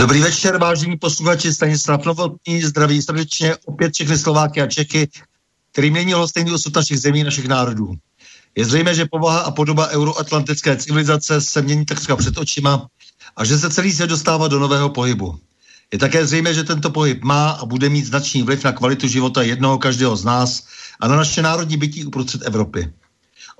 Dobrý večer, vážení posluchači, Stanislav Novotný, zdraví srdečně opět všechny Slováky a Čechy, který mění stejný osud našich zemí, našich národů. Je zřejmé, že povaha a podoba euroatlantické civilizace se mění takřka před očima a že se celý svět dostává do nového pohybu. Je také zřejmé, že tento pohyb má a bude mít značný vliv na kvalitu života jednoho každého z nás a na naše národní bytí uprostřed Evropy.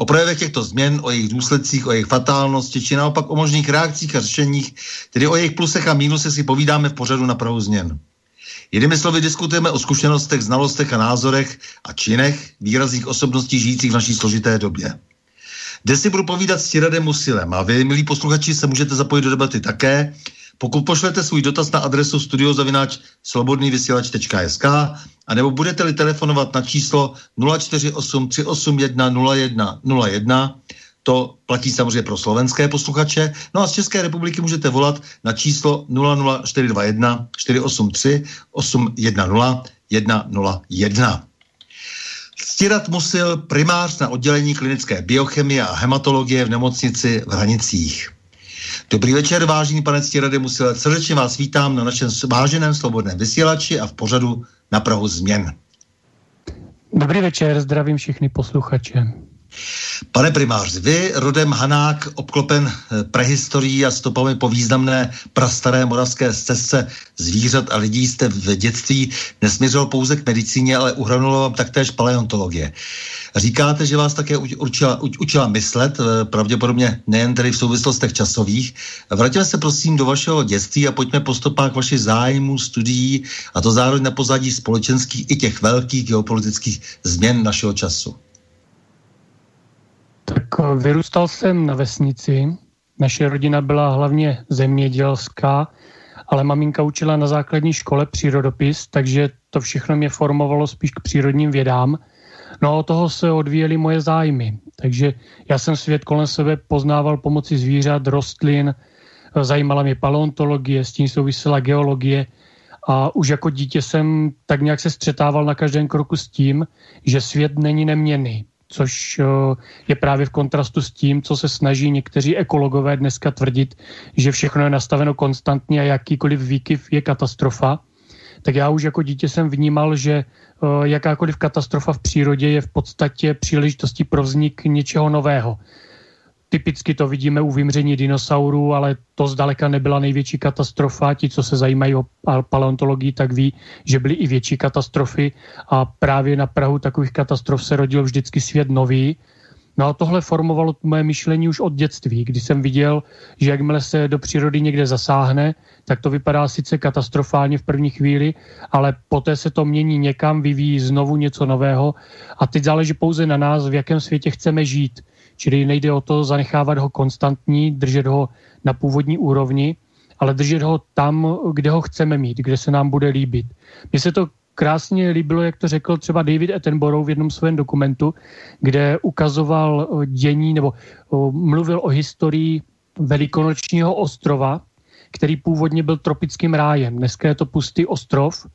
O projevech těchto změn, o jejich důsledcích, o jejich fatálnosti, či naopak o možných reakcích a řešeních, tedy o jejich plusech a mínusech si povídáme v pořadu na Prahu změn. Jinými slovy diskutujeme o zkušenostech, znalostech a názorech a činech výrazných osobností žijících v naší složité době. Dnes si budu povídat s Tiradem Musilem a vy, milí posluchači, se můžete zapojit do debaty také, pokud pošlete svůj dotaz na adresu studiozavináč slobodnývysílač.sk a nebo budete-li telefonovat na číslo 048 381 0101, to platí samozřejmě pro slovenské posluchače. No a z České republiky můžete volat na číslo 00421 483 810 101. Stirat musil primář na oddělení klinické biochemie a hematologie v nemocnici v Hranicích. Dobrý večer, vážený pane Stirade Musil. Srdečně vás vítám na našem váženém slobodném vysílači a v pořadu na Prahu změn. Dobrý večer, zdravím všechny posluchače. Pane primář, vy rodem Hanák, obklopen eh, prehistorií a stopami po významné prastaré moravské stezce zvířat a lidí jste v dětství nesměřoval pouze k medicíně, ale uhranulo vám taktéž paleontologie. Říkáte, že vás také učila, učila myslet, eh, pravděpodobně nejen tedy v souvislostech časových. Vraťme se prosím do vašeho dětství a pojďme po stopách vašich zájmů, studií a to zároveň na pozadí společenských i těch velkých geopolitických změn našeho času. Eh, vyrůstal jsem na vesnici. Naše rodina byla hlavně zemědělská, ale maminka učila na základní škole přírodopis, takže to všechno mě formovalo spíš k přírodním vědám. No a od toho se odvíjely moje zájmy. Takže já jsem svět kolem sebe poznával pomocí zvířat, rostlin, eh, zajímala mě paleontologie, s tím souvisela geologie a už jako dítě jsem tak nějak se střetával na každém kroku s tím, že svět není neměný což eh, je právě v kontrastu s tím, co se snaží někteří ekologové dneska tvrdit, že všechno je nastaveno konstantně a jakýkoliv výkyv je katastrofa. Tak já už jako dítě jsem vnímal, že eh, jakákoliv katastrofa v přírodě je v podstatě příležitostí pro vznik něčeho nového. Typicky to vidíme u vymření dinosaurů, ale to zdaleka nebyla největší katastrofa. Ti, co se zajímají o paleontologii, tak ví, že byly i větší katastrofy a právě na Prahu takových katastrof se rodil vždycky svět nový. No a tohle formovalo moje myšlení už od dětství, kdy jsem viděl, že jakmile se do přírody někde zasáhne, tak to vypadá sice katastrofálně v první chvíli, ale poté se to mění někam, vyvíjí znovu něco nového a teď záleží pouze na nás, v jakém světě chceme žít. Čili nejde o to zanechávat ho konstantní, držet ho na původní úrovni, ale držet ho tam, kde ho chceme mít, kde se nám bude líbit. Mně se to krásně líbilo, jak to řekl třeba David Attenborough v jednom svém dokumentu, kde ukazoval dění nebo mluvil o historii velikonočního ostrova, který původně byl tropickým rájem. Dneska je to pustý ostrov,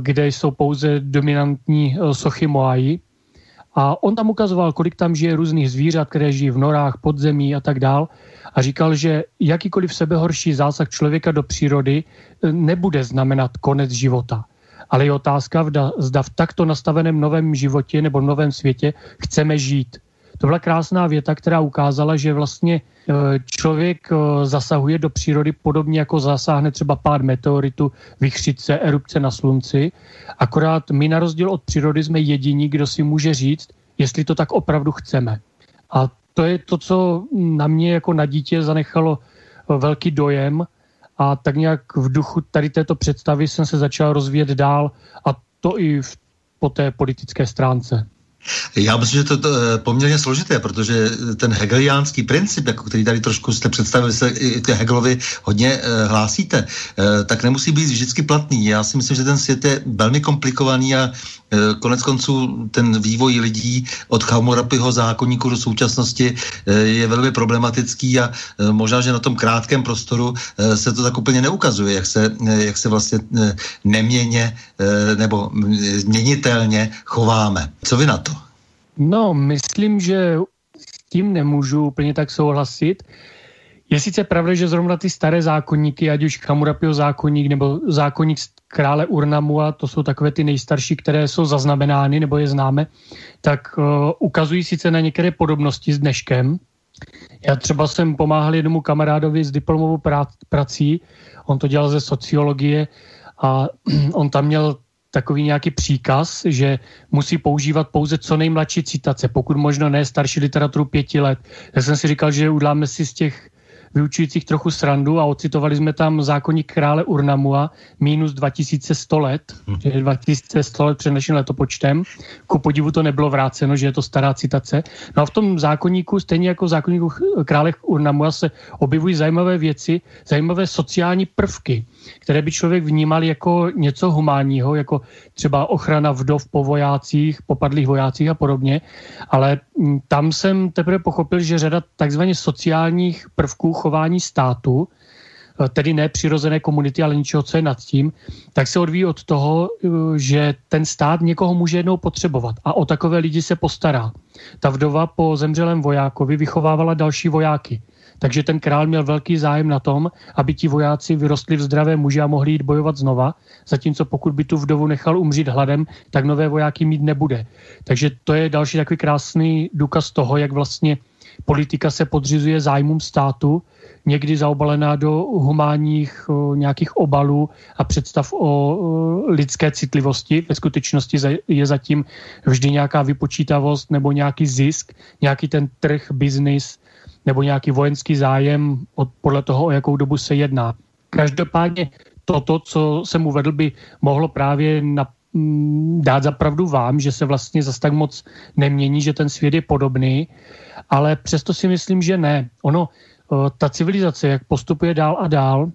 kde jsou pouze dominantní sochy Moai. A on tam ukazoval, kolik tam žije různých zvířat, které žijí v norách, podzemí a tak dál. A říkal, že jakýkoliv sebehorší zásah člověka do přírody e, nebude znamenat konec života. Ale je otázka, zda v takto nastaveném novém životě nebo novém světě chceme žít. To byla krásná věta, která ukázala, že vlastně e, člověk e, zasahuje do přírody podobně jako zasáhne třeba pád meteoritu, vychřice, erupce na slunci. Akorát my na rozdíl od přírody jsme jediní, kdo si může říct, jestli to tak opravdu chceme. A to je to, co na mě jako na dítě zanechalo e, velký dojem a tak nějak v duchu tady této představy jsem se začal rozvíjet dál a to i v, po té politické stránce. Já myslím, že to je poměrně složité, protože ten hegeliánský princip, jako který tady trošku jste představili, se i ke Hegelovi hodně e, hlásíte, e, tak nemusí být vždycky platný. Já si myslím, že ten svět je velmi komplikovaný a konec konců ten vývoj lidí od Hammurapiho zákonníku do současnosti e, je velmi problematický a e, možná, že na tom krátkém prostoru se to tak úplně neukazuje, jak se, jak se vlastně neměně nebo měnitelně chováme. Co vy na to? No, myslím, že s tím nemůžu úplně tak souhlasit. Je sice pravda, že zrovna ty staré zákonníky, ať už Chamurapio zákonník nebo zákonník krále Urnamua, to jsou takové ty nejstarší, které jsou zaznamenány nebo je známe, tak uh, ukazují sice na některé podobnosti s dneškem. Já třeba jsem pomáhal jednomu kamarádovi s diplomovou prací, on to dělal ze sociologie a on tam měl takový nějaký příkaz, že musí používat pouze co nejmladší citace, pokud možno ne starší literaturu pěti let. Tak jsem si říkal, že uděláme si z těch vyučujících trochu srandu a ocitovali jsme tam zákonník krále Urnamua minus 2100 let, hmm. 2100 let před naším letopočtem. Ku podivu to nebylo vráceno, že je to stará citace. No a v tom zákonníku, stejně jako v zákonníku krále Urnamua, se objevují zajímavé věci, zajímavé sociální prvky, které by člověk vnímal jako něco humánního, jako třeba ochrana vdov po vojácích, popadlých vojácích a podobně. Ale mm, tam jsem teprve pochopil, že řada takzvaně sociálních prvků chování státu, eh, tedy ne přirozené komunity, ale ničeho, co je nad tím, tak se odvíjí od toho, eh, že ten stát někoho může jednou potřebovat a o takové lidi se postará. Ta vdova po zemřelém vojákovi vychovávala další vojáky. Takže ten král měl velký zájem na tom, aby ti vojáci vyrostli v zdravé muži a mohli jít bojovat znova, zatímco pokud by tu vdovu nechal umřít hladem, tak nové vojáky mít nebude. Takže to je další takový krásný důkaz toho, jak vlastně politika se podřizuje zájmům státu, někdy zaobalená do humánních o, nějakých obalů a představ o, o lidské citlivosti. Ve skutečnosti je zatím vždy nějaká vypočítavost nebo nějaký zisk, nějaký ten trh, biznis, nebo nějaký vojenský zájem od, podle toho, o jakou dobu se jedná. Každopádně toto, co jsem uvedl, by mohlo právě na, mm, dát za pravdu vám, že se vlastně zase tak moc nemění, že ten svět je podobný, ale přesto si myslím, že ne. Ono, ta civilizace, jak postupuje dál a dál,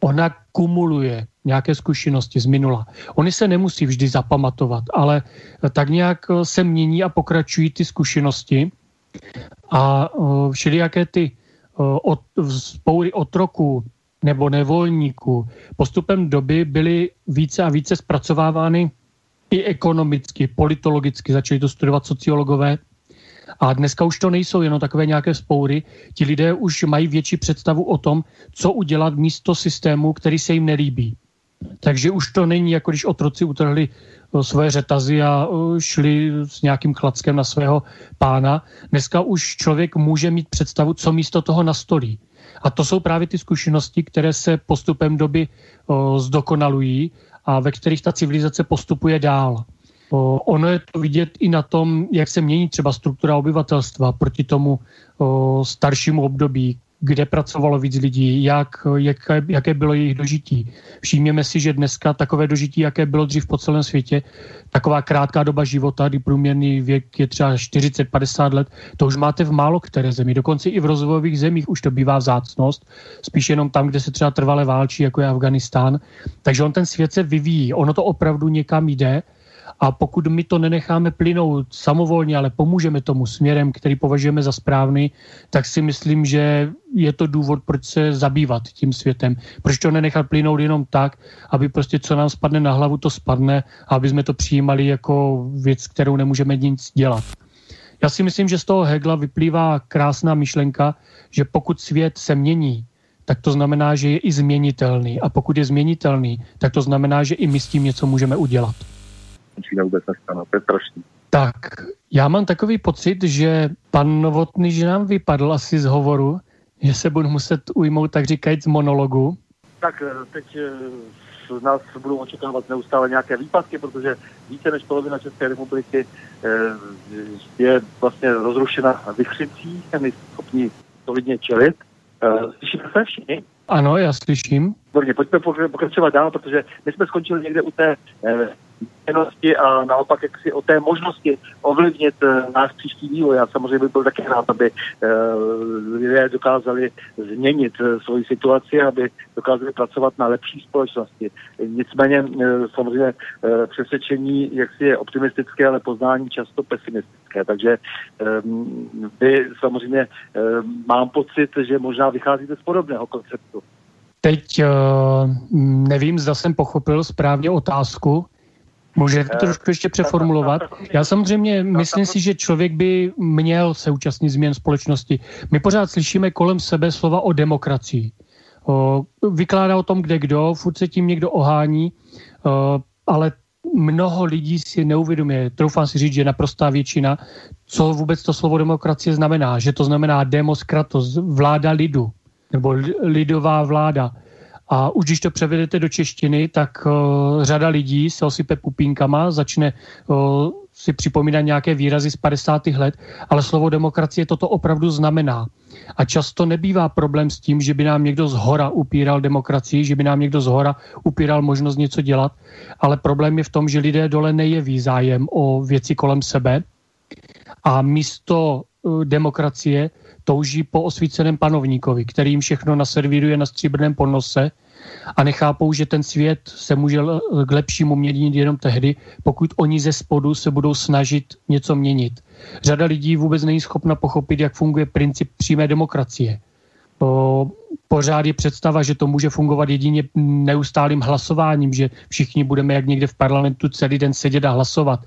ona kumuluje nějaké zkušenosti z minula. Oni se nemusí vždy zapamatovat, ale tak nějak se mění a pokračují ty zkušenosti a všelijaké ty spoury otroků nebo nevolníků postupem doby byly více a více zpracovávány i ekonomicky, politologicky, začali to studovat sociologové. A dneska už to nejsou jenom takové nějaké spoury. Ti lidé už mají větší představu o tom, co udělat místo systému, který se jim nelíbí. Takže už to není jako když otroci utrhli svoje řetazy a šli s nějakým chlackem na svého pána. Dneska už člověk může mít představu, co místo toho nastolí. A to jsou právě ty zkušenosti, které se postupem doby zdokonalují a ve kterých ta civilizace postupuje dál. Ono je to vidět i na tom, jak se mění třeba struktura obyvatelstva proti tomu staršímu období, kde pracovalo víc lidí, jak, jaké, jaké bylo jejich dožití. Všimněme si, že dneska takové dožití, jaké bylo dřív po celém světě, taková krátká doba života, kdy průměrný věk je třeba 40-50 let, to už máte v málo které zemi. Dokonce i v rozvojových zemích už to bývá vzácnost, spíš jenom tam, kde se třeba trvale válčí, jako je Afganistán. Takže on ten svět se vyvíjí, ono to opravdu někam jde a pokud my to nenecháme plynout samovolně, ale pomůžeme tomu směrem, který považujeme za správný, tak si myslím, že je to důvod, proč se zabývat tím světem. Proč to nenechat plynout jenom tak, aby prostě co nám spadne na hlavu, to spadne a aby jsme to přijímali jako věc, kterou nemůžeme nic dělat. Já si myslím, že z toho Hegla vyplývá krásná myšlenka, že pokud svět se mění, tak to znamená, že je i změnitelný. A pokud je změnitelný, tak to znamená, že i my s tím něco můžeme udělat přijde vůbec nestane. To je strašný. Tak, já mám takový pocit, že pan Novotný, že nám vypadl asi z hovoru, že se budu muset ujmout, tak říkajíc, z monologu. Tak eh, teď z eh, nás budou očekávat neustále nějaké výpadky, protože více než polovina České republiky eh, je vlastně rozrušena vychřicí, my schopni solidně čelit. Slyšíme se všichni? Ano, já slyším. Výborně, pojďme pokračovat dál, protože my jsme skončili někde u té zkušenosti a naopak jak si o té možnosti ovlivnit uh, náš příští vývoj. Já samozřejmě bych byl taky rád, aby uh, lidé dokázali změnit uh, svoji situaci, aby dokázali pracovat na lepší společnosti. Nicméně samozřejmě přesvědčení jak si je optimistické, ale poznání často pesimistické. Takže um, vy samozřejmě mám pocit, že možná vycházíte z podobného konceptu. Teď nevím, zda jsem pochopil správně otázku. Můžete to trošku ještě přeformulovat? Já samozřejmě myslím si, že člověk by měl se účastnit změn společnosti. My pořád slyšíme kolem sebe slova o demokracii. O, vykládá o tom, kde kdo, furt se tím někdo ohání, o, ale mnoho lidí si neuvědomuje, troufám si říct, že naprostá většina, co vůbec to slovo demokracie znamená. Že to znamená demos kratos, vláda lidu, nebo lidová vláda. A už když to převedete do češtiny, tak uh, řada lidí se osype pupínkama, začne uh, si připomínat nějaké výrazy z 50. let, ale slovo demokracie toto opravdu znamená. A často nebývá problém s tím, že by nám někdo z hora upíral demokracii, že by nám někdo z hora upíral možnost něco dělat, ale problém je v tom, že lidé dole nejeví zájem o věci kolem sebe a místo demokracie touží po osvíceném panovníkovi, který jim všechno naservíruje na stříbrném ponose a nechápou, že ten svět se může k lepšímu měnit jenom tehdy, pokud oni ze spodu se budou snažit něco měnit. Řada lidí vůbec není schopna pochopit, jak funguje princip přímé demokracie. Pořád je představa, že to může fungovat jedině neustálým hlasováním, že všichni budeme jak někde v parlamentu celý den sedět a hlasovat.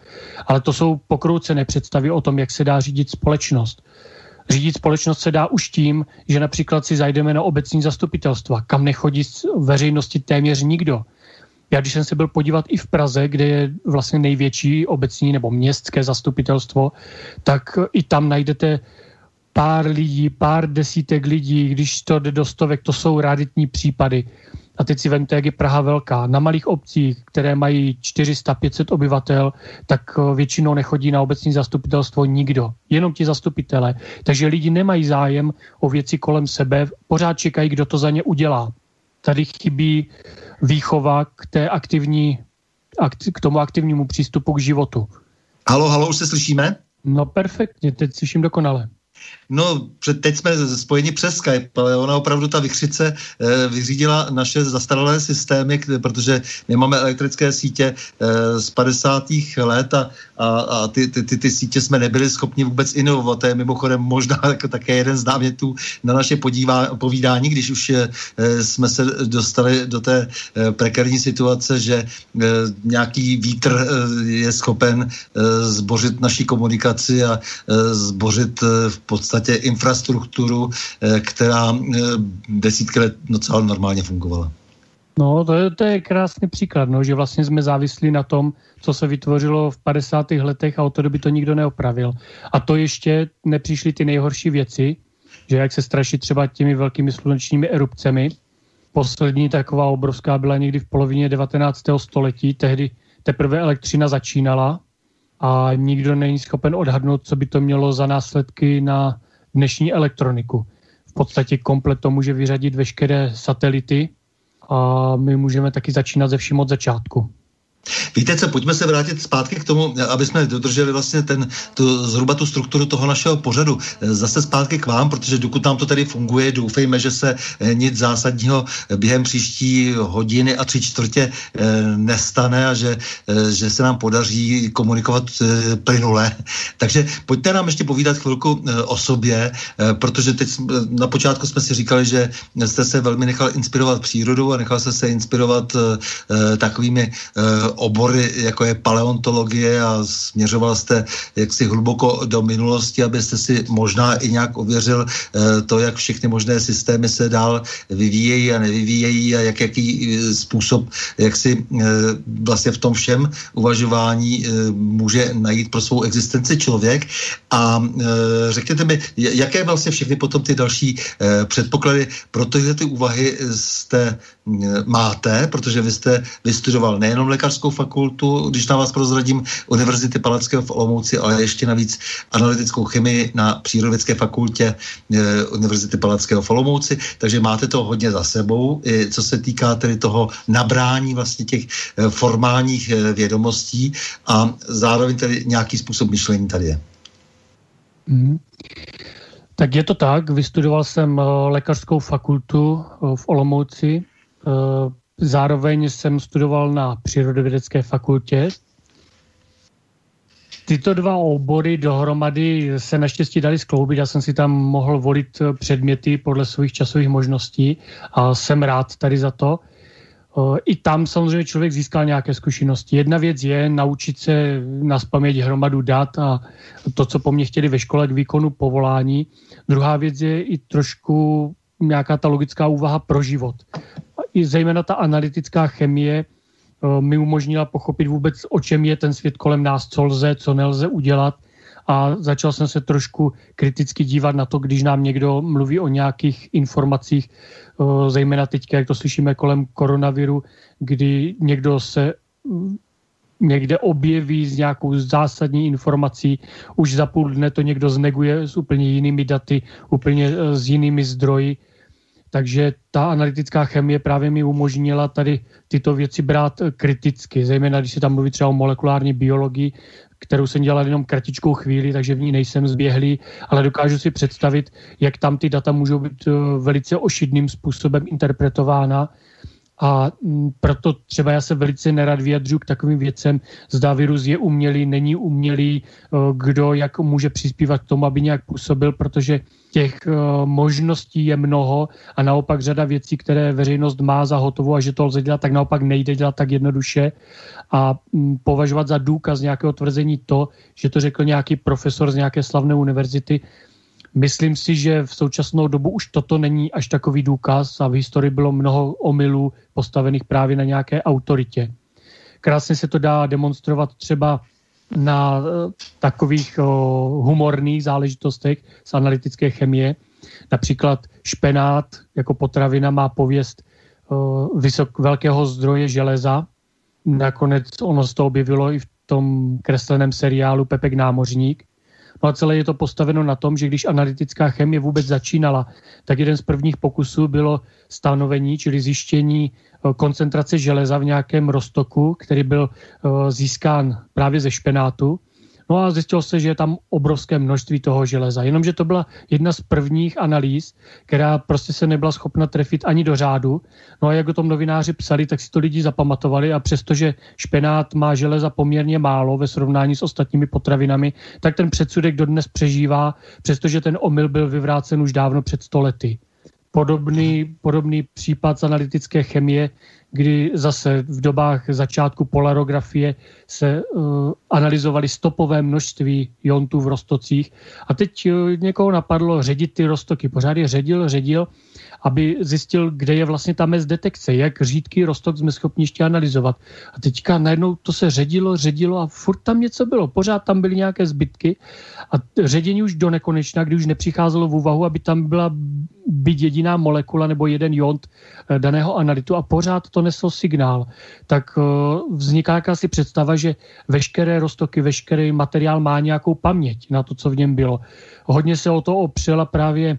Ale to jsou pokroucené představy o tom, jak se dá řídit společnost. Řídit společnost se dá už tím, že například si zajdeme na obecní zastupitelstva, kam nechodí z veřejnosti téměř nikdo. Já když jsem se byl podívat i v Praze, kde je vlastně největší obecní nebo městské zastupitelstvo, tak i tam najdete pár lidí, pár desítek lidí, když to jde do stovek, to jsou ráditní případy. A teď si vemte, jak je Praha velká. Na malých obcích, které mají 400-500 obyvatel, tak eh, většinou nechodí na obecní zastupitelstvo nikdo. Jenom ti zastupitele. Takže lidi nemají zájem o věci kolem sebe, pořád čekají, kdo to za ně udělá. Tady chybí výchova k, té aktivní, k tomu aktivnímu přístupu k životu. Halo, halo, už se slyšíme? No perfektně, teď slyším dokonale. No, teď jsme spojeni přes Skype, ale ona opravdu ta vychřice e, vyřídila naše zastaralé systémy, protože nemáme elektrické sítě e, z 50. let a, a, a ty, ty, ty, ty sítě jsme nebyli schopni vůbec inovovat. To je mimochodem možná jako také jeden z námětů na naše podívá, povídání, když už je, e, jsme se dostali do té e, prekérní situace, že e, nějaký vítr je schopen zbořit naší komunikaci a zbořit v podstatě infrastrukturu, eh, která eh, desítky let docela normálně fungovala. No, to je, to je krásný příklad, no, že vlastně jsme závislí na tom, co se vytvořilo v 50. letech a od té doby to nikdo neopravil. A to ještě nepřišly ty nejhorší věci, že jak se straší třeba těmi velkými slunečními erupcemi. Poslední taková obrovská byla někdy v polovině 19. století, tehdy teprve elektřina začínala a nikdo není schopen odhadnout, co by to mělo za následky na dnešní elektroniku. V podstatě komplet to může vyřadit veškeré satelity a my můžeme taky začínat ze vším od začátku. Víte co, pojďme se vrátit zpátky k tomu, aby jsme dodrželi vlastně ten, tu, zhruba tu strukturu toho našeho pořadu. Zase zpátky k vám, protože dokud nám to tady funguje, doufejme, že se eh, nic zásadního během příští hodiny a tři čtvrtě eh, nestane a že, eh, že se nám podaří komunikovat plynule. Takže pojďte nám ještě povídat chvilku o sobě, protože teď na počátku jsme si říkali, že jste se velmi nechal inspirovat přírodou a nechal jste se inspirovat takovými obory, jako je paleontologie a směřoval jste jaksi hluboko do minulosti, abyste si možná i nějak ověřil eh, to, jak všechny možné systémy se dál vyvíjejí a nevyvíjejí a jak, jaký eh, způsob, jak si eh, vlastně v tom všem uvažování může najít pro svou existenci člověk. A řekněte mi, jaké vlastně všechny potom ty další předpoklady pro tyhle ty úvahy jste máte, protože vy jste vystudoval nejenom lékařskou fakultu, když na vás prozradím, Univerzity Palackého v Olomouci, ale ještě navíc analytickou chemii na Přírodovědské fakultě e, Univerzity Palackého v Olomouci, takže máte to hodně za sebou, i co se týká tedy toho nabrání vlastně těch e, formálních vědomostí a zároveň tedy nějaký způsob myšlení tady je. Mm. Tak je to tak, vystudoval jsem lékařskou fakultu v Olomouci, Eh, zároveň jsem studoval na přírodovědecké fakultě. Tyto dva obory dohromady se naštěstí dali skloubit. Já jsem si tam mohl volit předměty podle svých časových možností a jsem rád tady za to. Eh, I tam samozřejmě člověk získal nějaké zkušenosti. Jedna věc je naučit se na spaměť hromadu dat a to, co po mně chtěli ve škole k výkonu povolání. Druhá věc je i trošku nějaká ta logická úvaha pro život i zejména ta analytická chemie eh, mi umožnila pochopit vůbec, o čem je ten svět kolem nás, co lze, co nelze udělat. A začal jsem se trošku kriticky dívat na to, když nám někdo mluví o nějakých informacích, eh, zejména teď, jak to slyšíme kolem koronaviru, kdy někdo se mm, někde objeví s nějakou zásadní informací, už za půl dne to někdo zneguje s úplně jinými daty, úplně eh, s jinými zdroji takže ta analytická chemie právě mi umožnila tady tyto věci brát eh, kriticky, zejména když se tam mluví třeba o molekulární biologii, kterou jsem dělal jenom kratičkou chvíli, takže v ní nejsem zběhlý, ale dokážu si představit, jak tam ty data můžou být eh, velice ošidným způsobem interpretována a mm, proto třeba já se velice nerad vyjadřu k takovým věcem, zda virus je umělý, není umělý, eh, kdo jak může přispívat k tomu, aby nějak působil, protože těch eh, možností je mnoho a naopak řada věcí, které veřejnost má za hotovou a že to lze dělat, tak naopak nejde dělat tak jednoduše. A mm, považovat za důkaz nějakého tvrzení to, že to řekl nějaký profesor z nějaké slavné univerzity, Myslím si, že v současnou dobu už toto není až takový důkaz a v historii bylo mnoho omylů postavených právě na nějaké autoritě. Krásně se to dá demonstrovat třeba na eh, takových humorných záležitostech z analytické chemie. Například špenát jako potravina má pověst vysok, velkého zdroje železa. Nakonec ono se to objevilo i v tom kresleném seriálu Pepek námořník. No a celé je to postaveno na tom, že když analytická chemie vůbec začínala, tak jeden z prvních pokusů bylo stanovení, čili zjištění eh, koncentrace železa v nějakém roztoku, který byl eh, získán právě ze špenátu. No a zjistilo se, že je tam obrovské množství toho železa. Jenomže to byla jedna z prvních analýz, která prostě se nebyla schopna trefit ani do řádu. No a jak o tom novináři psali, tak si to lidi zapamatovali a přestože špenát má železa poměrně málo ve srovnání s ostatními potravinami, tak ten předsudek dodnes přežívá, přestože ten omyl byl vyvrácen už dávno před stolety. Podobný, podobný případ z analytické chemie kdy zase v dobách začátku polarografie se uh, analyzovaly stopové množství jontů v roztocích. A teď uh, někoho napadlo ředit ty roztoky. Pořád je ředil, ředil aby zjistil, kde je vlastně ta mez detekce, jak řídký rostok jsme schopni ještě analyzovat. A teďka najednou to se ředilo, ředilo a furt tam něco bylo. Pořád tam byly nějaké zbytky a ředění už do nekonečna, kdy už nepřicházelo v úvahu, aby tam byla být jediná molekula nebo jeden jont eh, daného analytu a pořád to neslo signál, tak eh, vzniká jakási představa, že veškeré roztoky, veškerý materiál má nějakou paměť na to, co v něm bylo. Hodně se o to opřela právě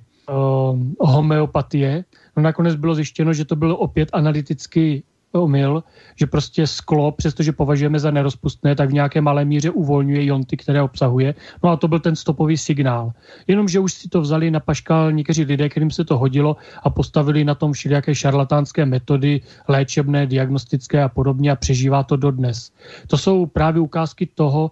homeopatie. No nakonec bylo zjištěno, že to bylo opět analyticky omyl, že prostě sklo, přestože považujeme za nerozpustné, tak v nějaké malé míře uvolňuje jonty, které obsahuje. No a to byl ten stopový signál. Jenomže už si to vzali na paškal někteří lidé, kterým se to hodilo a postavili na tom všelijaké šarlatánské metody, léčebné, diagnostické a podobně a přežívá to dodnes. To jsou právě ukázky toho,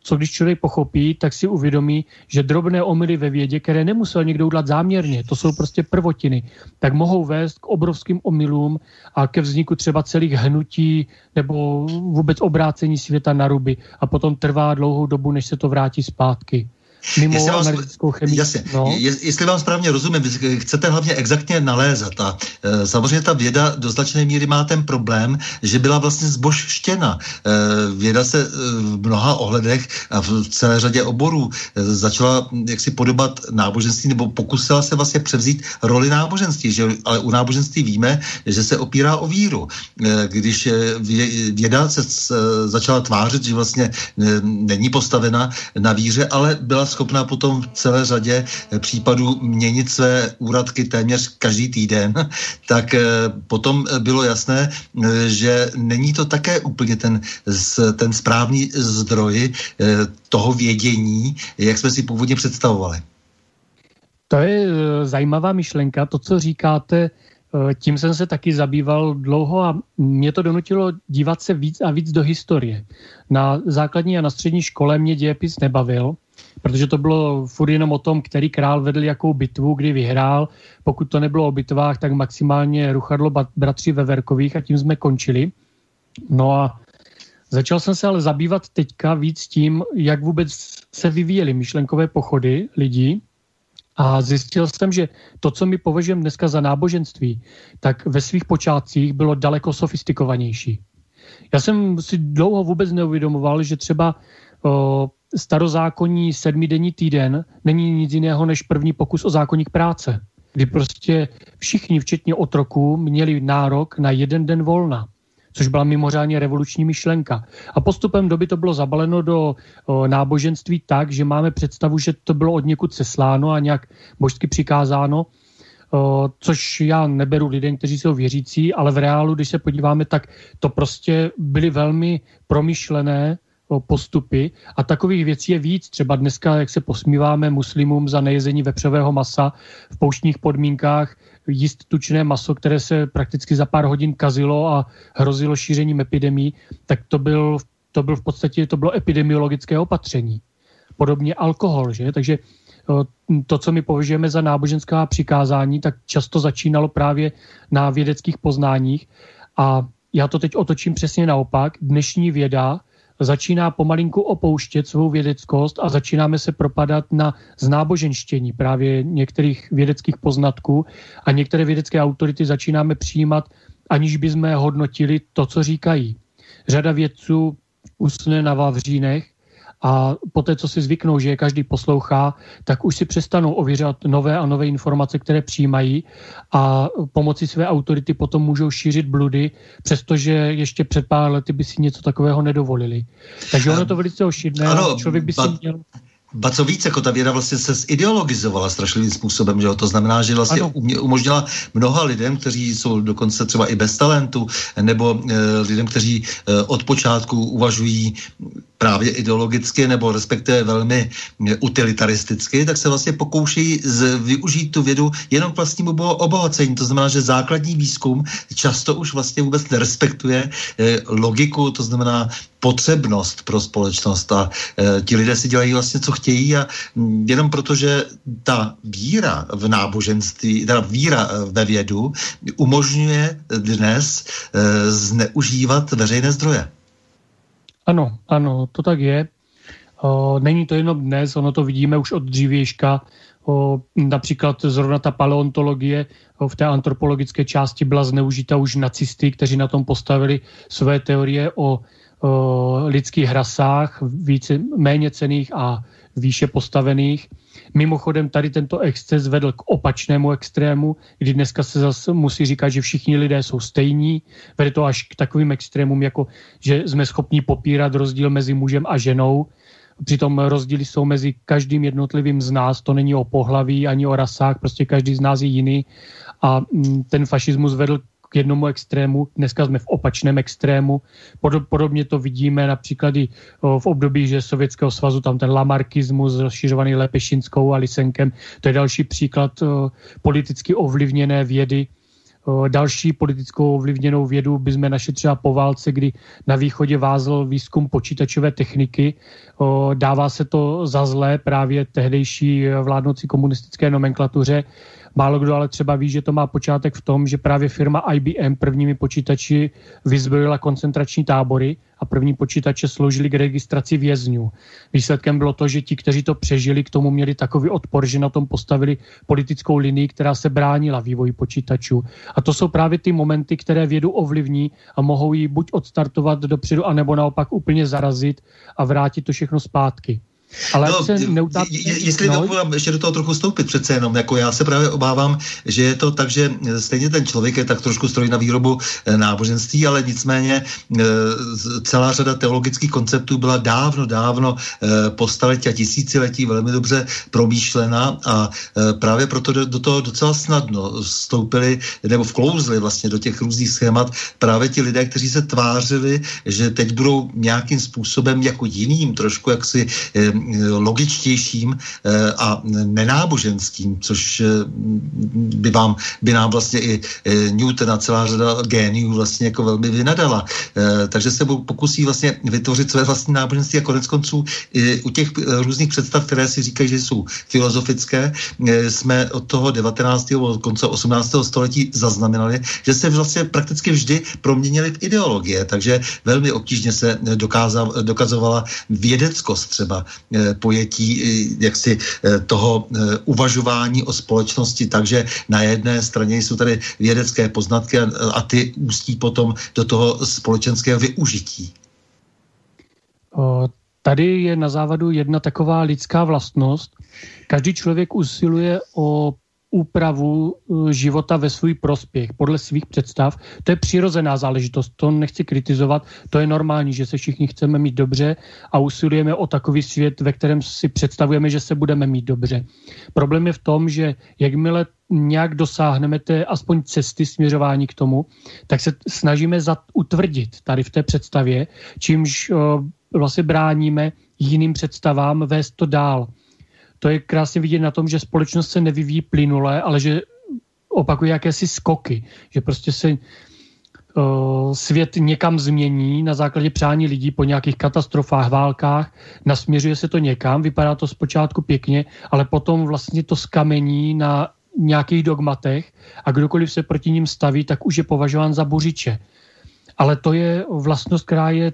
co když člověk pochopí, tak si uvědomí, že drobné omily ve vědě, které nemusel někdo udělat záměrně, to jsou prostě prvotiny, tak mohou vést k obrovským omylům a ke vzniku třeba celých hnutí nebo vůbec obrácení světa na ruby a potom trvá dlouhou dobu, než se to vrátí zpátky mimo jestli vás, analytickou chemii. Jasně, no. jestli vám správně rozumím, chcete hlavně exaktně nalézat a e, samozřejmě ta věda do značné míry má ten problém, že byla vlastně zbožštěna. E, věda se e, v mnoha ohledech a v celé řadě oborů e, začala jaksi podobat náboženství nebo pokusila se vlastně převzít roli náboženství, že, ale u náboženství víme, že se opírá o víru. E, když věda se e, začala tvářit, že vlastně e, není postavena na víře, ale byla schopná potom v celé řadě eh, případů měnit své úradky téměř každý týden, tak eh, potom eh, bylo jasné, že není to také úplně ten, ten správný zdroj toho vědění, jak jsme si původně představovali. To je zajímavá myšlenka. To, co říkáte, tím jsem se taky zabýval dlouho a mě to donutilo dívat se víc a víc do historie. Na základní a na střední škole mě dějepis nebavil, protože to bylo furt jenom o tom, který král vedl jakou bitvu, kdy vyhrál. Pokud to nebylo o bitvách, tak maximálně ruchadlo bratři Veverkových a tím jsme končili. No a začal jsem se ale zabývat teďka víc tím, jak vůbec se vyvíjely myšlenkové pochody lidí, a zjistil jsem, že to, co my považujeme dneska za náboženství, tak ve svých počátcích bylo daleko sofistikovanější. Já jsem si dlouho vůbec neuvědomoval, že třeba o, starozákonní sedmidenní týden není nic jiného než první pokus o zákonník práce, kdy prostě všichni, včetně otroků, měli nárok na jeden den volna což byla mimořádně revoluční myšlenka. A postupem doby to bylo zabaleno do o, náboženství tak, že máme představu, že to bylo od někud sesláno a nějak božsky přikázáno, o, což já neberu lidem, kteří jsou věřící, ale v reálu, když se podíváme, tak to prostě byly velmi promyšlené postupy a takových věcí je víc. Třeba dneska, jak se posmíváme muslimům za nejezení vepřového masa v pouštních podmínkách, jíst tučné maso, které se prakticky za pár hodin kazilo a hrozilo šířením epidemí, tak to byl, to byl v podstatě to bylo epidemiologické opatření. Podobně alkohol, že? Takže to, co my považujeme za náboženská přikázání, tak často začínalo právě na vědeckých poznáních a já to teď otočím přesně naopak. Dnešní věda začíná pomalinku opouštět svou vědeckost a začínáme se propadat na znáboženštění právě některých vědeckých poznatků a některé vědecké autority začínáme přijímat, aniž bychom hodnotili to, co říkají. Řada vědců usne na Vavřínech a poté, co si zvyknou, že je každý poslouchá, tak už si přestanou ověřovat nové a nové informace, které přijímají a pomocí své autority potom můžou šířit bludy, přestože ještě před pár lety by si něco takového nedovolili. Takže ono to velice ošidné. Ano, člověk by si měl... Ba co víc, jako ta věda vlastně se zideologizovala strašlivým způsobem, že jo? to znamená, že vlastně ano. umožnila mnoha lidem, kteří jsou dokonce třeba i bez talentu, nebo e, lidem, kteří e, od počátku uvažují právě ideologicky nebo respektive velmi utilitaristicky, tak se vlastně pokouší z, využít tu vědu jenom k vlastnímu obohacení. To znamená, že základní výzkum často už vlastně vůbec nerespektuje eh, logiku, to znamená potřebnost pro společnost a e, ti lidé si dělají vlastně, co chtějí a m, jenom proto, že ta víra v náboženství, teda víra eh, ve vědu umožňuje dnes e, zneužívat veřejné zdroje. Ano, ano, to tak je. O, není to jenom dnes, ono to vidíme už od dřívějška. O, například zrovna ta paleontologie o, v té antropologické části byla zneužita už nacisty, kteří na tom postavili své teorie o lidských rasách, více, méně cených a výše postavených. Mimochodem tady tento exces vedl k opačnému extrému, kdy dneska se zase musí říkat, že všichni lidé jsou stejní. Vede to až k takovým extrémům, jako že jsme schopni popírat rozdíl mezi mužem a ženou. Přitom rozdíly jsou mezi každým jednotlivým z nás, to není o pohlaví ani o rasách, prostě každý z nás je jiný a mm, ten fašismus vedl k jednomu extrému, dneska jsme v opačném extrému. Podobně to vidíme například i v období že Sovětského svazu, tam ten lamarkismus rozšiřovaný Lepešinskou a Lisenkem, to je další příklad politicky ovlivněné vědy, Další politickou ovlivněnou vědu bychom našli třeba po válce, kdy na východě vázl výzkum počítačové techniky. Dává se to za zlé právě tehdejší vládnoucí komunistické nomenklatuře Málo kdo ale třeba ví, že to má počátek v tom, že právě firma IBM prvními počítači vyzbrojila koncentrační tábory a první počítače sloužily k registraci vězňů. Výsledkem bylo to, že ti, kteří to přežili, k tomu měli takový odpor, že na tom postavili politickou linii, která se bránila vývoji počítačů. A to jsou právě ty momenty, které vědu ovlivní a mohou ji buď odstartovat dopředu, anebo naopak úplně zarazit a vrátit to všechno zpátky. Ale no, se neutá... Jestli no. mohu ještě do toho trochu stoupit přece jenom, jako já se právě obávám, že je to tak, že stejně ten člověk je tak trošku stroj na výrobu eh, náboženství, ale nicméně eh, celá řada teologických konceptů byla dávno, dávno eh, po staletí a tisíciletí velmi dobře promýšlena a právě proto do, do toho docela snadno vstoupili nebo vklouzli vlastně do těch různých schémat právě ti lidé, kteří se tvářili, že teď budou nějakým způsobem jako jiným, trošku jaksi logičtějším eh, a nenáboženským, což eh, by vám, by nám vlastně i eh, Newton a celá řada géniů vlastně jako velmi vynadala. Takže se pokusí vlastně vytvořit své vlastní náboženství a konec konců u těch různých představ, které si říkají, že jsou filozofické, jsme od toho 19. od konce 18. století zaznamenali, že se vlastně prakticky vždy proměnily v ideologie, takže velmi obtížně se dokázal, dokazovala vědeckost třeba pojetí eh, jaksi eh, toho uvažování o společnosti, takže na jedné straně jsou tady vědecké poznatky a ty ústí potom do toho společenského využití. Tady je na závadu jedna taková lidská vlastnost. Každý člověk usiluje o úpravu eh, života ve svůj prospěch, podle svých představ. To je přirozená záležitost, to nechci kritizovat, to je normální, že se všichni chceme mít dobře a usilujeme o takový svět, ve kterém si představujeme, že se budeme mít dobře. Problém je v tom, že jakmile nějak dosáhneme té aspoň cesty směřování k tomu, tak se snažíme utvrdit tady v té představě, čímž uh, vlastně bráníme jiným představám vést to dál to je krásně vidět na tom, že společnost se nevyvíjí plynule, ale že opakuje jakési skoky, že prostě se uh, svět někam změní na základě přání lidí po nějakých katastrofách, válkách, nasměřuje se to někam, vypadá to zpočátku pěkně, ale potom vlastně to skamení na nějakých dogmatech a kdokoliv se proti ním staví, tak už je považován za buřiče. Ale to je vlastnost, která je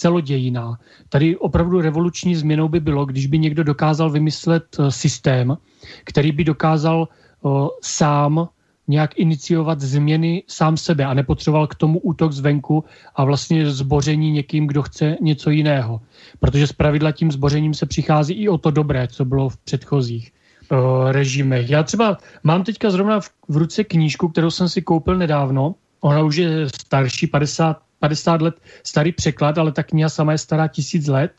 celodějiná. Tady opravdu revoluční změnou by bylo, když by někdo dokázal vymyslet eh, systém, který by dokázal uh, sám nějak iniciovat změny sám sebe a nepotřeboval k tomu útok zvenku a vlastně zboření někým, kdo chce něco jiného. Protože z pravidla tím zbořením se přichází i o to dobré, co bylo v předchozích uh, režimech. Já třeba mám teďka zrovna v, v ruce knížku, kterou jsem si koupil nedávno. Ona už je starší, 50, 50 let starý překlad, ale ta kniha sama je stará tisíc let.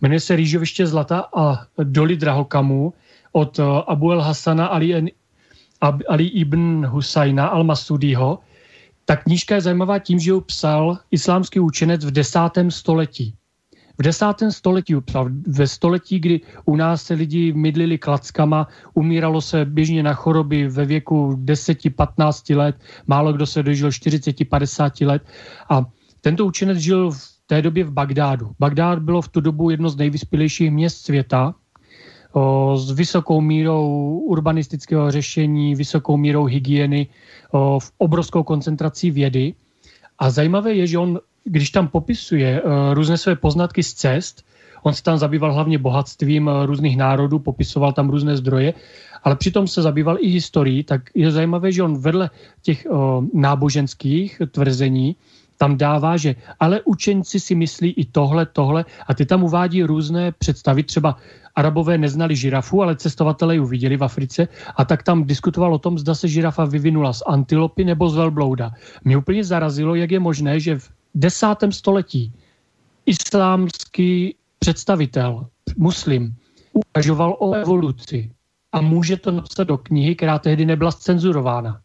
Jmenuje se Rýžoviště zlata a doly drahokamů od eh, Abu el Hasana Ali, Ali ibn Husajna al-Masudiho. Ta knížka je zajímavá tím, že ji psal islámský učenec v desátém století. V desátém století psal, ve století, kdy u nás se lidi mydlili klackama, umíralo se běžně na choroby ve věku 10-15 let, málo kdo se dožil 40-50 let a tento učenec žil v té době v Bagdádu. Bagdád bylo v tu dobu jedno z nejvyspělejších měst světa, o, s vysokou mírou urbanistického řešení, vysokou mírou hygieny, o, v obrovskou koncentrací vědy. A zajímavé je, že on, když tam popisuje o, různé své poznatky z cest, on se tam zabýval hlavně bohatstvím různých národů, popisoval tam různé zdroje, ale přitom se zabýval i historií, tak je zajímavé, že on vedle těch o, náboženských tvrzení tam dává, že ale učenci si myslí i tohle, tohle a ty tam uvádí různé představy, třeba Arabové neznali žirafu, ale cestovatelé ji viděli v Africe a tak tam diskutoval o tom, zda se žirafa vyvinula z antilopy nebo z velblouda. Mě úplně zarazilo, jak je možné, že v desátém století islámský představitel muslim uvažoval o evoluci a může to napsat do knihy, která tehdy nebyla cenzurována.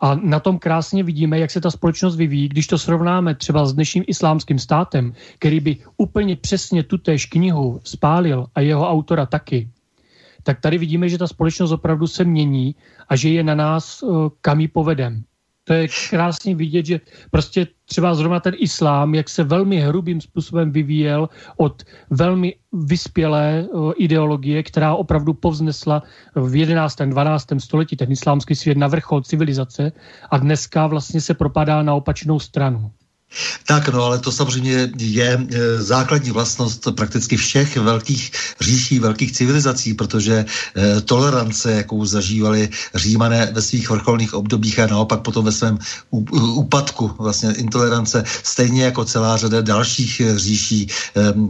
A na tom krásně vidíme, jak se ta společnost vyvíjí, když to srovnáme třeba s dnešním islámským státem, který by úplně přesně tutéž knihu spálil a jeho autora taky, tak tady vidíme, že ta společnost opravdu se mění a že je na nás, eh, kam ji povedem. To je krásně vidět, že prostě třeba zrovna ten islám, jak se velmi hrubým způsobem vyvíjel od velmi vyspělé ideologie, která opravdu povznesla v 11. 12. století ten islámský svět na vrchol civilizace a dneska vlastně se propadá na opačnou stranu. Tak no, ale to samozřejmě je e, základní vlastnost prakticky všech velkých říší, velkých civilizací, protože e, tolerance, jakou zažívali římané ve svých vrcholných obdobích a naopak potom ve svém úpadku, vlastně intolerance, stejně jako celá řada dalších e, říší,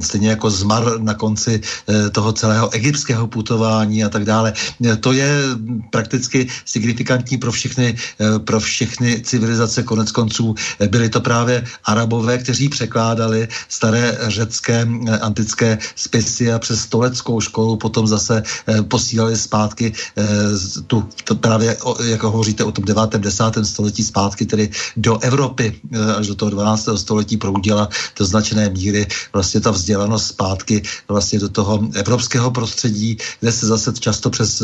stejně jako zmar na konci toho celého egyptského putování a tak dále. To je prakticky signifikantní pro všechny, pro všechny civilizace konec konců. Byly to právě arabové, kteří překládali staré řecké eh, antické spisy a přes stoleckou školu potom zase eh, posílali zpátky eh, tu, to právě, jako hovoříte o tom 9. 10. století zpátky, tedy do Evropy až do toho 12. století proudila do značné míry vlastně ta vzdělanost zpátky vlastně do toho evropského prostředí, kde se zase často přes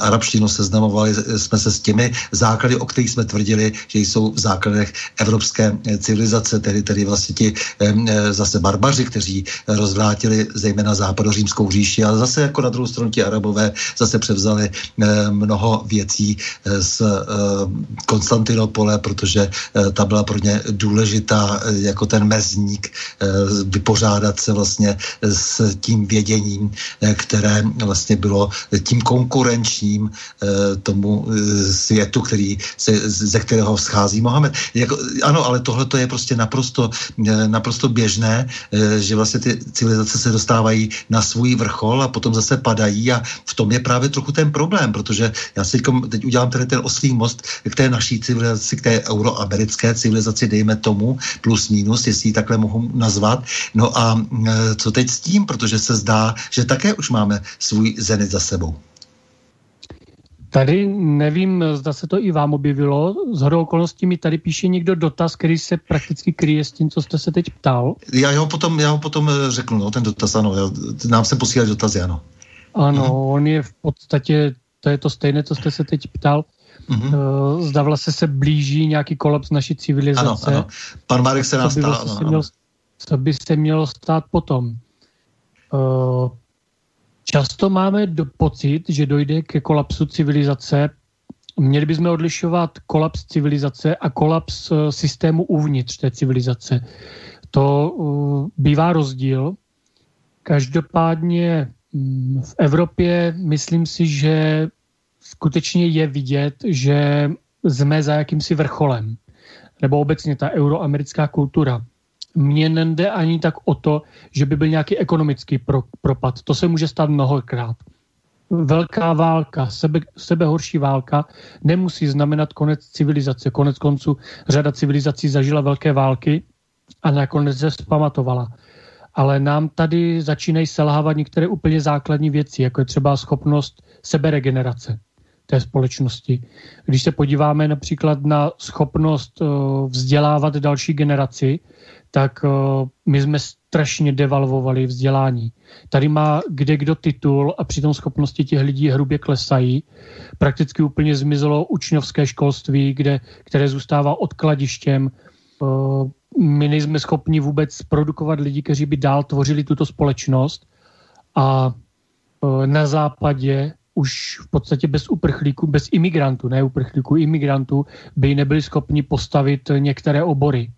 arabštinu seznamovali jsme se s těmi základy, o kterých jsme tvrdili, že jsou v základech evropské civilizace civilizace, tedy, tedy vlastně ti e, zase barbaři, kteří rozvrátili zejména západořímskou říši, ale zase jako na druhou stranu ti arabové zase převzali mnoho věcí e, z e, Konstantinopole, protože ta byla pro ně důležitá jako ten mezník vypořádat se vlastně s tím věděním, které vlastně bylo tím konkurenčním tomu světu, který se, ze kterého schází Mohamed. Jako, ano, ale tohle to je prostě prostě naprosto, eh, naprosto běžné, eh, že vlastně ty civilizace se dostávají na svůj vrchol a potom zase padají a v tom je právě trochu ten problém, protože já si teď udělám tady ten oslý most k té naší civilizaci, k té euroamerické civilizaci, dejme tomu, plus minus, jestli ji takhle mohu nazvat. No a eh, co teď s tím, protože se zdá, že také už máme svůj zenit za sebou. Tady nevím, zda se to i vám objevilo. Z hodou okolností mi tady píše někdo dotaz, který se prakticky kryje s tím, co jste se teď ptal. Já ho potom, já ho potom eh, řeknu, no, ten dotaz, ano. Já, nám se posílají dotazy, ano. Ano, mhm. on je v podstatě, to je to stejné, co jste se teď ptal. Mm-hmm. Zda vlastně se blíží nějaký kolaps naší civilizace. Ano, ano. Pan Marek se nás ptal. Vlastně měl, co by se mělo stát potom? Uh, Často máme do pocit, že dojde ke kolapsu civilizace. Měli bychom odlišovat kolaps civilizace a kolaps eh, systému uvnitř té civilizace. To uh, bývá rozdíl. Každopádně um, v Evropě myslím si, že skutečně je vidět, že jsme za jakýmsi vrcholem. Nebo obecně ta euroamerická kultura mně nejde ani tak o to, že by byl nějaký ekonomický pro, propad. To se může stát mnohokrát. Velká válka, sebe, sebehorší válka nemusí znamenat konec civilizace. Konec konců řada civilizací zažila velké války a nakonec se zpamatovala. Ale nám tady začínají selhávat některé úplně základní věci, jako je třeba schopnost seberegenerace té společnosti. Když se podíváme například na schopnost uh, vzdělávat další generaci, tak uh, my jsme strašně devalvovali vzdělání. Tady má kde kdo titul a přitom schopnosti těch lidí hrubě klesají. Prakticky úplně zmizelo učňovské školství, kde, které zůstává odkladištěm. Uh, my nejsme schopni vůbec produkovat lidi, kteří by dál tvořili tuto společnost a na západě už v podstatě bez uprchlíků, bez imigrantů, ne uprchlíků, imigrantů by nebyli schopni postavit některé obory.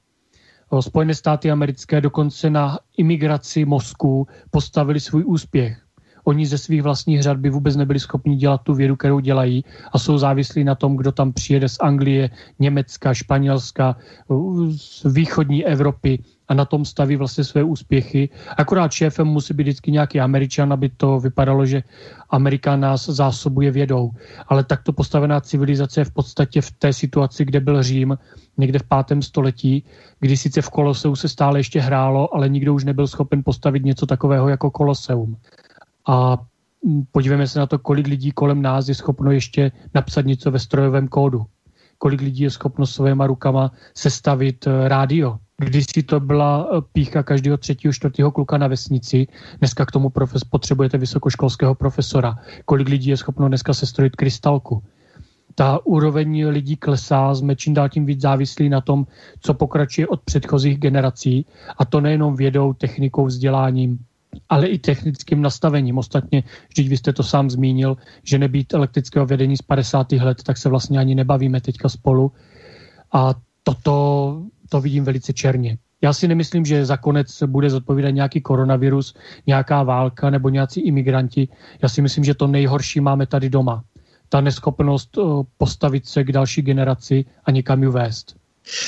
Spojené státy americké dokonce na imigraci mozku postavili svůj úspěch. Oni ze svých vlastních řad by vůbec nebyli schopni dělat tu vědu, kterou dělají a jsou závislí na tom, kdo tam přijede z Anglie, Německa, Španělska, z východní Evropy a na tom staví vlastně své úspěchy. Akorát šéfem musí být vždycky nějaký Američan, aby to vypadalo, že Amerika nás zásobuje vědou. Ale takto postavená civilizace je v podstatě v té situaci, kde byl Řím, někde v pátém století, kdy sice v Koloseu se stále ještě hrálo, ale nikdo už nebyl schopen postavit něco takového jako Koloseum. A podívejme se na to, kolik lidí kolem nás je schopno ještě napsat něco ve strojovém kódu. Kolik lidí je schopno svýma rukama sestavit eh, rádio. Když si to byla eh, pícha každého třetího, čtvrtého kluka na vesnici, dneska k tomu profes, potřebujete vysokoškolského profesora. Kolik lidí je schopno dneska sestrojit krystalku ta úroveň lidí klesá, jsme čím dál tím víc závislí na tom, co pokračuje od předchozích generací a to nejenom vědou, technikou, vzděláním, ale i technickým nastavením. Ostatně, vždyť vy jste to sám zmínil, že nebýt elektrického vedení z 50. let, tak se vlastně ani nebavíme teďka spolu. A toto to vidím velice černě. Já si nemyslím, že za konec bude zodpovídat nějaký koronavirus, nějaká válka nebo nějací imigranti. Já si myslím, že to nejhorší máme tady doma ta neschopnost eh, postavit se k další generaci a někam ji vést.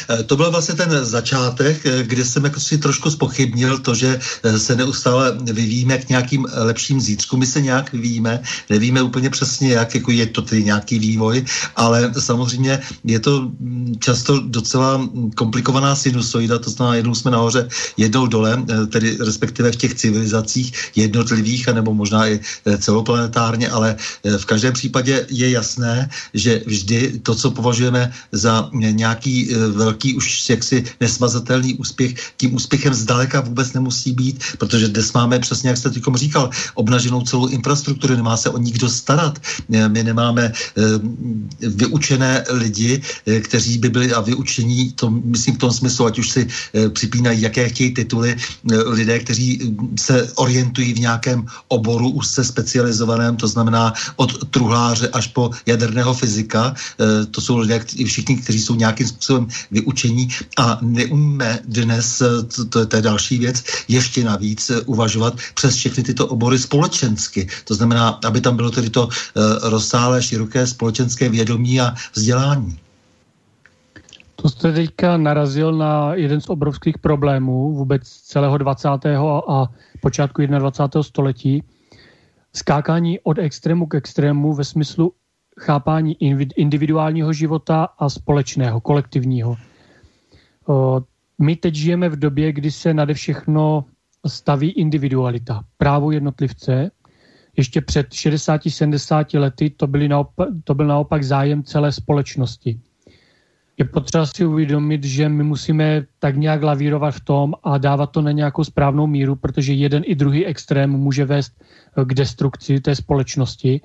Eh, to byl vlastně ten začátek, eh, kde jsem jako si trošku spochybnil to, že eh, se neustále vyvíjíme k nějakým lepším zítřkům. My se nějak vyvíjíme, nevíme úplně přesně jak, jako je to tedy nějaký vývoj, ale samozřejmě je to mm, často docela mm, komplikovaná sinusoida, to znamená, jednou jsme nahoře, jednou dole, tedy respektive v těch civilizacích jednotlivých, anebo možná i celoplanetárně, ale v každém případě je jasné, že vždy to, co považujeme za nějaký velký už jaksi nesmazatelný úspěch, tím úspěchem zdaleka vůbec nemusí být, protože dnes máme přesně, jak jste teď říkal, obnaženou celou infrastrukturu, nemá se o nikdo starat. My nemáme eh, vyučené lidi, eh, kteří by byli a vyučení, to myslím v tom smyslu, ať už si eh, připínají, jaké chtějí tituly, lidé, kteří se orientují v nějakém oboru úzce specializovaném, to znamená od truhláře až po jaderného fyzika. To jsou lidé všichni, kteří jsou nějakým způsobem vyučení a neumíme dnes, to, to, to je další věc, ještě navíc uvažovat přes všechny tyto obory společensky. To znamená, aby tam bylo tedy to uh, rozsáhlé, široké společenské vědomí a vzdělání. To jste teďka narazil na jeden z obrovských problémů vůbec celého 20. a počátku 21. století. Skákání od extrému k extrému ve smyslu chápání individuálního života a společného, kolektivního. My teď žijeme v době, kdy se nade všechno staví individualita, právo jednotlivce. Ještě před 60-70 lety to, byly naopak, to byl naopak zájem celé společnosti. Je potřeba si uvědomit, že my musíme tak nějak lavírovat v tom a dávat to na nějakou správnou míru, protože jeden i druhý extrém může vést k destrukci té společnosti.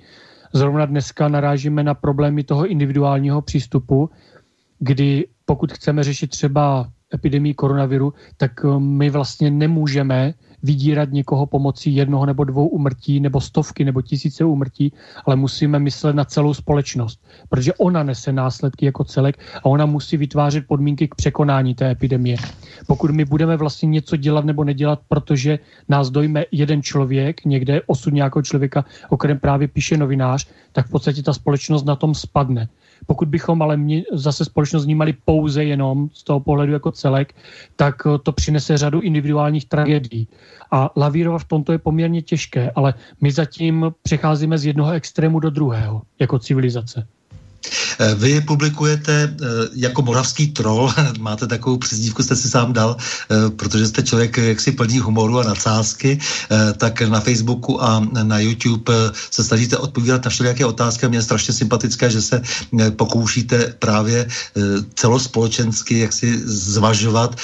Zrovna dneska narážíme na problémy toho individuálního přístupu, kdy pokud chceme řešit třeba epidemii koronaviru, tak eh, my vlastně nemůžeme vydírat někoho pomocí jednoho nebo dvou umrtí, nebo stovky, nebo tisíce umrtí, ale musíme myslet na celou společnost, protože ona nese následky jako celek a ona musí vytvářet podmínky k překonání té epidemie. Pokud my budeme vlastně něco dělat nebo nedělat, protože nás dojme jeden člověk, někde osud nějakého člověka, o kterém právě píše novinář, tak v podstatě ta společnost na tom spadne. Pokud bychom ale mě, zase společnost vnímali pouze jenom z toho pohledu jako celek, tak eh, to přinese řadu individuálních tragédií. A lavírovat v tomto je poměrně těžké, ale my zatím přecházíme z jednoho extrému do druhého jako civilizace. Eh, vy publikujete eh, jako moravský troll, máte takovou přezdívku, jste si sám dal, eh, protože jste člověk jaksi plný humoru a nadsázky, tak na Facebooku a na YouTube se snažíte odpovídat na všelijaké otázky a mě je strašně sympatické, že se pokoušíte právě celospolečensky jaksi zvažovat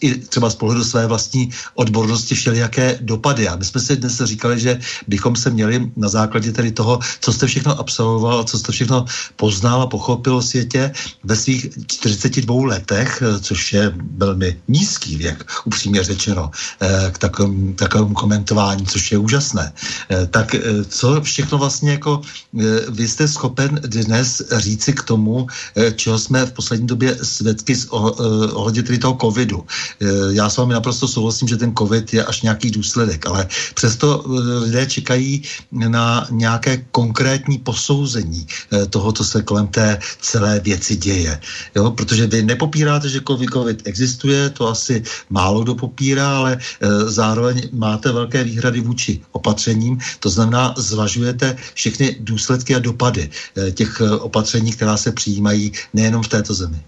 i třeba z pohledu své vlastní odbornosti všelijaké dopady. A my jsme si dnes říkali, že bychom se měli na základě tedy toho, co jste všechno absolvoval, co jste všechno poznal a pochopil o světě ve svých 42 letech, eh, což je velmi nízký věk, upřímně řečeno, eh, k takovému, takovému komentování, což je úžasné. Eh, tak co všechno vlastně jako vy jste schopen dnes říci k tomu, čeho jsme v poslední době svědky ohledně tedy toho covidu. Já s vámi naprosto souhlasím, že ten covid je až nějaký důsledek, ale přesto lidé čekají na nějaké konkrétní posouzení toho, co se kolem kolem té celé věci děje. Jo? Protože vy nepopíráte, že COVID existuje, to asi málo kdo popírá, ale e, zároveň máte velké výhrady vůči opatřením, to znamená, zvažujete všechny důsledky a dopady e, těch e, opatření, která se přijímají nejenom v této zemi.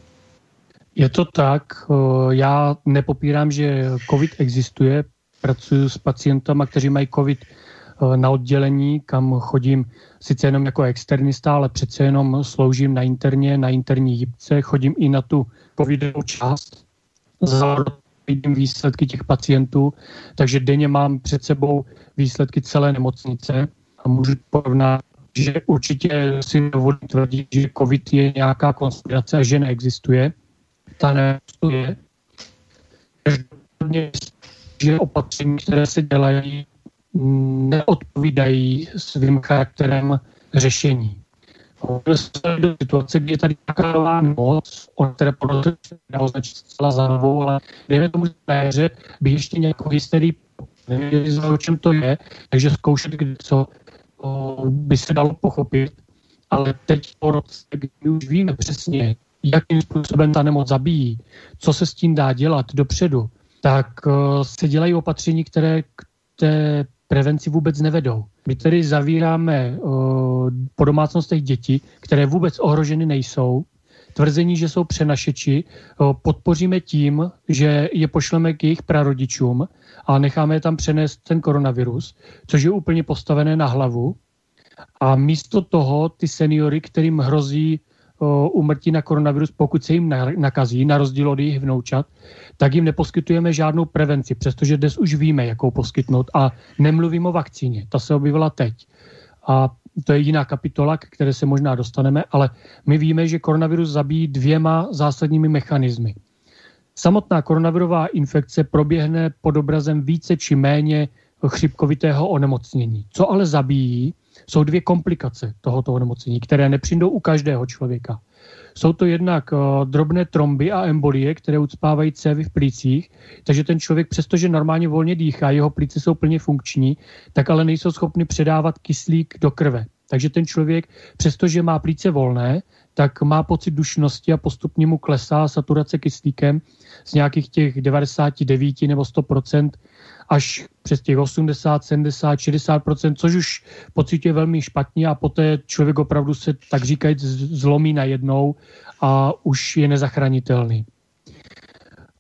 Je to tak, já nepopírám, že COVID existuje, pracuji s pacientama, kteří mají COVID na oddělení, kam chodím sice jenom jako externista, ale přece jenom sloužím na interně, na interní jibce, chodím i na tu covidovou část, vidím výsledky těch pacientů, takže denně mám před sebou výsledky celé nemocnice a můžu porovnat, že určitě si dovolím tvrdit, že COVID je nějaká konspirace a že neexistuje. Ta neexistuje. Že opatření, které se dělají, neodpovídají svým charakterem řešení. Jsme do situace, kdy je tady nějaká nová moc, o které se dá označit zcela za novou, ale dejme tomu, že by ještě nějakou hysterii nevěděli, o čem to je, takže zkoušet, co by se dalo pochopit, ale teď po roce, kdy už víme přesně, jakým způsobem ta nemoc zabíjí, co se s tím dá dělat dopředu, tak se dělají opatření, které k té prevenci vůbec nevedou. My tedy zavíráme uh, po domácnostech děti, které vůbec ohroženy nejsou. Tvrzení, že jsou přenašeči, uh, podpoříme tím, že je pošleme k jejich prarodičům a necháme je tam přenést ten koronavirus, což je úplně postavené na hlavu. A místo toho ty seniory, kterým hrozí umrtí na koronavirus, pokud se jim nakazí, na rozdíl od jejich vnoučat, tak jim neposkytujeme žádnou prevenci, přestože dnes už víme, jakou poskytnout. A nemluvím o vakcíně, ta se objevila teď. A to je jiná kapitola, k které se možná dostaneme, ale my víme, že koronavirus zabíjí dvěma zásadními mechanismy. Samotná koronavirová infekce proběhne pod obrazem více či méně chřipkovitého onemocnění. Co ale zabíjí, jsou dvě komplikace tohoto onemocnění, které nepřijdou u každého člověka. Jsou to jednak uh, drobné tromby a embolie, které ucpávají cévy v plících, takže ten člověk, přestože normálně volně dýchá, jeho plíce jsou plně funkční, tak ale nejsou schopny předávat kyslík do krve. Takže ten člověk, přestože má plíce volné, tak má pocit dušnosti a postupně mu klesá saturace kyslíkem z nějakých těch 99 nebo 100 až přes těch 80, 70, 60% což už pocituje velmi špatně a poté člověk opravdu se tak říkajíc zlomí najednou a už je nezachranitelný.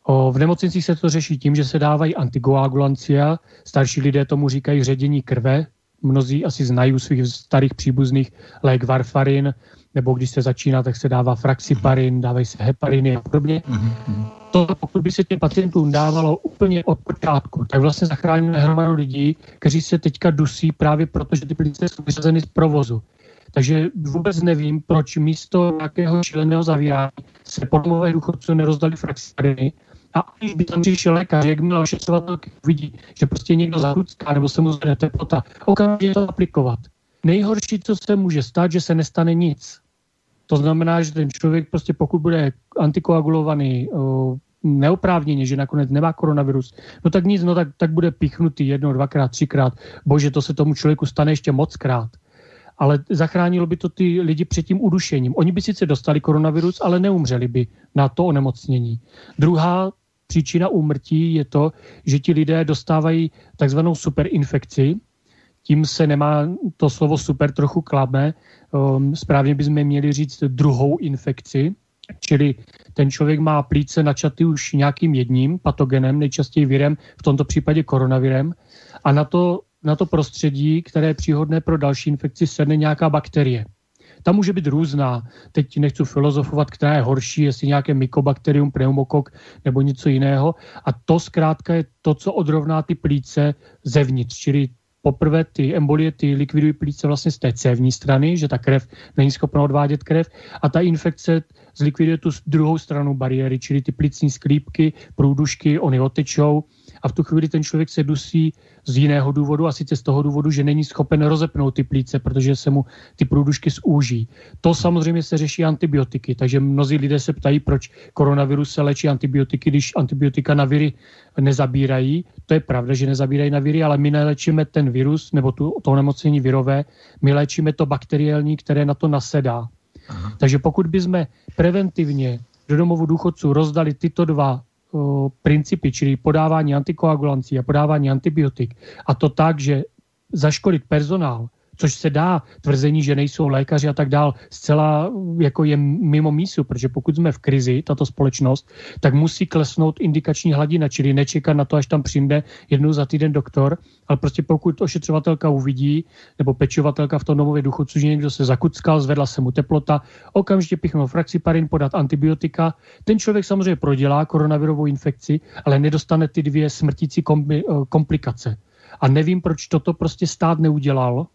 O, v nemocnicích se to řeší tím, že se dávají antikoagulancia, starší lidé tomu říkají ředění krve, mnozí asi znají u svých starých příbuzných lék varfarin, nebo když se začíná, tak se dává fraxiparin, dávají se hepariny a podobně. Mm-hmm. To, pokud by se těm pacientům dávalo úplně od počátku, tak vlastně zachráníme hromadu lidí, kteří se teďka dusí právě proto, že ty plíce jsou vyřazeny z provozu. Takže vůbec nevím, proč místo nějakého šíleného zavírání se podmové důchodců nerozdali fraxipariny a když by tam přišel lékař, jak měl ošetřovat, vidí, že prostě někdo zahucká nebo se mu zvedne teplota, okamžitě to aplikovat. Nejhorší, co se může stát, že se nestane nic. To znamená, že ten člověk prostě pokud bude antikoagulovaný neoprávněně, že nakonec nemá koronavirus, no tak nic, no tak, tak bude pichnutý jedno, dvakrát, třikrát. Bože, to se tomu člověku stane ještě moc krát. Ale zachránilo by to ty lidi před tím udušením. Oni by sice dostali koronavirus, ale neumřeli by na to onemocnění. Druhá příčina úmrtí je to, že ti lidé dostávají takzvanou superinfekci, tím se nemá to slovo super trochu klame. Um, správně bychom měli říct druhou infekci, čili ten člověk má plíce načaty už nějakým jedním patogenem, nejčastěji virem, v tomto případě koronavirem, a na to, na to prostředí, které je příhodné pro další infekci, sedne nějaká bakterie. Ta může být různá. Teď nechci filozofovat, která je horší, jestli nějaké mykobakterium, pneumokok nebo něco jiného. A to zkrátka je to, co odrovná ty plíce zevnitř, čili poprvé ty embolie, ty likvidují plíce vlastně z té cévní strany, že ta krev není schopna odvádět krev a ta infekce zlikviduje tu druhou stranu bariéry, čili ty plicní sklípky, průdušky, oni otečou a v tu chvíli ten člověk se dusí z jiného důvodu a sice z toho důvodu, že není schopen rozepnout ty plíce, protože se mu ty průdušky zúží. To samozřejmě se řeší antibiotiky, takže mnozí lidé se ptají, proč koronavirus se léčí antibiotiky, když antibiotika na viry nezabírají. To je pravda, že nezabírají na viry, ale my neléčíme ten virus nebo tu, to onemocnění virové, my léčíme to bakteriální, které na to nasedá. Aha. Takže pokud bychom preventivně do domovu důchodců rozdali tyto dva principy, čili podávání antikoagulancí a podávání antibiotik, a to tak, že zaškolit personál, což se dá, tvrzení, že nejsou lékaři a tak dál, zcela jako je mimo mísu, protože pokud jsme v krizi, tato společnost, tak musí klesnout indikační hladina, čili nečekat na to, až tam přijde jednou za týden doktor, ale prostě pokud ošetřovatelka uvidí, nebo pečovatelka v tom domově důchodců, že někdo se zakuckal, zvedla se mu teplota, okamžitě pichnou fraxiparin, podat antibiotika. Ten člověk samozřejmě prodělá koronavirovou infekci, ale nedostane ty dvě smrtící komplikace. A nevím, proč toto prostě stát neudělal,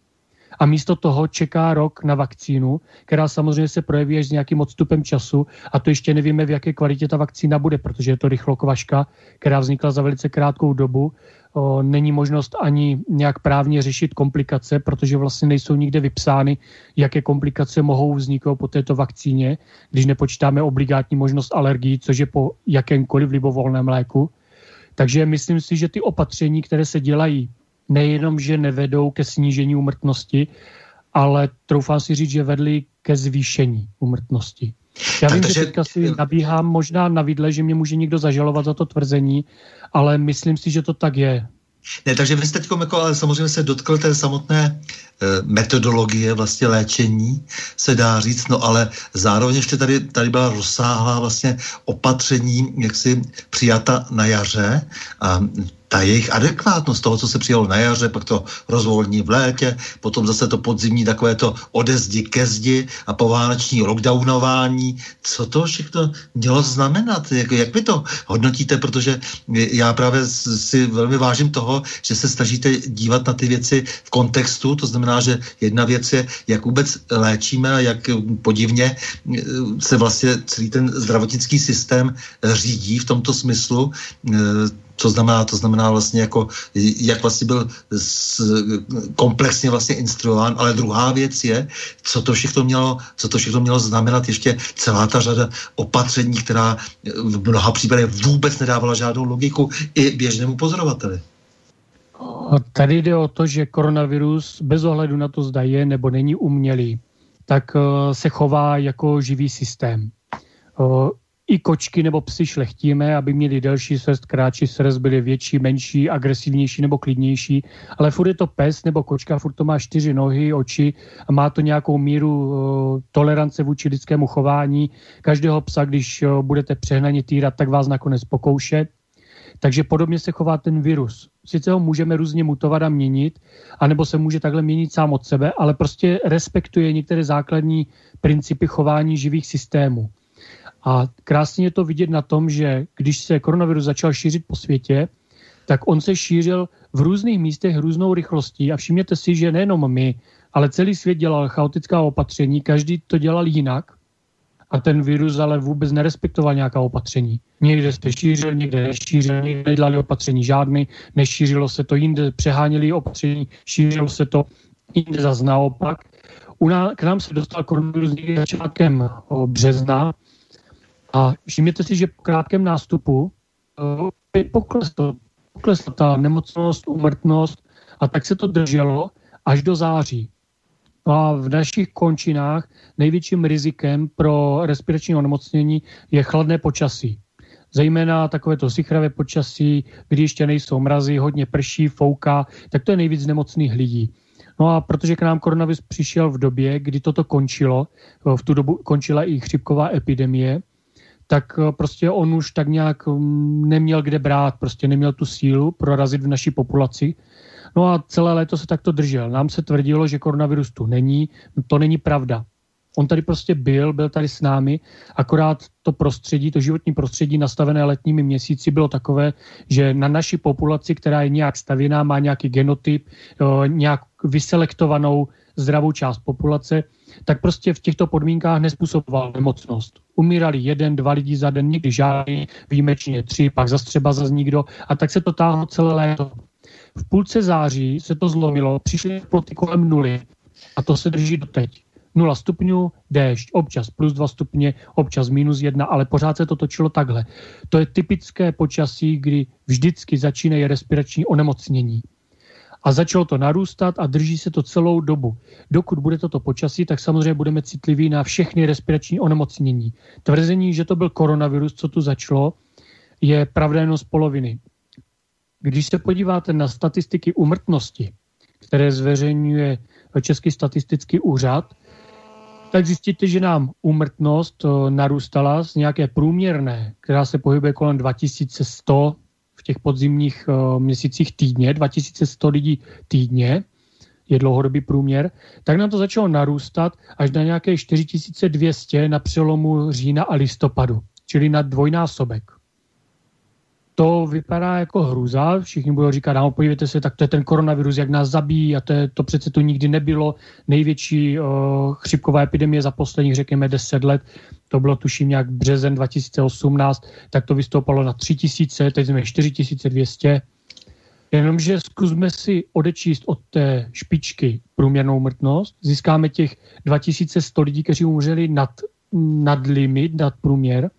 a místo toho čeká rok na vakcínu, která samozřejmě se projeví až s nějakým odstupem času a to ještě nevíme, v jaké kvalitě ta vakcína bude, protože je to rychlokvaška, která vznikla za velice krátkou dobu. O, není možnost ani nějak právně řešit komplikace, protože vlastně nejsou nikde vypsány, jaké komplikace mohou vzniknout po této vakcíně, když nepočítáme obligátní možnost alergií, což je po jakémkoliv libovolném léku. Takže myslím si, že ty opatření, které se dělají nejenom, že nevedou ke snížení umrtnosti, ale troufám si říct, že vedly ke zvýšení umrtnosti. Já vím, že teďka si nabíhám možná na vidle, že mě může někdo zažalovat za to tvrzení, ale myslím si, že to tak je. Ne, takže vy jste teď jako, ale samozřejmě se dotkl té samotné e, metodologie vlastně léčení, se dá říct, no ale zároveň ještě tady, tady byla rozsáhlá vlastně opatření, jak si přijata na jaře a ta jejich adekvátnost toho, co se přijalo na jaře, pak to rozvolní v létě, potom zase to podzimní takové to ode zdi ke zdi a povánoční lockdownování. Co to všechno mělo znamenat? Jak, jak vy to hodnotíte? Protože já právě si velmi vážím toho, že se snažíte dívat na ty věci v kontextu, to znamená, že jedna věc je, jak vůbec léčíme a jak podivně se vlastně celý ten zdravotnický systém řídí v tomto smyslu co znamená, to znamená vlastně jako, jak vlastně byl s, komplexně vlastně instruován, ale druhá věc je, co to všechno mělo, co to všechno mělo znamenat ještě celá ta řada opatření, která v mnoha případech vůbec nedávala žádnou logiku i běžnému pozorovateli. Tady jde o to, že koronavirus bez ohledu na to, zda je nebo není umělý, tak eh, se chová jako živý systém. I kočky nebo psy šlechtíme, aby měli delší srst, kráčí srst, byly větší, menší, agresivnější nebo klidnější, ale furt je to pes nebo kočka, furt to má čtyři nohy, oči a má to nějakou míru tolerance vůči lidskému chování. Každého psa, když budete přehnaně týrat, tak vás nakonec pokouše. Takže podobně se chová ten virus. Sice ho můžeme různě mutovat a měnit, anebo se může takhle měnit sám od sebe, ale prostě respektuje některé základní principy chování živých systémů. A krásně je to vidět na tom, že když se koronavirus začal šířit po světě, tak on se šířil v různých místech různou rychlostí a všimněte si, že nejenom my, ale celý svět dělal chaotická opatření, každý to dělal jinak a ten virus ale vůbec nerespektoval nějaká opatření. Někde se šířil, někde nešířil, někde nedělali opatření žádný, nešířilo se to, jinde přeháněli opatření, šířilo se to, jinde zase naopak. U nás, k nám se dostal koronavirus někdy začátkem března, a všimněte si, že po krátkém nástupu uh, poklesla, poklesla ta nemocnost, umrtnost a tak se to drželo až do září. No a v našich končinách největším rizikem pro respirační onemocnění je chladné počasí. Zejména takovéto sichravé počasí, kdy ještě nejsou mrazy, hodně prší, fouká, tak to je nejvíc nemocných lidí. No a protože k nám koronavirus přišel v době, kdy toto končilo, v tu dobu končila i chřipková epidemie, tak eh, prostě on už tak nějak mm, neměl kde brát, prostě neměl tu sílu prorazit v naší populaci. No a celé léto se takto držel. Nám se tvrdilo, že koronavirus tu není. To není pravda. On tady prostě byl, byl tady s námi, akorát to prostředí, to životní prostředí nastavené letními měsíci bylo takové, že na naší populaci, která je nějak stavěná, má nějaký genotyp, eh, nějak vyselektovanou zdravou část populace, tak prostě v těchto podmínkách nespůsoboval nemocnost. Umírali jeden, dva lidi za den, někdy žádný, výjimečně tři, pak zase třeba zase nikdo a tak se to táhlo celé léto. V půlce září se to zlomilo, přišly ploty kolem nuly a to se drží doteď. 0 stupňů, déšť, občas plus 2 stupně, občas minus 1, ale pořád se to točilo takhle. To je typické počasí, kdy vždycky začínají respirační onemocnění. A začalo to narůstat a drží se to celou dobu. Dokud bude toto počasí, tak samozřejmě budeme citliví na všechny respirační onemocnění. Tvrzení, že to byl koronavirus, co tu začalo, je pravda jenom z poloviny. Když se podíváte na statistiky umrtnosti, které zveřejňuje Český statistický úřad, tak zjistíte, že nám úmrtnost eh, narůstala z nějaké průměrné, která se pohybuje kolem 2100 v těch podzimních uh, měsících týdně, 2100 lidí týdně, je dlouhodobý průměr, tak nám to začalo narůstat až na nějaké 4200 na přelomu října a listopadu, čili na dvojnásobek to vypadá jako hruza. Všichni budou říkat, no, podívejte se, tak to je ten koronavirus, jak nás zabíjí a to, je, to přece tu nikdy nebylo. Největší uh, chřipková epidemie za posledních, řekněme, 10 let, to bylo tuším nějak březen 2018, tak to vystoupalo na 3000, teď jsme 4200. Jenomže zkusme si odečíst od té špičky průměrnou mrtnost, získáme těch 2100 lidí, kteří umřeli nad, nad limit, nad průměr,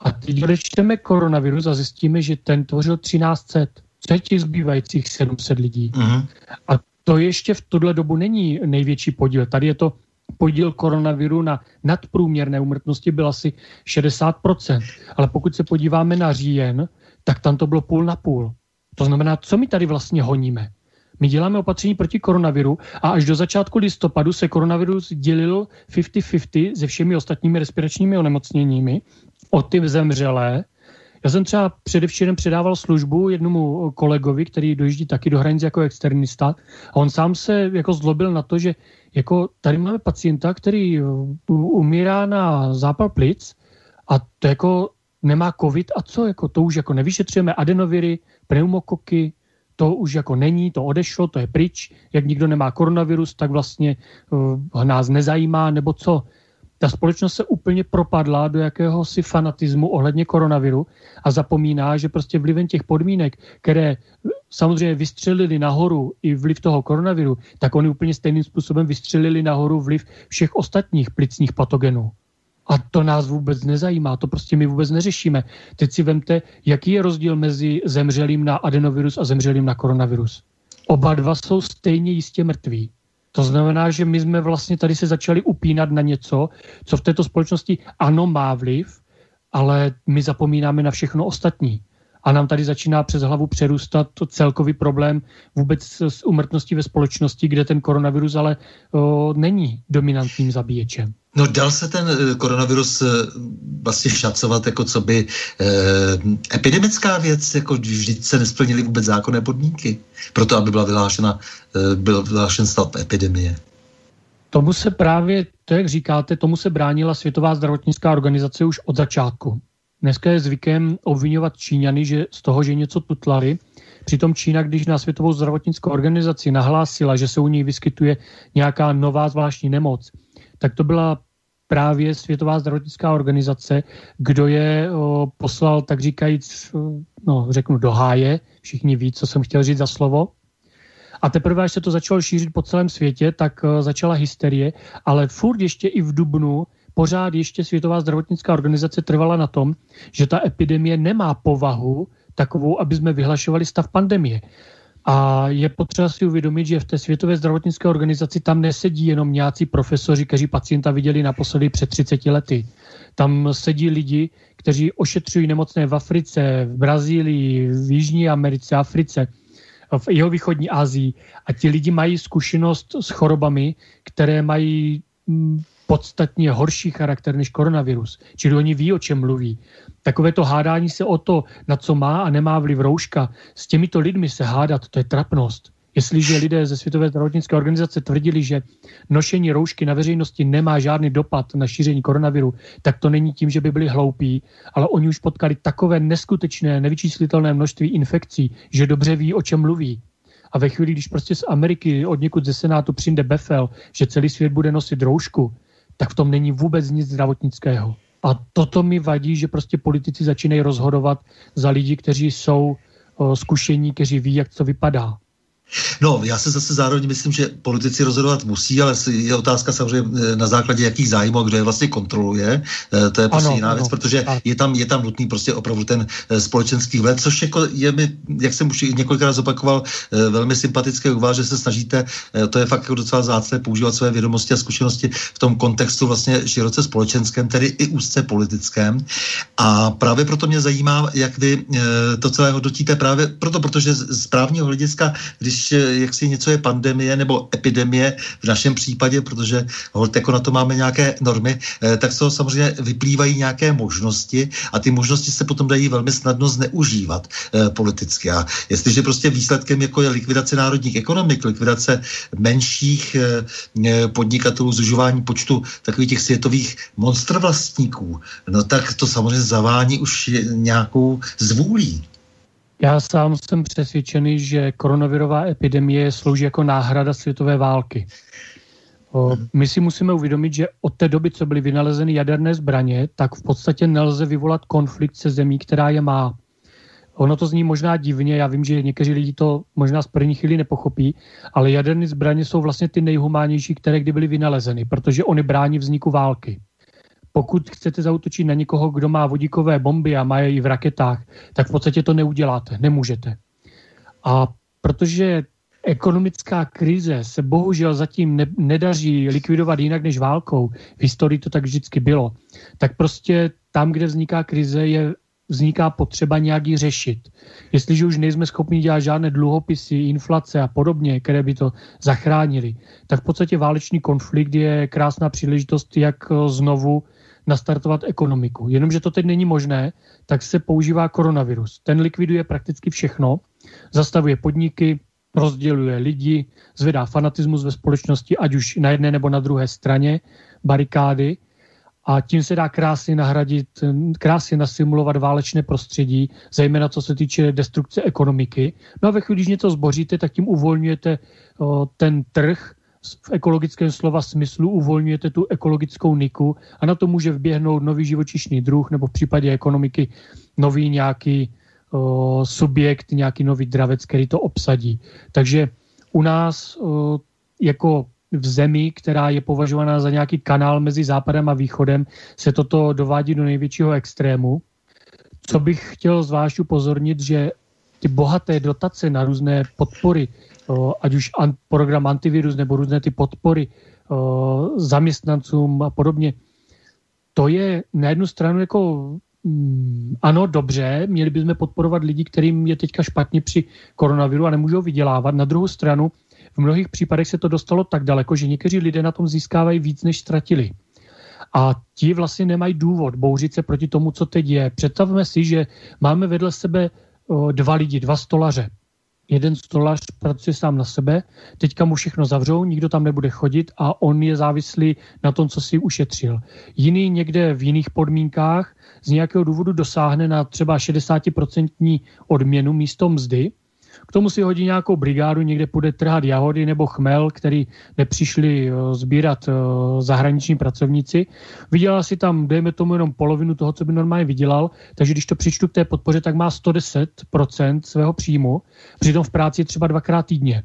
a teď odečteme koronavirus a zjistíme, že ten tvořil 1300. Co je těch zbývajících 700 lidí? Uh-huh. A to ještě v tuhle dobu není největší podíl. Tady je to podíl koronaviru na nadprůměrné umrtnosti byl asi 60%. Ale pokud se podíváme na říjen, tak tam to bylo půl na půl. To znamená, co my tady vlastně honíme? My děláme opatření proti koronaviru a až do začátku listopadu se koronavirus dělil 50-50 se všemi ostatními respiračními onemocněními o ty zemřelé. Já jsem třeba především předával službu jednomu kolegovi, který dojíždí taky do hranic jako externista. A on sám se jako zlobil na to, že jako tady máme pacienta, který umírá na zápal plic a to jako nemá covid. A co, jako to už jako nevyšetřujeme. Adenoviry, pneumokoky, to už jako není, to odešlo, to je pryč, jak nikdo nemá koronavirus, tak vlastně uh, nás nezajímá, nebo co ta společnost se úplně propadla do jakéhosi fanatismu ohledně koronaviru a zapomíná, že prostě vlivem těch podmínek, které samozřejmě vystřelili nahoru i vliv toho koronaviru, tak oni úplně stejným způsobem vystřelili nahoru vliv všech ostatních plicních patogenů. A to nás vůbec nezajímá, to prostě my vůbec neřešíme. Teď si vemte, jaký je rozdíl mezi zemřelým na adenovirus a zemřelým na koronavirus. Oba dva jsou stejně jistě mrtví. To znamená, že my jsme vlastně tady se začali upínat na něco, co v této společnosti ano má vliv, ale my zapomínáme na všechno ostatní. A nám tady začíná přes hlavu přerůstat celkový problém vůbec s umrtností ve společnosti, kde ten koronavirus ale o, není dominantním zabíječem. No dal se ten eh, koronavirus eh, vlastně šacovat jako co by eh, epidemická věc, jako vždyť se nesplnily vůbec zákonné podmínky, proto aby byla vyhlášena, eh, byl vyhlášen stav epidemie. Tomu se právě, to jak říkáte, tomu se bránila Světová zdravotnická organizace už od začátku. Dneska je zvykem obvinovat Číňany, že z toho, že něco tutlali, Přitom Čína, když na Světovou zdravotnickou organizaci nahlásila, že se u ní vyskytuje nějaká nová zvláštní nemoc, tak to byla právě Světová zdravotnická organizace, kdo je o, poslal, tak říkajíc, no, řeknu, do háje. Všichni ví, co jsem chtěl říct za slovo. A teprve, až se to začalo šířit po celém světě, tak o, začala hysterie, ale furt ještě i v Dubnu pořád ještě Světová zdravotnická organizace trvala na tom, že ta epidemie nemá povahu takovou, aby jsme vyhlašovali stav pandemie. A je potřeba si uvědomit, že v té Světové zdravotnické organizaci tam nesedí jenom nějací profesoři, kteří pacienta viděli naposledy před 30 lety. Tam sedí lidi, kteří ošetřují nemocné v Africe, v Brazílii, v Jižní Americe, Africe, v jeho východní Asii. A ti lidi mají zkušenost s chorobami, které mají mm, podstatně horší charakter než koronavirus. Čili oni ví, o čem mluví. Takové to hádání se o to, na co má a nemá vliv rouška, s těmito lidmi se hádat, to je trapnost. Jestliže lidé ze Světové zdravotnické organizace tvrdili, že nošení roušky na veřejnosti nemá žádný dopad na šíření koronaviru, tak to není tím, že by byli hloupí, ale oni už potkali takové neskutečné, nevyčíslitelné množství infekcí, že dobře ví, o čem mluví. A ve chvíli, když prostě z Ameriky od někud ze Senátu přijde Befel, že celý svět bude nosit roušku, tak v tom není vůbec nic zdravotnického. A toto mi vadí, že prostě politici začínají rozhodovat za lidi, kteří jsou zkušení, kteří ví, jak to vypadá. No, já se zase zároveň myslím, že politici rozhodovat musí, ale je otázka samozřejmě eh, na základě jakých zájmů, kdo je vlastně kontroluje. Eh, to je prostě ano, jiná ano. věc, protože je tam, je tam nutný prostě opravdu ten eh, společenský vlet, což jako je mi, jak jsem už několikrát zopakoval, velmi sympatické u vás, že se snažíte, to je fakt jako docela zácné, používat své vědomosti a zkušenosti v tom kontextu vlastně široce společenském, tedy i úzce politickém. A právě proto mě zajímá, jak vy to celé hodnotíte právě proto, protože z právního hlediska, když když jak si něco je pandemie nebo epidemie v našem případě, protože hold, jako na to máme nějaké normy, eh, tak z toho samozřejmě vyplývají nějaké možnosti a ty možnosti se potom dají velmi snadno zneužívat eh, politicky. A jestliže prostě výsledkem jako je likvidace národních ekonomik, likvidace menších eh, podnikatelů, zužování počtu takových těch světových monstrvlastníků, no tak to samozřejmě zavání už nějakou zvůlí. Já sám jsem přesvědčený, že koronavirová epidemie slouží jako náhrada světové války. O, my si musíme uvědomit, že od té doby, co byly vynalezeny jaderné zbraně, tak v podstatě nelze vyvolat konflikt se zemí, která je má. Ono to zní možná divně, já vím, že někteří lidi to možná z první chvíli nepochopí, ale jaderné zbraně jsou vlastně ty nejhumánější, které kdy byly vynalezeny, protože oni brání vzniku války pokud chcete zautočit na někoho, kdo má vodíkové bomby a má je i v raketách, tak v podstatě to neuděláte, nemůžete. A protože ekonomická krize se bohužel zatím ne, nedaří likvidovat jinak než válkou, v historii to tak vždycky bylo, tak prostě tam, kde vzniká krize, je vzniká potřeba nějak ji řešit. Jestliže už nejsme schopni dělat žádné dluhopisy, inflace a podobně, které by to zachránili, tak v podstatě válečný konflikt je krásná příležitost, jak znovu nastartovat ekonomiku. Jenomže to teď není možné, tak se používá koronavirus. Ten likviduje prakticky všechno, zastavuje podniky, rozděluje lidi, zvedá fanatismus ve společnosti, ať už na jedné nebo na druhé straně barikády a tím se dá krásně nahradit, krásně nasimulovat válečné prostředí, zejména co se týče destrukce ekonomiky. No a ve chvíli, když něco zboříte, tak tím uvolňujete o, ten trh v ekologickém slova smyslu uvolňujete tu ekologickou niku a na to může vběhnout nový živočišný druh nebo v případě ekonomiky nový nějaký o, subjekt, nějaký nový dravec, který to obsadí. Takže u nás o, jako v zemi, která je považovaná za nějaký kanál mezi západem a východem, se toto dovádí do největšího extrému. Co bych chtěl zvlášť upozornit, že ty bohaté dotace na různé podpory ať už program antivirus nebo různé ty podpory zaměstnancům a podobně. To je na jednu stranu jako mm, ano, dobře, měli bychom podporovat lidi, kterým je teďka špatně při koronaviru a nemůžou vydělávat. Na druhou stranu, v mnohých případech se to dostalo tak daleko, že někteří lidé na tom získávají víc, než ztratili. A ti vlastně nemají důvod bouřit se proti tomu, co teď je. Představme si, že máme vedle sebe dva lidi, dva stolaře jeden stolař pracuje sám na sebe, teďka mu všechno zavřou, nikdo tam nebude chodit a on je závislý na tom, co si ušetřil. Jiný někde v jiných podmínkách z nějakého důvodu dosáhne na třeba 60% odměnu místo mzdy, k tomu si hodí nějakou brigádu, někde půjde trhat jahody nebo chmel, který nepřišli eh, sbírat eh, zahraniční pracovníci. Vydělal si tam, dejme tomu, jenom polovinu toho, co by normálně vydělal, takže když to přičtu k té podpoře, tak má 110% svého příjmu, přitom v práci třeba dvakrát týdně.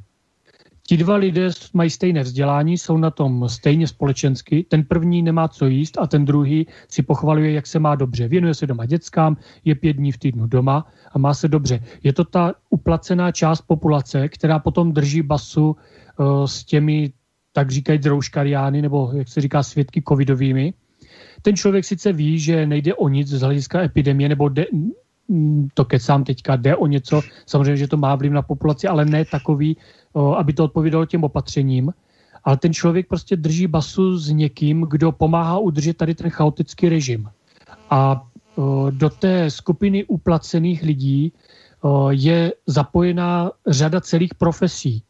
Ti dva lidé mají stejné vzdělání, jsou na tom stejně společensky. Ten první nemá co jíst a ten druhý si pochvaluje, jak se má dobře. Věnuje se doma dětskám, je pět dní v týdnu doma a má se dobře. Je to ta uplacená část populace, která potom drží basu uh, s těmi, tak říkají, drouškariány, nebo jak se říká, svědky covidovými. Ten člověk sice ví, že nejde o nic z hlediska epidemie, nebo de, to kecám teďka, jde o něco, samozřejmě, že to má vliv na populaci, ale ne takový, aby to odpovídalo těm opatřením. Ale ten člověk prostě drží basu s někým, kdo pomáhá udržet tady ten chaotický režim. A do té skupiny uplacených lidí je zapojená řada celých profesí.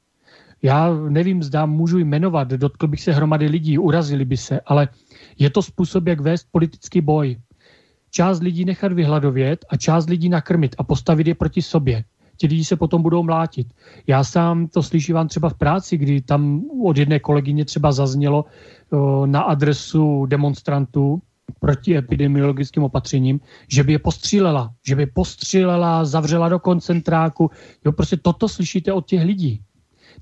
Já nevím, zda můžu jmenovat, dotkl bych se hromady lidí, urazili by se, ale je to způsob, jak vést politický boj. Část lidí nechat vyhladovět a část lidí nakrmit a postavit je proti sobě ti lidi se potom budou mlátit. Já sám to slyším třeba v práci, kdy tam od jedné kolegyně třeba zaznělo na adresu demonstrantů proti epidemiologickým opatřením, že by je postřílela, že by postřílela, zavřela do koncentráku. Jo, prostě toto slyšíte od těch lidí.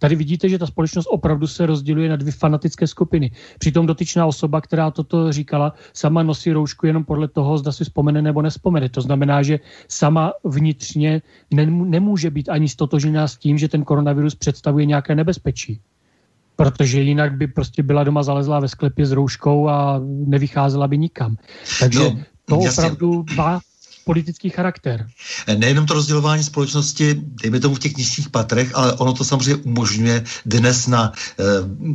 Tady vidíte, že ta společnost opravdu se rozděluje na dvě fanatické skupiny. Přitom dotyčná osoba, která toto říkala, sama nosí roušku jenom podle toho, zda si vzpomene nebo nespomene. To znamená, že sama vnitřně nemůže být ani stotožená s tím, že ten koronavirus představuje nějaké nebezpečí protože jinak by prostě byla doma zalezlá ve sklepě s rouškou a nevycházela by nikam. Takže no, to jasně. opravdu má politický charakter. Nejenom to rozdělování společnosti, dejme tomu v těch nižších patrech, ale ono to samozřejmě umožňuje dnes na e,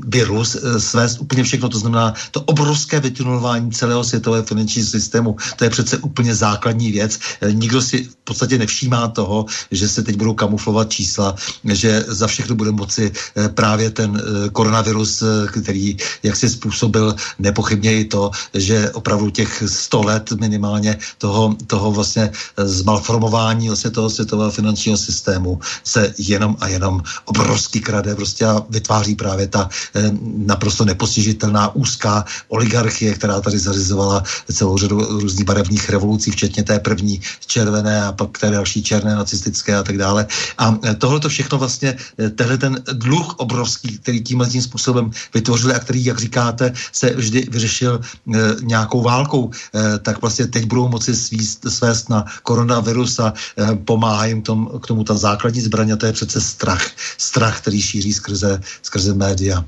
virus e, svést úplně všechno. To znamená to obrovské vytunulování celého světového finančního systému. To je přece úplně základní věc. E, nikdo si v podstatě nevšímá toho, že se teď budou kamuflovat čísla, že za všechno bude moci e, právě ten e, koronavirus, e, který jak si způsobil nepochybně i to, že opravdu těch 100 let minimálně toho, toho vlastně z malformování vlastně toho světového finančního systému se jenom a jenom obrovský krade prostě a vytváří právě ta eh, naprosto nepostižitelná úzká oligarchie, která tady zařizovala celou řadu různých barevných revolucí, včetně té první červené a pak té další černé nacistické a tak dále. A eh, tohle to všechno vlastně, eh, tenhle ten dluh obrovský, který tímhle tím způsobem vytvořili a který, jak říkáte, se vždy vyřešil nějakou válkou, tak vlastně teď budou moci svíst své svést na koronavirus a eh, pomáhá jim tom, k tomu ta základní zbraň a to je přece strach. Strach, který šíří skrze, skrze média.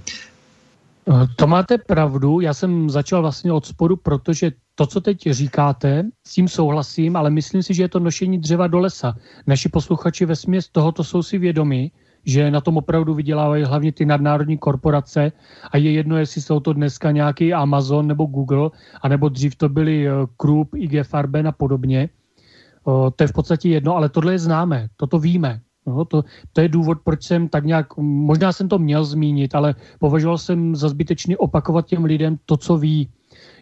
To máte pravdu, já jsem začal vlastně od spodu, protože to, co teď říkáte, s tím souhlasím, ale myslím si, že je to nošení dřeva do lesa. Naši posluchači ve směs tohoto jsou si vědomi, že na tom opravdu vydělávají hlavně ty nadnárodní korporace a je jedno, jestli jsou to dneska nějaký Amazon nebo Google, anebo dřív to byly eh, Krupp, IG Farben a podobně. To je v podstatě jedno, ale tohle je známé, toto víme. No, to, to je důvod, proč jsem tak nějak, možná jsem to měl zmínit, ale považoval jsem za zbytečný opakovat těm lidem to, co ví.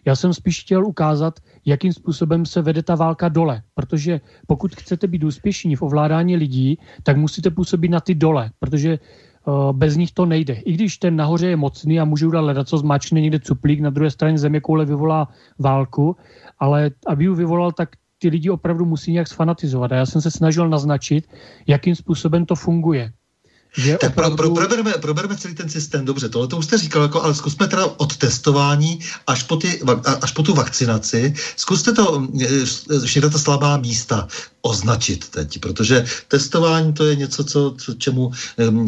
Já jsem spíš chtěl ukázat, jakým způsobem se vede ta válka dole. Protože pokud chcete být úspěšní v ovládání lidí, tak musíte působit na ty dole, protože uh, bez nich to nejde. I když ten nahoře je mocný a může udělat ledat, co zmáčne někde cuplík, na druhé straně země koule vyvolá válku, ale aby ji vyvolal, tak ty lidi opravdu musí nějak sfanatizovat. A já jsem se snažil naznačit, jakým způsobem to funguje. Že tak opravdu... pro, pro, probereme, probereme celý ten systém, dobře, tohle to už jste říkal, jako, ale zkusme teda od testování až po, ty, až po tu vakcinaci, zkuste to, všechna ta slabá místa označit teď, protože testování to je něco, co, co čemu um,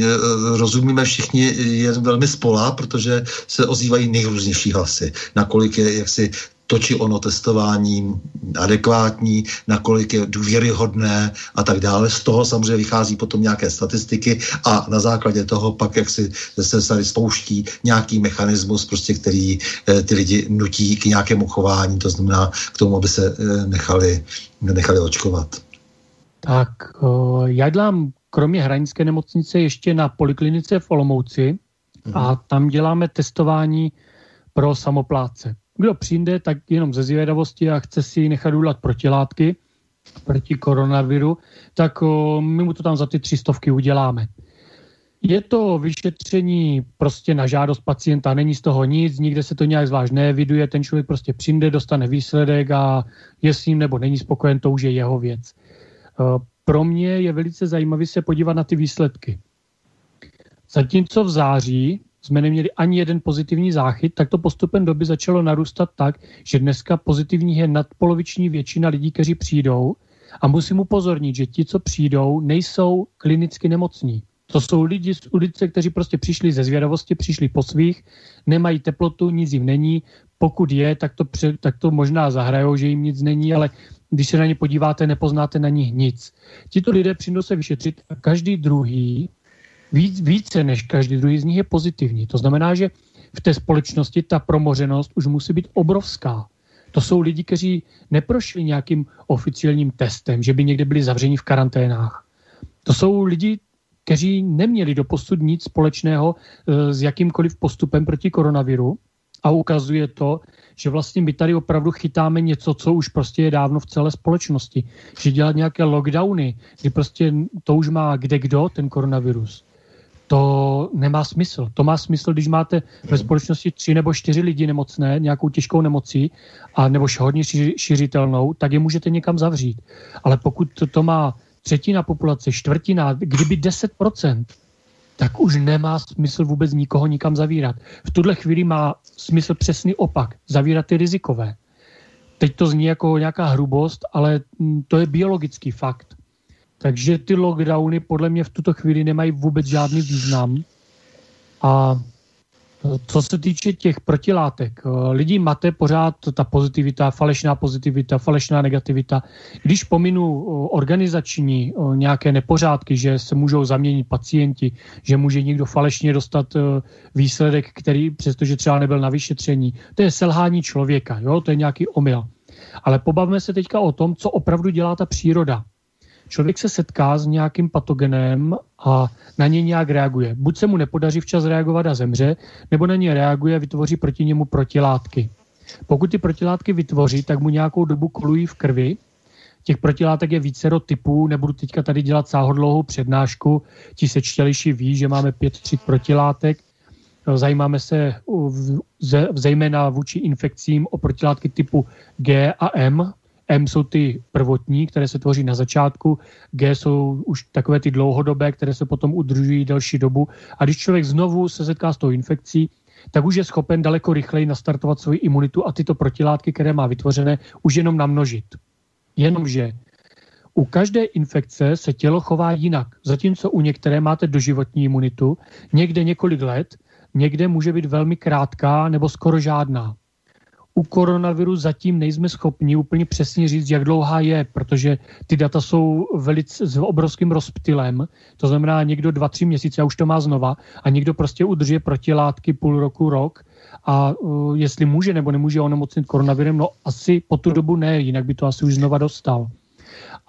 rozumíme všichni je velmi spolá, protože se ozývají nejrůznější hlasy, nakolik je jaksi to či ono testování adekvátní, nakolik je důvěryhodné a tak dále. Z toho samozřejmě vychází potom nějaké statistiky a na základě toho pak, jak si se tady spouští nějaký mechanismus, prostě, který eh, ty lidi nutí k nějakému chování, to znamená k tomu, aby se eh, nechali, nechali očkovat. Tak já dělám kromě hranické nemocnice ještě na poliklinice v Olomouci mhm. a tam děláme testování pro samopláce kdo přijde, tak jenom ze zvědavosti a chce si nechat udělat protilátky proti koronaviru, tak o, my mu to tam za ty tři stovky uděláme. Je to vyšetření prostě na žádost pacienta, není z toho nic, nikde se to nějak zvlášť neviduje, ten člověk prostě přijde, dostane výsledek a je s ním nebo není spokojen, to už je jeho věc. Pro mě je velice zajímavé se podívat na ty výsledky. Zatímco v září jsme neměli ani jeden pozitivní záchyt, tak to postupem doby začalo narůstat tak, že dneska pozitivních je nadpoloviční většina lidí, kteří přijdou. A musím upozornit, že ti, co přijdou, nejsou klinicky nemocní. To jsou lidi z ulice, kteří prostě přišli ze zvědavosti, přišli po svých, nemají teplotu, nic jim není. Pokud je, tak to, pře, tak to možná zahrajou, že jim nic není, ale když se na ně podíváte, nepoznáte na nich nic. Tito lidé přijdou se vyšetřit a každý druhý víc, více než každý druhý z nich je pozitivní. To znamená, že v té společnosti ta promořenost už musí být obrovská. To jsou lidi, kteří neprošli nějakým oficiálním testem, že by někde byli zavřeni v karanténách. To jsou lidi, kteří neměli do posud nic společného e, s jakýmkoliv postupem proti koronaviru a ukazuje to, že vlastně my tady opravdu chytáme něco, co už prostě je dávno v celé společnosti. Že dělat nějaké lockdowny, kdy prostě to už má kde kdo, ten koronavirus to nemá smysl. To má smysl, když máte ve společnosti tři nebo čtyři lidi nemocné, nějakou těžkou nemocí, a nebo hodně šiřitelnou, tak je můžete někam zavřít. Ale pokud to, to má třetina populace, čtvrtina, kdyby 10%, tak už nemá smysl vůbec nikoho nikam zavírat. V tuhle chvíli má smysl přesný opak, zavírat ty rizikové. Teď to zní jako nějaká hrubost, ale mm, to je biologický fakt. Takže ty lockdowny podle mě v tuto chvíli nemají vůbec žádný význam. A co se týče těch protilátek, eh, lidi mate pořád ta pozitivita, falešná pozitivita, falešná negativita. Když pominu eh, organizační eh, nějaké nepořádky, že se můžou zaměnit pacienti, že může někdo falešně dostat výsledek, který přestože třeba nebyl na vyšetření, to je selhání člověka, jo? to je nějaký omyl. Ale pobavme se teďka o tom, co opravdu dělá ta příroda člověk se setká s nějakým patogenem a na ně nějak reaguje. Buď se mu nepodaří včas reagovat a zemře, nebo na ně reaguje a vytvoří proti němu protilátky. Pokud ty protilátky vytvoří, tak mu nějakou dobu kolují v krvi. Těch protilátek je vícero typů, nebudu teďka tady dělat sáhodlouhou přednášku. Ti sečtěliši ví, že máme pět tříd protilátek. Zajímáme se zejména vůči infekcím o protilátky typu G a M, M jsou ty prvotní, které se tvoří na začátku, G jsou už takové ty dlouhodobé, které se potom udržují delší dobu. A když člověk znovu se setká s tou infekcí, tak už je schopen daleko rychleji nastartovat svoji imunitu a tyto protilátky, které má vytvořené, už jenom namnožit. Jenomže u každé infekce se tělo chová jinak. Zatímco u některé máte doživotní imunitu, někde několik let, někde může být velmi krátká nebo skoro žádná u koronaviru zatím nejsme schopni úplně přesně říct, jak dlouhá je, protože ty data jsou velice s obrovským rozptylem. To znamená někdo dva, tři měsíce a už to má znova a někdo prostě udržuje protilátky půl roku, rok a uh, jestli může nebo nemůže onemocnit koronavirem, no asi po tu dobu ne, jinak by to asi už znova dostal.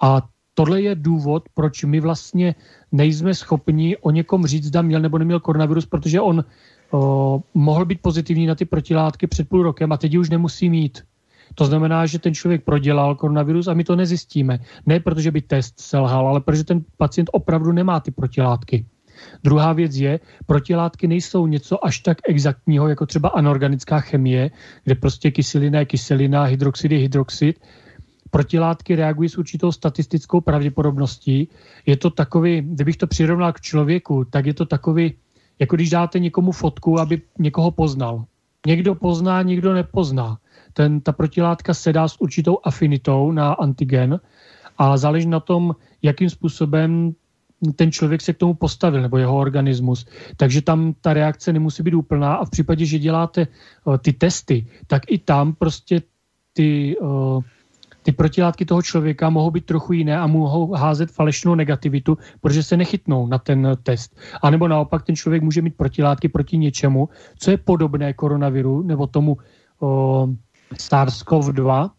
A tohle je důvod, proč my vlastně nejsme schopni o někom říct, zda měl nebo neměl koronavirus, protože on mohl být pozitivní na ty protilátky před půl rokem a teď už nemusí mít. To znamená, že ten člověk prodělal koronavirus a my to nezjistíme. Ne protože by test selhal, ale protože ten pacient opravdu nemá ty protilátky. Druhá věc je, protilátky nejsou něco až tak exaktního, jako třeba anorganická chemie, kde prostě kyselina je kyselina, hydroxid je hydroxid. Protilátky reagují s určitou statistickou pravděpodobností. Je to takový, kdybych to přirovnal k člověku, tak je to takový jako když dáte někomu fotku, aby někoho poznal. Někdo pozná, někdo nepozná. Ten, ta protilátka se dá s určitou afinitou na antigen a záleží na tom, jakým způsobem ten člověk se k tomu postavil, nebo jeho organismus. Takže tam ta reakce nemusí být úplná a v případě, že děláte uh, ty testy, tak i tam prostě ty uh, ty protilátky toho člověka mohou být trochu jiné a mohou házet falešnou negativitu, protože se nechytnou na ten test. A nebo naopak ten člověk může mít protilátky proti něčemu, co je podobné koronaviru nebo tomu o, SARS-CoV-2,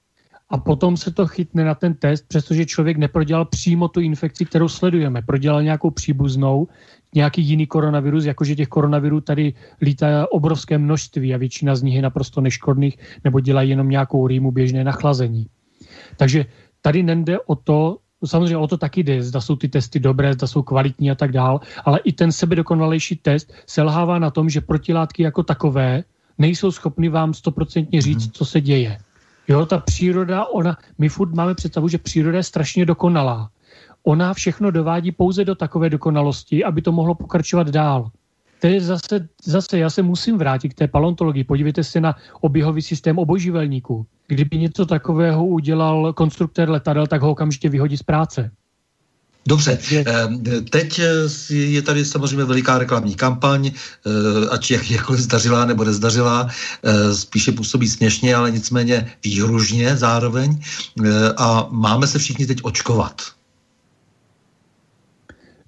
a potom se to chytne na ten test, přestože člověk neprodělal přímo tu infekci, kterou sledujeme. Prodělal nějakou příbuznou, nějaký jiný koronavirus, jakože těch koronavirů tady lítá obrovské množství a většina z nich je naprosto neškodných nebo dělají jenom nějakou rýmu běžné nachlazení. Takže tady nejde o to, samozřejmě o to taky jde, zda jsou ty testy dobré, zda jsou kvalitní a tak dál, ale i ten sebedokonalejší test selhává na tom, že protilátky jako takové nejsou schopny vám stoprocentně říct, co se děje. Jo, ta příroda, ona, my furt máme představu, že příroda je strašně dokonalá. Ona všechno dovádí pouze do takové dokonalosti, aby to mohlo pokračovat dál to je zase, zase, já se musím vrátit k té paleontologii. Podívejte se na oběhový systém obojživelníků. Kdyby něco takového udělal konstruktor letadel, tak ho okamžitě vyhodí z práce. Dobře, eh, teď eh, je tady samozřejmě veliká reklamní kampaň, eh, ať jak, jakkoliv zdařila nebo nezdařila, spíše působí směšně, ale nicméně výhružně zároveň a máme se všichni teď očkovat.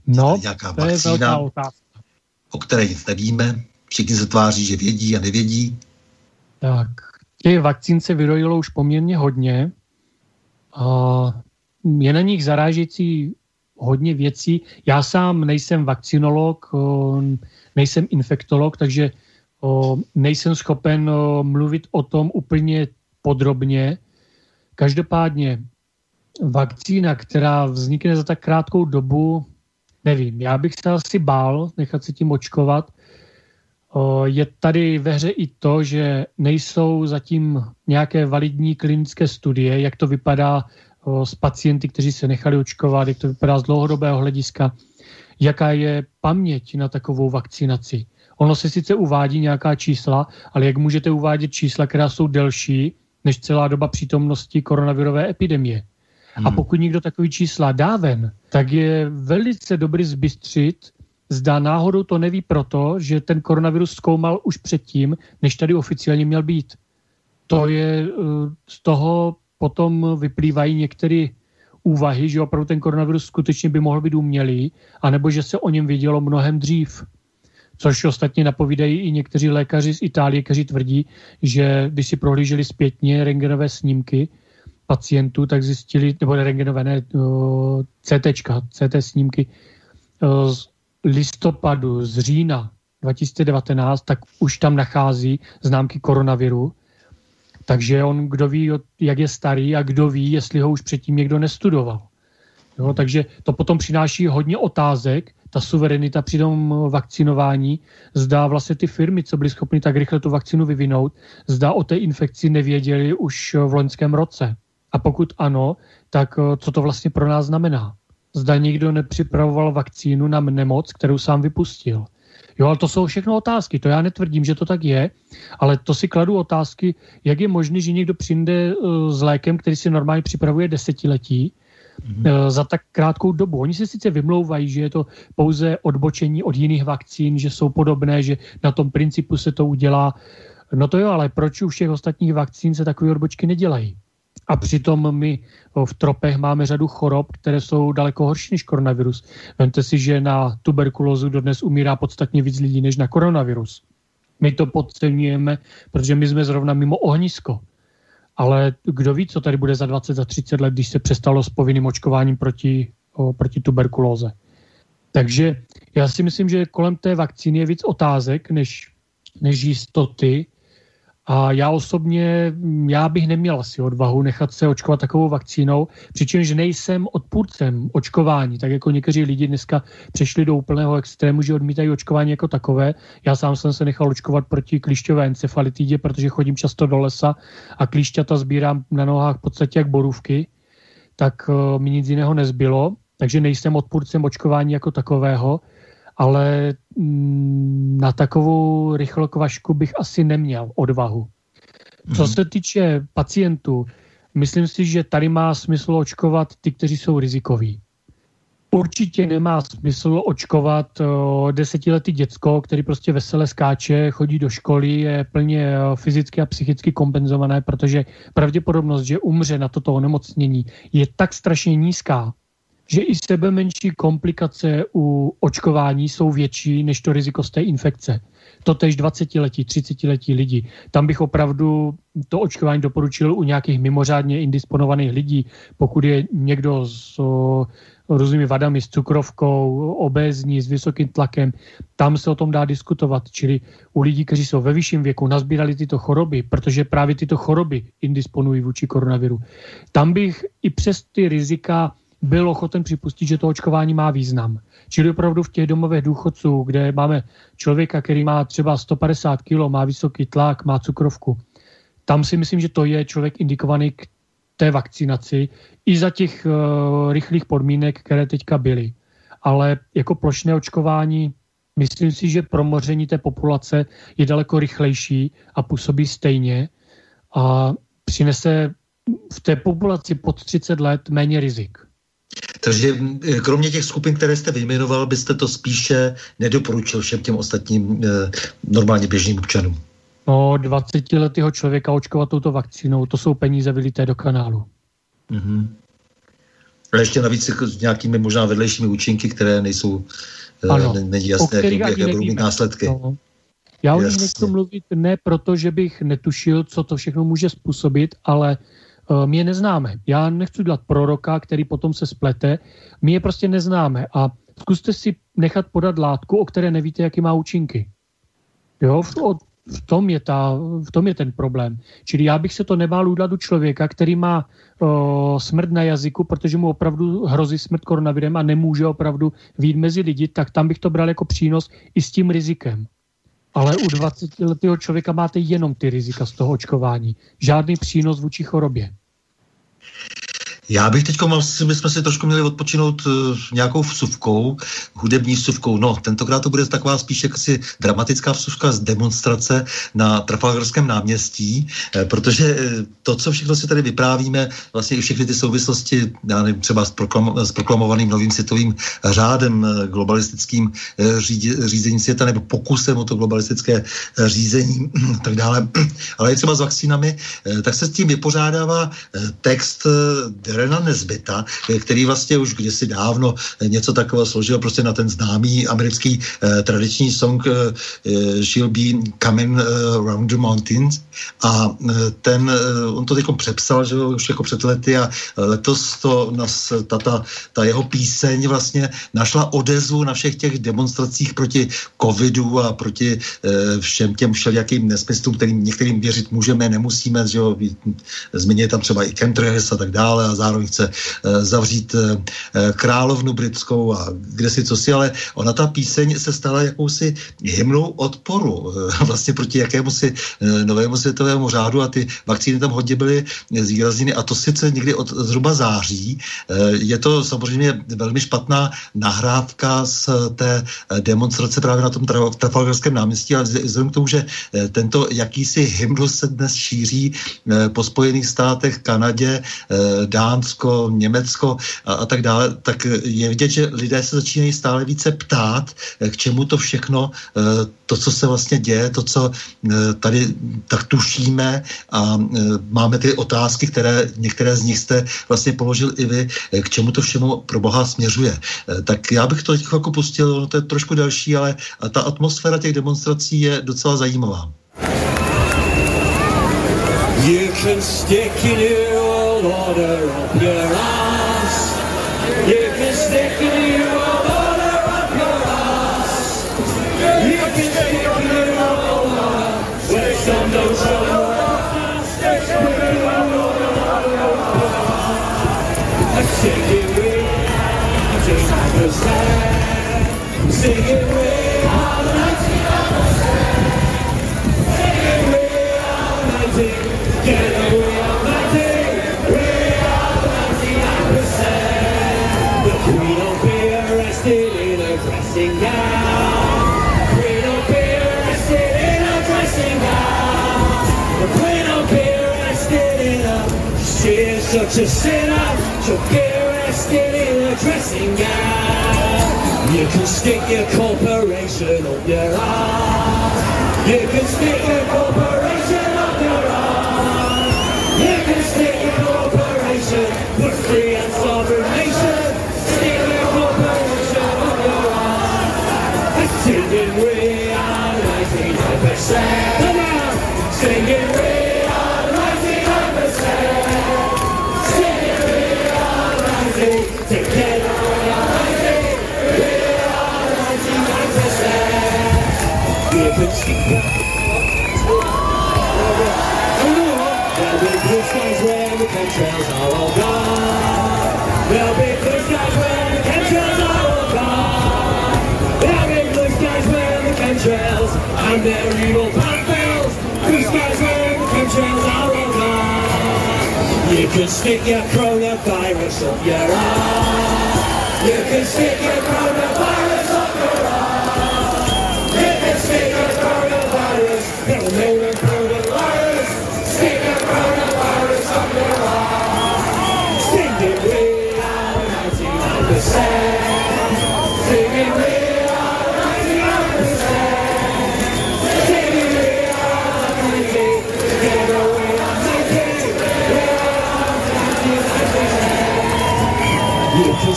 No, to je velká otázka o které nic nevíme. Všichni se tváří, že vědí a nevědí. Tak, těch vakcín se vyrojilo už poměrně hodně. A je na nich zarážející hodně věcí. Já sám nejsem vakcinolog, nejsem infektolog, takže nejsem schopen mluvit o tom úplně podrobně. Každopádně vakcína, která vznikne za tak krátkou dobu, Nevím, já bych se asi bál nechat se tím očkovat. Je tady ve hře i to, že nejsou zatím nějaké validní klinické studie, jak to vypadá s pacienty, kteří se nechali očkovat, jak to vypadá z dlouhodobého hlediska. jaká je paměť na takovou vakcinaci. Ono se sice uvádí nějaká čísla, ale jak můžete uvádět čísla, která jsou delší než celá doba přítomnosti koronavirové epidemie? Hmm. A pokud někdo takový čísla dá ven, tak je velice dobrý zbystřit, zda náhodou to neví proto, že ten koronavirus zkoumal už předtím, než tady oficiálně měl být. To je, eh, z toho potom vyplývají některé úvahy, že opravdu ten koronavirus skutečně by mohl být umělý, anebo že se o něm vědělo mnohem dřív. Což ostatně napovídají i někteří lékaři z Itálie, kteří tvrdí, že když si prohlíželi zpětně rengenové snímky pacientů, tak zjistili, nebo rengenové, ne, CT, CT snímky z listopadu, z října 2019, tak už tam nachází známky koronaviru. Takže on, kdo ví, jak je starý a kdo ví, jestli ho už předtím někdo nestudoval. Jo, takže to potom přináší hodně otázek, ta suverenita při tom vakcinování, zdá vlastně ty firmy, co byly schopny tak rychle tu vakcinu vyvinout, zdá o té infekci nevěděli už v loňském roce. A pokud ano, tak eh, co to vlastně pro nás znamená? Zda někdo nepřipravoval vakcínu na nemoc, kterou sám vypustil. Jo, ale to jsou všechno otázky. To já netvrdím, že to tak je, ale to si kladu otázky, jak je možné, že někdo přijde uh, s lékem, který si normálně připravuje desetiletí, mm-hmm. za tak krátkou dobu. Oni se sice vymlouvají, že je to pouze odbočení od jiných vakcín, že jsou podobné, že na tom principu se to udělá. No to jo, ale proč u všech ostatních vakcín se takové odbočky nedělají? A přitom my v tropech máme řadu chorob, které jsou daleko horší než koronavirus. Vemte si, že na tuberkulózu dodnes umírá podstatně víc lidí než na koronavirus. My to podceňujeme, protože my jsme zrovna mimo ohnisko. Ale kdo ví, co tady bude za 20, za 30 let, když se přestalo s povinným očkováním proti, o, proti tuberkulóze. Takže já si myslím, že kolem té vakcíny je víc otázek než, než jistoty a já osobně, mm, já bych neměl asi odvahu nechat se očkovat takovou vakcínou, přičemž nejsem odpůrcem očkování, tak jako někteří lidi dneska přešli do úplného extrému, že odmítají očkování jako takové. Já sám jsem se nechal očkovat proti klíšťové encefalitidě, protože chodím často do lesa a klíšťata sbírám na nohách v podstatě jak borůvky, tak uh, mi nic jiného nezbylo, takže nejsem odpůrcem očkování jako takového ale mm, na takovou rychlokvašku bych asi neměl odvahu. Co mhm. se týče pacientů, myslím si, že tady má smysl očkovat ty, kteří jsou rizikoví. Určitě nemá smysl očkovat desetiletý děcko, který prostě vesele skáče, chodí do školy, je plně fyzicky a psychicky kompenzované, protože pravděpodobnost, že umře na toto onemocnění, je tak strašně nízká, že i sebe menší komplikace u očkování jsou větší než to riziko z té infekce. Totež 20-letí, 30-letí lidi. Tam bych opravdu to očkování doporučil u nějakých mimořádně indisponovaných lidí. Pokud je někdo s o, různými vadami, s cukrovkou, obézní, s vysokým tlakem, tam se o tom dá diskutovat. Čili u lidí, kteří jsou ve vyšším věku, nazbírali tyto choroby, protože právě tyto choroby indisponují vůči koronaviru. Tam bych i přes ty rizika byl ochoten připustit, že to očkování má význam. Čili opravdu v těch domovech důchodců, kde máme člověka, který má třeba 150 kg, má vysoký tlak, má cukrovku, tam si myslím, že to je člověk indikovaný k té vakcinaci i za těch uh, rychlých podmínek, které teďka byly. Ale jako plošné očkování, myslím si, že promoření té populace je daleko rychlejší a působí stejně a přinese v té populaci pod 30 let méně rizik. Takže eh, kromě těch skupin, které jste vyjmenoval, byste to spíše nedoporučil všem těm ostatním e, normálně běžným občanům? No, 20 letého člověka očkovat touto vakcínou, to jsou peníze vylité do kanálu. Mm-hmm. Ale ještě navíc jako s nějakými možná vedlejšími účinky, které nejsou, eh, ano, není jasné, jaké budou mít následky. No. Já o nich nechci mluvit ne proto, že bych netušil, co to všechno může způsobit, ale Eh, my je neznáme. Já nechci dělat proroka, který potom se splete. My je prostě neznáme a zkuste si nechat podat látku, o které nevíte, jaký má účinky. Jo, v, v, tom je ta, v tom je ten problém. Čili já bych se to nebál udělat u člověka, který má o, smrt na jazyku, protože mu opravdu hrozí smrt koronavirem a nemůže opravdu výjít mezi lidi, tak tam bych to bral jako přínos i s tím rizikem. Ale u 20 letého člověka máte jenom ty rizika z toho očkování. Žádný přínos vůči chorobě. Já bych teď, bychom si trošku měli odpočinout uh, nějakou vsuvkou, hudební vsuvkou. No, tentokrát to bude taková spíš jaksi dramatická vsuvka z demonstrace na Trafalgarském náměstí, eh, protože eh, to, co všechno si tady vyprávíme, vlastně i všechny ty souvislosti, já nevím, třeba s, proklam, s proklamovaným novým světovým řádem, eh, globalistickým eh, řídě, řízení světa nebo pokusem o to globalistické eh, řízení a tak dále, ale i třeba s vakcínami, eh, tak se s tím vypořádává eh, text eh, Rena Nezbyta, eh, který vlastně už kdysi dávno eh, něco takového složil prostě na ten známý americký eh, tradiční song eh, She'll Be Coming eh, Round the Mountains. A eh, ten, eh, on to teď přepsal, že už jako před lety a letos to nás, ta, ta, ta jeho píseň vlastně našla odezvu na všech těch demonstracích proti covidu a proti eh, všem těm všelijakým nesmyslům, kterým některým věřit můžeme, nemusíme, že jo, zmínit tam třeba i chemtrails a tak dále a zároveň chce eh, zavřít eh, královnu britskou a kde si co si, ale ona ta píseň se stala jakousi hymnou odporu eh, vlastně proti jakému si eh, novému světovému řádu a ty vakcíny tam hodně byly zvýrazněny a to sice někdy od zhruba září. Eh, je to samozřejmě velmi špatná nahrávka z té demonstrace právě na tom Trafalgarském náměstí, ale vzhledem k tomu, že tento jakýsi hymnus se dnes šíří po Spojených státech, Kanadě, Dánsko, Německo a, a tak dále, tak je vidět, že lidé se začínají stále více ptát, k čemu to všechno, to, co se vlastně děje, to, co tady tak tušíme a máme ty otázky, které některé z nich jste vlastně položil i vy, k čemu to všemu pro Boha směřuje. Tak já bych to teď jako pustil, no to je trošku delší, ale ta atmosféra těch demonstrací je docela zajímavá. You can stick in your order of your own. But you sit up, you'll get arrested in a dressing gown. You can stick your corporation on your arm. You can stick your corporation on your arm. You can stick your corporation for free and sovereign nation. Stick your corporation on your arm. That's we are reality, 9%. Skies when the chemtrails are all gone. There'll be blue skies when the chemtrails are all gone. There'll be blue skies when the chemtrails and their evil pathfields. Blue skies when the chemtrails are all gone. You can stick your coronavirus up your arm. You can stick your coronavirus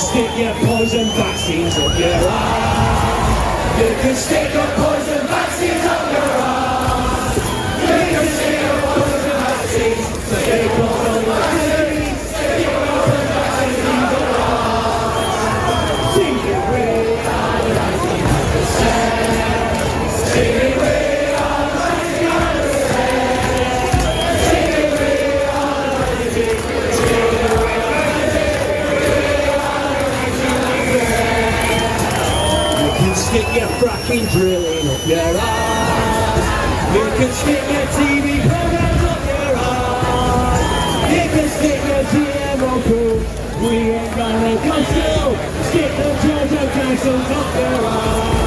stick your poison vaccines up your arm. You can stick fucking drilling up your ass. You can stick your TV programs up your ass. You can stick your GMO crew. We ain't gonna come through. Stick the JoJo Jacksons up your ass.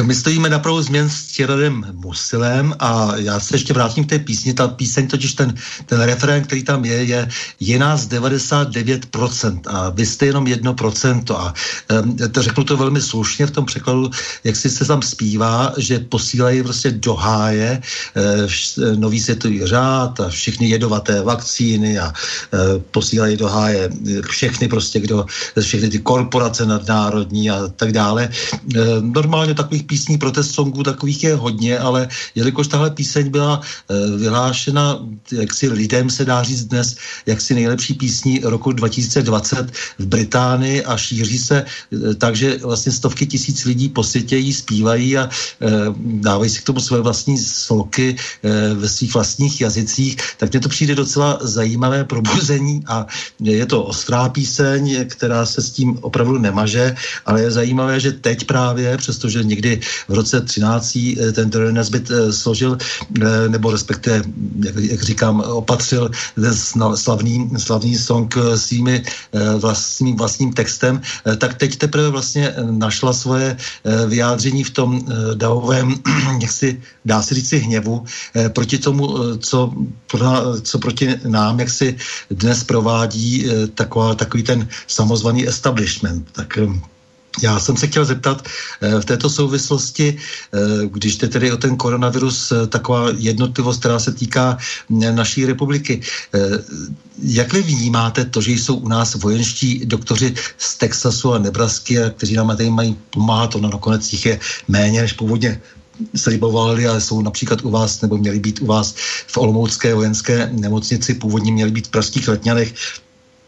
My stojíme na pravou změn Těradem Musilem a já se ještě vrátím k té písni. Ta píseň, totiž ten, ten referén, který tam je, je, je nás 99% a vy jste jenom 1%. A um, to řeknu to velmi slušně v tom překladu, jak si se tam zpívá, že posílají prostě do háje uh, nový světový řád a všechny jedovaté vakcíny a uh, posílají do háje všechny prostě, kdo, všechny ty korporace nadnárodní a tak dále. Normálně takových písní protest songů takových je hodně, ale jelikož tahle píseň byla uh, vyhlášena, jak si lidem se dá říct dnes, jak si nejlepší písní roku 2020 v Británii a šíří se uh, tak, že vlastně stovky tisíc lidí po světě jí zpívají a uh, dávají si k tomu své vlastní sloky ve svých vlastních jazycích, tak mně to přijde docela zajímavé probuzení a je to ostrá píseň, která se s tím opravdu nemaže, ale je zajímavé, že teď právě, přestože někdy v roce 13 eh, ten Dorian Nesbitt eh, složil, eh, nebo respektive, jak, jak říkám, opatřil slavný, slavný song svými vlastním, vlastním textem, tak teď teprve vlastně našla svoje vyjádření v tom davovém, jak si dá se říct hněvu, proti tomu, co, co proti nám, jak si dnes provádí taková, takový ten samozvaný establishment. Tak já jsem se chtěl zeptat eh, v této souvislosti, eh, když jde tedy o ten koronavirus, eh, taková jednotlivost, která se týká naší republiky. Jak vy vnímáte to, že jsou u nás vojenští doktoři z Texasu a Nebrasky, kteří nám tady mají pomáhat, ono nakonec jich je méně, než původně slibovali, ale jsou například u vás, nebo měli být u vás v Olomoucké vojenské nemocnici, původně měli být v pražských letňanech,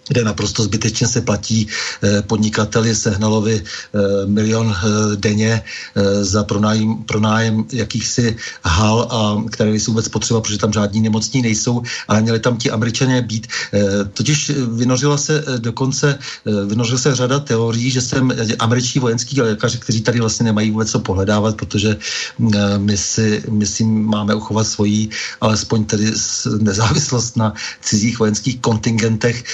kde naprosto zbytečně se platí eh, podnikateli Sehnalovi eh, milion eh, denně za pronájem, pronájem jakýchsi hal, a které nejsou vůbec potřeba, protože tam žádní nemocní nejsou, ale měli tam ti američané být. Totiž vynořila se dokonce, vynořila se řada teorií, že jsem američtí vojenský lékaři, kteří tady vlastně nemají vůbec co pohledávat, protože my si, my si máme uchovat svoji, alespoň tedy nezávislost na cizích vojenských kontingentech,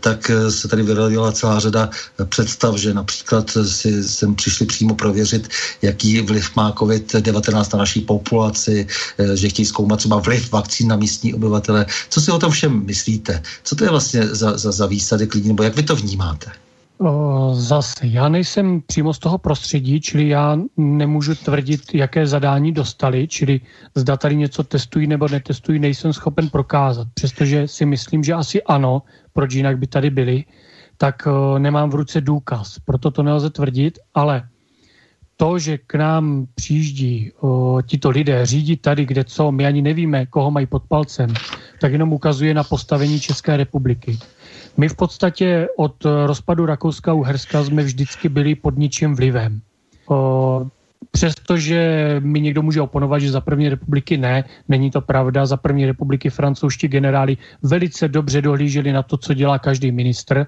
tak se tady vyrojila celá řada představ, že například si sem přišli přímo prověřit, jaký vliv má COVID-19 na naší populaci, že chtějí zkoumat třeba vliv vakcín na místní obyvatele. Co si o tom všem myslíte? Co to je vlastně za, za, za výsady lidí, nebo jak vy to vnímáte? Zase, já nejsem přímo z toho prostředí, čili já nemůžu tvrdit, jaké zadání dostali, čili zda tady něco testují nebo netestují, nejsem schopen prokázat. Přestože si myslím, že asi ano, proč jinak by tady byli, tak nemám v ruce důkaz. Proto to nelze tvrdit, ale to, že k nám přijíždí tito lidé řídit tady, kde co, my ani nevíme, koho mají pod palcem, tak jenom ukazuje na postavení České republiky. My v podstatě od rozpadu Rakouska-Uherska jsme vždycky byli pod ničím vlivem. O, Přestože mi někdo může oponovat, že za první republiky ne, není to pravda. Za první republiky francouzští generáli velice dobře dohlíželi na to, co dělá každý ministr.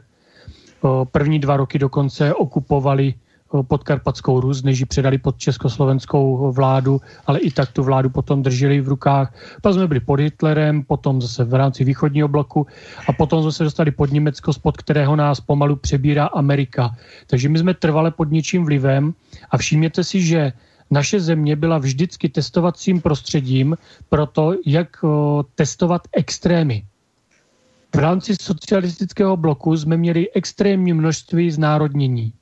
První dva roky dokonce okupovali podkarpatskou Rus, než ji předali pod československou vládu, ale i tak tu vládu potom drželi v rukách. Pak jsme byli pod Hitlerem, potom zase v rámci východního bloku a potom jsme se dostali pod Německo, spod kterého nás pomalu přebírá Amerika. Takže my jsme trvale pod něčím vlivem a všimněte si, že naše země byla vždycky testovacím prostředím pro to, jak testovat extrémy. V rámci socialistického bloku jsme měli extrémní množství znárodnění.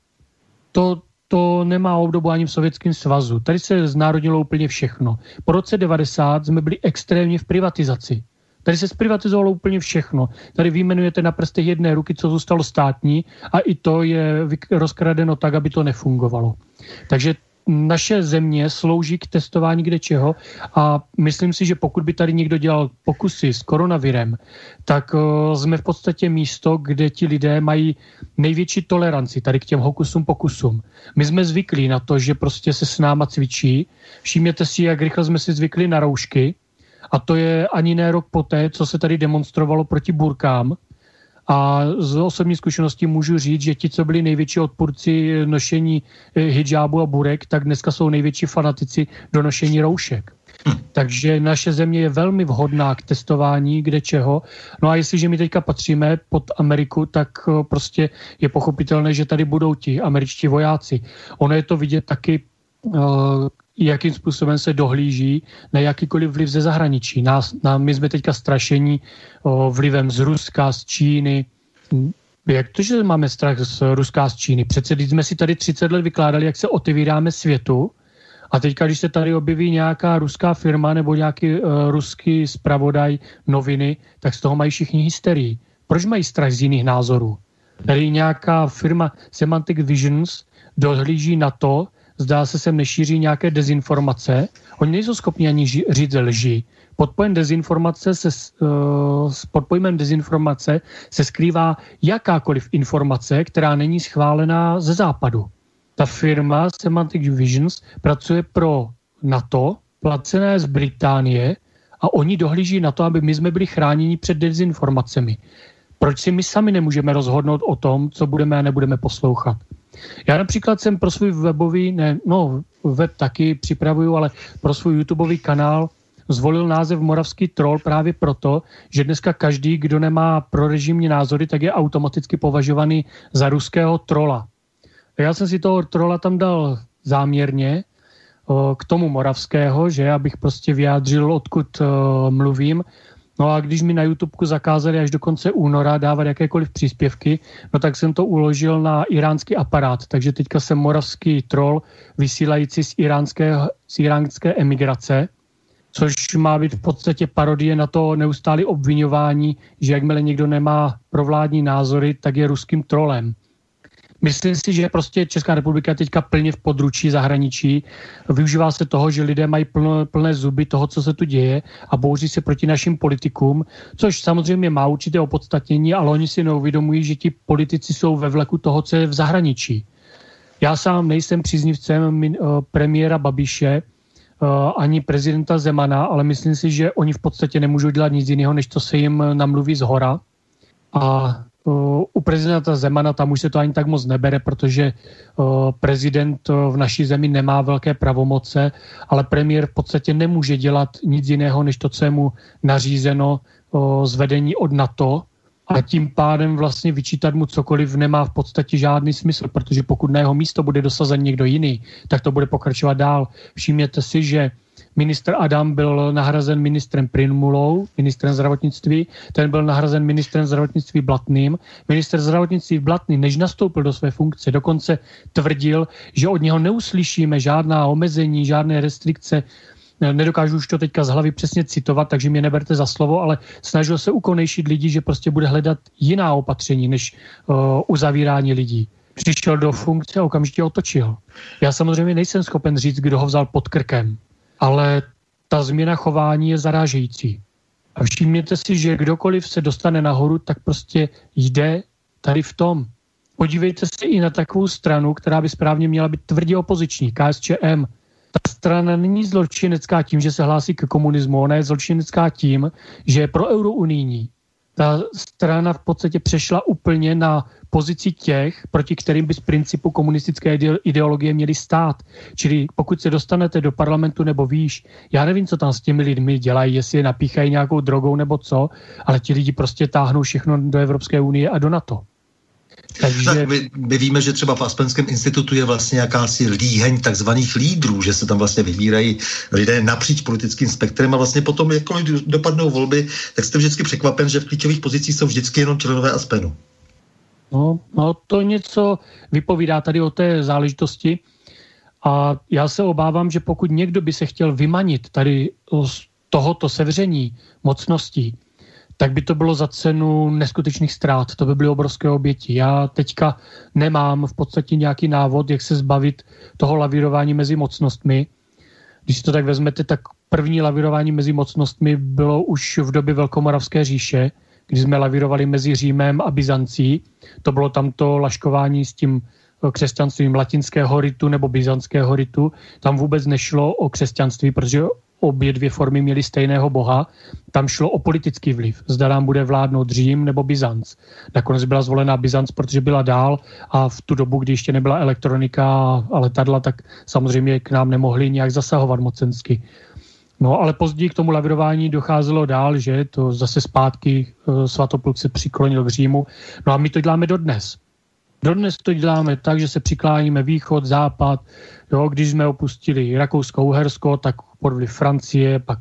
To, to nemá obdobu ani v Sovětském svazu. Tady se znárodnilo úplně všechno. Po roce 90 jsme byli extrémně v privatizaci. Tady se zprivatizovalo úplně všechno. Tady vyjmenujete na prstech jedné ruky, co zůstalo státní a i to je rozkradeno tak, aby to nefungovalo. Takže naše země slouží k testování kde čeho a myslím si, že pokud by tady někdo dělal pokusy s koronavirem, tak uh, jsme v podstatě místo, kde ti lidé mají největší toleranci tady k těm hokusům pokusům. My jsme zvyklí na to, že prostě se s náma cvičí. Všimněte si, jak rychle jsme si zvykli na roušky a to je ani ne rok poté, co se tady demonstrovalo proti burkám, a z osobní zkušenosti můžu říct, že ti, co byli největší odpůrci nošení eh, hijabu a burek, tak dneska jsou největší fanatici do nošení roušek. Takže naše země je velmi vhodná k testování kde čeho. No a jestliže my teďka patříme pod Ameriku, tak eh, prostě je pochopitelné, že tady budou ti američtí vojáci. Ono je to vidět taky eh, jakým způsobem se dohlíží na jakýkoliv vliv ze zahraničí. Nás, na, my jsme teďka strašení o, vlivem z Ruska, z Číny. Jak to, že máme strach z Ruska z Číny? Přece když jsme si tady 30 let vykládali, jak se otevíráme světu, a teďka, když se tady objeví nějaká ruská firma nebo nějaký uh, ruský zpravodaj noviny, tak z toho mají všichni hysterii. Proč mají strach z jiných názorů? Tady nějaká firma Semantic Visions dohlíží na to, zdá se sem nešíří nějaké dezinformace. Oni nejsou schopni ani říct lži. Pod pojem dezinformace se, uh, pod pojmem dezinformace se skrývá jakákoliv informace, která není schválená ze západu. Ta firma Semantic Visions pracuje pro NATO, placené z Británie, a oni dohlíží na to, aby my jsme byli chráněni před dezinformacemi. Proč si my sami nemůžeme rozhodnout o tom, co budeme a nebudeme poslouchat? Já například jsem pro svůj webový, ne, no web taky připravuju, ale pro svůj YouTubeový kanál zvolil název Moravský troll právě proto, že dneska každý, kdo nemá prorežimní názory, tak je automaticky považovaný za ruského trola. Já jsem si toho trola tam dal záměrně k tomu moravského, že abych prostě vyjádřil, odkud mluvím No a když mi na YouTube zakázali až do konce února dávat jakékoliv příspěvky, no tak jsem to uložil na iránský aparát. Takže teďka jsem moravský troll vysílající z iránské, z iránské emigrace, což má být v podstatě parodie na to neustále obvinování, že jakmile někdo nemá provládní názory, tak je ruským trolem. Myslím si, že prostě Česká republika je teďka plně v područí zahraničí. Využívá se toho, že lidé mají plno, plné zuby toho, co se tu děje a bouří se proti našim politikům, což samozřejmě má určité opodstatnění, ale oni si neuvědomují, že ti politici jsou ve vleku toho, co je v zahraničí. Já sám nejsem příznivcem eh, premiéra Babiše, eh, ani prezidenta Zemana, ale myslím si, že oni v podstatě nemůžou dělat nic jiného, než to se jim namluví z hora. A u prezidenta Zemana tam už se to ani tak moc nebere, protože prezident v naší zemi nemá velké pravomoce, ale premiér v podstatě nemůže dělat nic jiného, než to, co je mu nařízeno zvedení od NATO, a tím pádem vlastně vyčítat mu cokoliv nemá v podstatě žádný smysl, protože pokud na jeho místo bude dosazen někdo jiný, tak to bude pokračovat dál. Všimněte si, že Ministr Adam byl nahrazen ministrem Prinmulou, ministrem zdravotnictví, ten byl nahrazen ministrem zdravotnictví Blatným. Minister zdravotnictví Blatný, než nastoupil do své funkce, dokonce tvrdil, že od něho neuslyšíme žádná omezení, žádné restrikce, nedokážu už to teďka z hlavy přesně citovat, takže mě neberte za slovo, ale snažil se ukonejšit lidi, že prostě bude hledat jiná opatření než uh, uzavírání lidí. Přišel do funkce a okamžitě otočil. Já samozřejmě nejsem schopen říct, kdo ho vzal pod krkem ale ta změna chování je zarážející. A všimněte si, že kdokoliv se dostane nahoru, tak prostě jde tady v tom. Podívejte se i na takovou stranu, která by správně měla být tvrdě opoziční, KSČM. Ta strana není zločinecká tím, že se hlásí k komunismu, ona je zločinecká tím, že je pro eurounijní. Ta strana v podstatě přešla úplně na pozici těch, proti kterým by z principu komunistické ideologie měly stát. Čili pokud se dostanete do parlamentu nebo výš, já nevím, co tam s těmi lidmi dělají, jestli je napíchají nějakou drogou nebo co, ale ti lidi prostě táhnou všechno do Evropské unie a do NATO. Takže... Tak my, my víme, že třeba v Aspenském institutu je vlastně jakási líheň takzvaných lídrů, že se tam vlastně vybírají lidé napříč politickým spektrem a vlastně potom, jakkoliv dopadnou volby, tak jste vždycky překvapen, že v klíčových pozicích jsou vždycky jenom členové Aspenu. No, no to něco vypovídá tady o té záležitosti a já se obávám, že pokud někdo by se chtěl vymanit tady z tohoto sevření mocností, tak by to bylo za cenu neskutečných ztrát. To by byly obrovské oběti. Já teďka nemám v podstatě nějaký návod, jak se zbavit toho lavírování mezi mocnostmi. Když si to tak vezmete, tak první lavírování mezi mocnostmi bylo už v době Velkomoravské říše, kdy jsme lavírovali mezi Římem a Byzancí. To bylo tamto laškování s tím křesťanstvím latinského ritu nebo byzantského ritu. Tam vůbec nešlo o křesťanství, protože obě dvě formy měly stejného boha. Tam šlo o politický vliv. Zda nám bude vládnout Řím nebo Byzanc. Nakonec byla zvolena Byzanc, protože byla dál a v tu dobu, kdy ještě nebyla elektronika a letadla, tak samozřejmě k nám nemohli nějak zasahovat mocensky. No ale později k tomu lavirování docházelo dál, že to zase zpátky eh, Svatopluk se přiklonil k Římu. No a my to děláme dodnes. Dodnes to děláme tak, že se přikláníme východ, západ. Jo, když jsme opustili Rakousko-Uhersko, tak pod vliv Francie, pak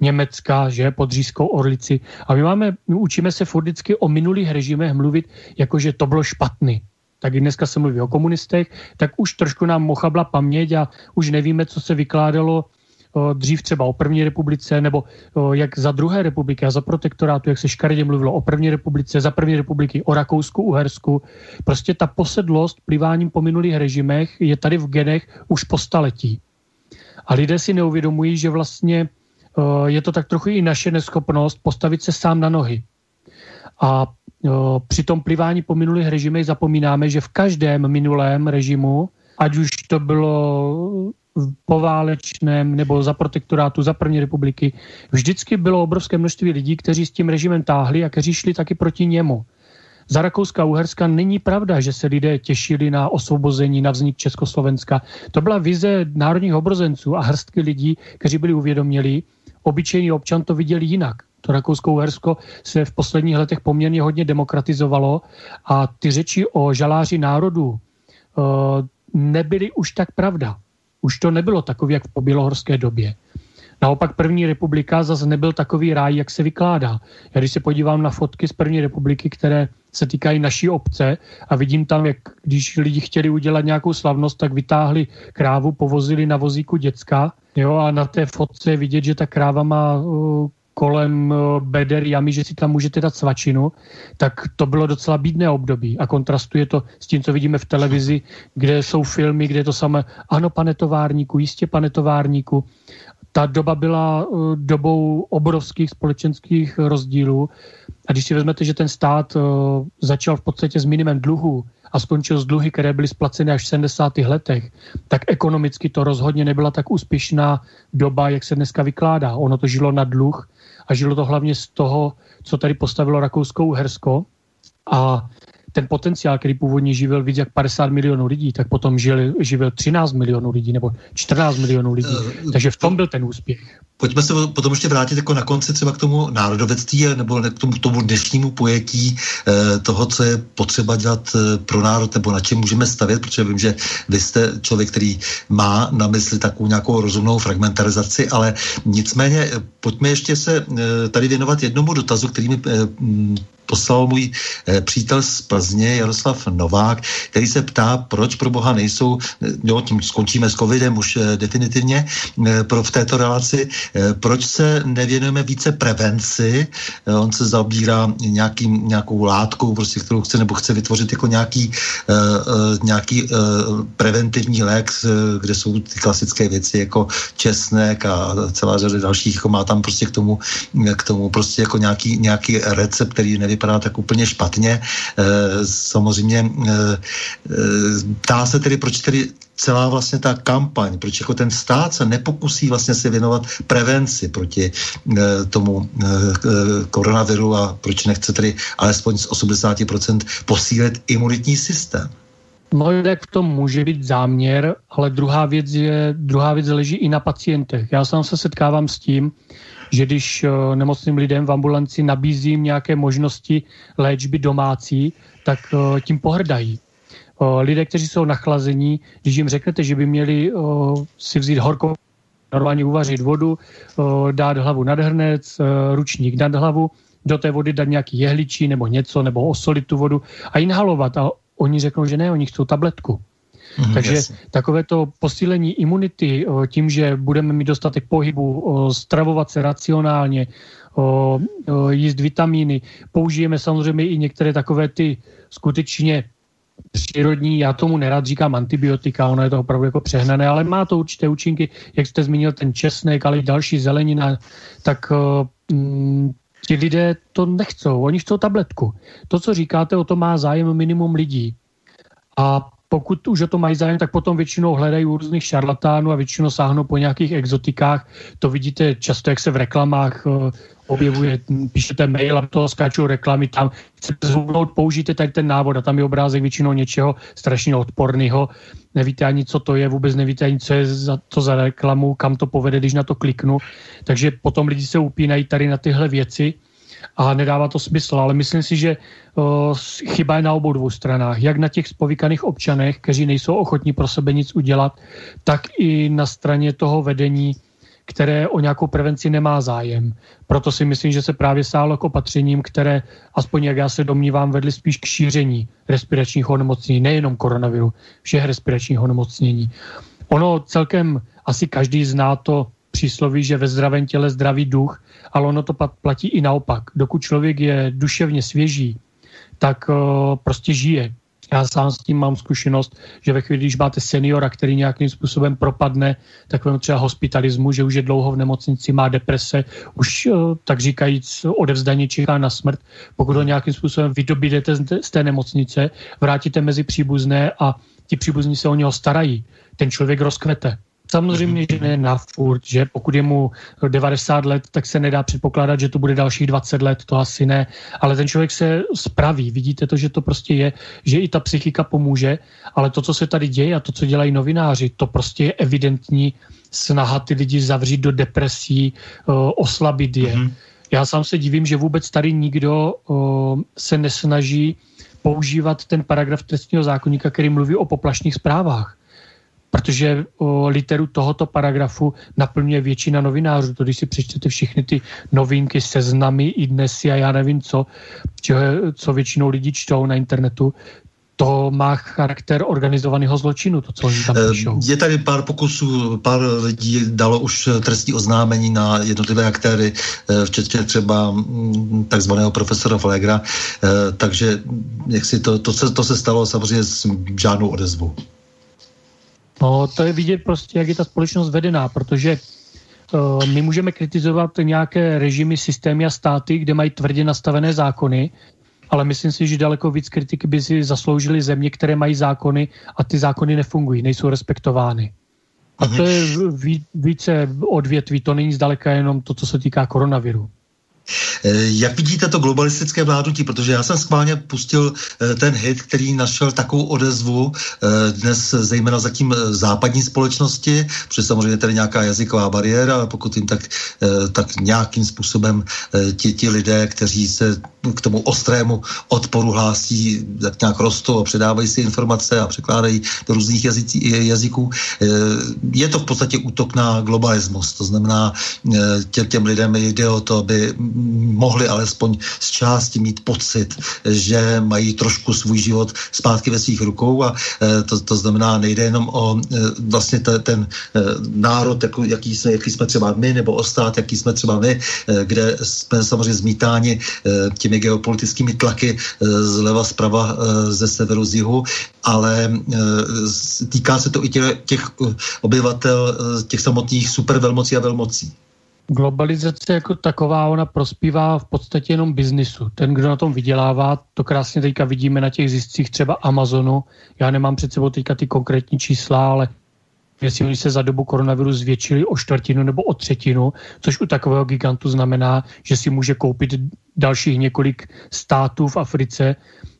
Německa, že, pod říjskou orlici. A my máme, my učíme se furt vždycky o minulých režimech mluvit, jakože to bylo špatný. Tak i dneska se mluví o komunistech, tak už trošku nám mochabla paměť a už nevíme, co se vykládalo dřív třeba o první republice, nebo jak za druhé republiky a za protektorátu, jak se škaredě mluvilo o první republice, za první republiky, o Rakousku, Uhersku. Prostě ta posedlost pliváním po minulých režimech je tady v genech už po staletí. A lidé si neuvědomují, že vlastně je to tak trochu i naše neschopnost postavit se sám na nohy. A při tom plivání po minulých režimech zapomínáme, že v každém minulém režimu, ať už to bylo poválečném nebo za protektorátu, za první republiky, vždycky bylo obrovské množství lidí, kteří s tím režimem táhli a kteří šli taky proti němu. Za Rakouska a Uherska není pravda, že se lidé těšili na osvobození, na vznik Československa. To byla vize národních obrozenců a hrstky lidí, kteří byli uvědoměli. Obyčejný občan to viděl jinak. To Rakousko-Uhersko se v posledních letech poměrně hodně demokratizovalo a ty řeči o žaláři národů uh, nebyly už tak pravda. Už to nebylo takový, jak v pobělohorské době. Naopak první republika zase nebyl takový ráj, jak se vykládá. Já když se podívám na fotky z první republiky, které se týkají naší obce a vidím tam, jak když lidi chtěli udělat nějakou slavnost, tak vytáhli krávu, povozili na vozíku děcka jo, a na té fotce je vidět, že ta kráva má uh, kolem uh, beder jamy, že si tam můžete dát svačinu, tak to bylo docela bídné období a kontrastuje to s tím, co vidíme v televizi, kde jsou filmy, kde je to samé, ano, pane továrníku, jistě, pane továrníku, ta doba byla uh, dobou obrovských společenských rozdílů. A když si vezmete, že ten stát uh, začal v podstatě s minimem dluhů a skončil s dluhy, které byly splaceny až v 70. letech, tak ekonomicky to rozhodně nebyla tak úspěšná doba, jak se dneska vykládá. Ono to žilo na dluh a žilo to hlavně z toho, co tady postavilo Rakousko-Uhersko. A ten potenciál, který původně živil víc jak 50 milionů lidí, tak potom žil, živil 13 milionů lidí nebo 14 milionů lidí. Uh, Takže v tom byl ten úspěch. Pojďme se potom ještě vrátit jako na konci třeba k tomu národovectví nebo k tomu, tomu dnešnímu pojetí eh, toho, co je potřeba dělat eh, pro národ nebo na čem můžeme stavět, protože vím, že vy jste člověk, který má na mysli takovou nějakou rozumnou fragmentarizaci, ale nicméně eh, pojďme ještě se eh, tady věnovat jednomu dotazu, který mi eh, poslal můj eh, přítel z Plzně, Jaroslav Novák, který se ptá, proč pro boha nejsou, eh, jo, tím skončíme s covidem už eh, definitivně pro v této relaci, proč se nevěnujeme více prevenci, on se zabírá nějakým, nějakou látkou, prostě, kterou chce nebo chce vytvořit jako nějaký, nějaký preventivní lék, kde jsou ty klasické věci jako česnek a celá řada dalších, jako má tam prostě k tomu, k tomu prostě jako nějaký, nějaký recept, který nevy nevypadá tak úplně špatně. Eh, samozřejmě eh, eh, ptá se tedy, proč tedy celá vlastně ta kampaň, proč jako ten stát se nepokusí vlastně se věnovat prevenci proti e, tomu e, koronaviru a proč nechce tedy alespoň z 80% posílit imunitní systém. No, jak v tom může být záměr, ale druhá věc, je, druhá věc leží i na pacientech. Já sám se setkávám s tím, že když uh, nemocným lidem v ambulanci nabízím nějaké možnosti léčby domácí, tak uh, tím pohrdají. Uh, lidé, kteří jsou nachlazení, když jim řeknete, že by měli si vzít horkou normálně uvařit vodu, dát hlavu nad hrnec, ručník nad hlavu, do té vody dát nějaký jehličí nebo něco, nebo osolit tu vodu a inhalovat. A oni řeknou, že ne, oni chcou tabletku. Mm, Takže jasně. takové to posílení imunity tím, že budeme mít dostatek pohybu, stravovat se racionálně, jíst vitamíny, použijeme samozřejmě i některé takové ty skutečně přírodní, já tomu nerad říkám antibiotika, ono je to opravdu jako přehnané, ale má to určité účinky, jak jste zmínil ten česnek, ale i další zelenina, tak mm, ti lidé to nechcou, oni chcou tabletku. To, co říkáte, o to má zájem minimum lidí. A pokud už o to mají zájem, tak potom většinou hledají u různých šarlatánů a většinou sáhnou po nějakých exotikách. To vidíte často, jak se v reklamách uh, objevuje, píšete mail a to skáčou reklamy tam. Chcete zhubnout, použijte tady ten návod a tam je obrázek většinou něčeho strašně odporného. Nevíte ani, co to je, vůbec nevíte ani, co je za to za reklamu, kam to povede, když na to kliknu. Takže potom lidi se upínají tady na tyhle věci a nedává to smysl, ale myslím si, že uh, chyba je na obou dvou stranách. Jak na těch spovíkaných občanech, kteří nejsou ochotní pro sebe nic udělat, tak i na straně toho vedení, které o nějakou prevenci nemá zájem. Proto si myslím, že se právě sálo k opatřením, které, aspoň jak já se domnívám, vedly spíš k šíření respiračních onemocnění, nejenom koronaviru, všech respiračních onemocnění. Ono celkem asi každý zná to přísloví, že ve zdravém těle zdravý duch, ale ono to platí i naopak. Dokud člověk je duševně svěží, tak uh, prostě žije. Já sám s tím mám zkušenost, že ve chvíli, když máte seniora, který nějakým způsobem propadne takovému třeba hospitalismu, že už je dlouho v nemocnici, má deprese, už uh, tak říkajíc odevzdaně čeká na smrt, pokud ho nějakým způsobem vydobídete z té nemocnice, vrátíte mezi příbuzné a ti příbuzní se o něho starají, ten člověk rozkvete Samozřejmě, že ne na furt, že pokud je mu 90 let, tak se nedá předpokládat, že to bude dalších 20 let, to asi ne, ale ten člověk se spraví, vidíte to, že to prostě je, že i ta psychika pomůže, ale to, co se tady děje a to, co dělají novináři, to prostě je evidentní snaha ty lidi zavřít do depresí, oslabit je. Mm-hmm. Já sám se divím, že vůbec tady nikdo se nesnaží používat ten paragraf trestního zákonníka, který mluví o poplašných zprávách protože o literu tohoto paragrafu naplňuje většina novinářů. To, když si přečtete všechny ty novinky, seznamy i dnes a já nevím co, co většinou lidi čtou na internetu, to má charakter organizovaného zločinu, to, co oni tam eh, píšou. Je tady pár pokusů, pár lidí dalo už trestní oznámení na jednotlivé aktéry, eh, včetně třeba mm, takzvaného profesora Flegra, eh, takže jak si to, to, se, to se stalo samozřejmě s žádnou odezvou. No, to je vidět prostě, jak je ta společnost vedená, protože uh, my můžeme kritizovat nějaké režimy, systémy a státy, kde mají tvrdě nastavené zákony, ale myslím si, že daleko víc kritiky by si zasloužili země, které mají zákony a ty zákony nefungují, nejsou respektovány. A to je více odvětví, to není zdaleka jenom to, co se týká koronaviru. Eh, jak vidíte to globalistické vládnutí? Protože já jsem schválně pustil eh, ten hit, který našel takovou odezvu eh, dnes zejména zatím západní společnosti, protože samozřejmě tady nějaká jazyková bariéra, ale pokud jim tak, tak nějakým způsobem ti, ti lidé, kteří se k tomu ostrému odporu hlásí, tak nějak rostou a předávají si informace a překládají do různých jazycí, jazyků. Je to v podstatě útok na globalismus. To znamená, tě, těm lidem jde o to, aby mohli alespoň z části mít pocit, že mají trošku svůj život zpátky ve svých rukou a e, to, to znamená, nejde jenom o e, vlastně te, ten e, národ, jako, jaký, jsme, jaký jsme třeba my, nebo o stát, jaký jsme třeba my, kde jsme samozřejmě zmítáni těmi geopolitickými tlaky zleva, zprava, ze severu, z jihu, ale týká se to i těch, těch obyvatel, těch samotných supervelmocí a velmocí. Globalizace jako taková, ona prospívá v podstatě jenom biznisu. Ten, kdo na tom vydělává, to krásně teďka vidíme na těch ziscích třeba Amazonu. Já nemám před sebou teďka ty konkrétní čísla, ale jestli oni se za dobu koronaviru zvětšili o čtvrtinu nebo o třetinu, což u takového gigantu znamená, že si může koupit dalších několik států v Africe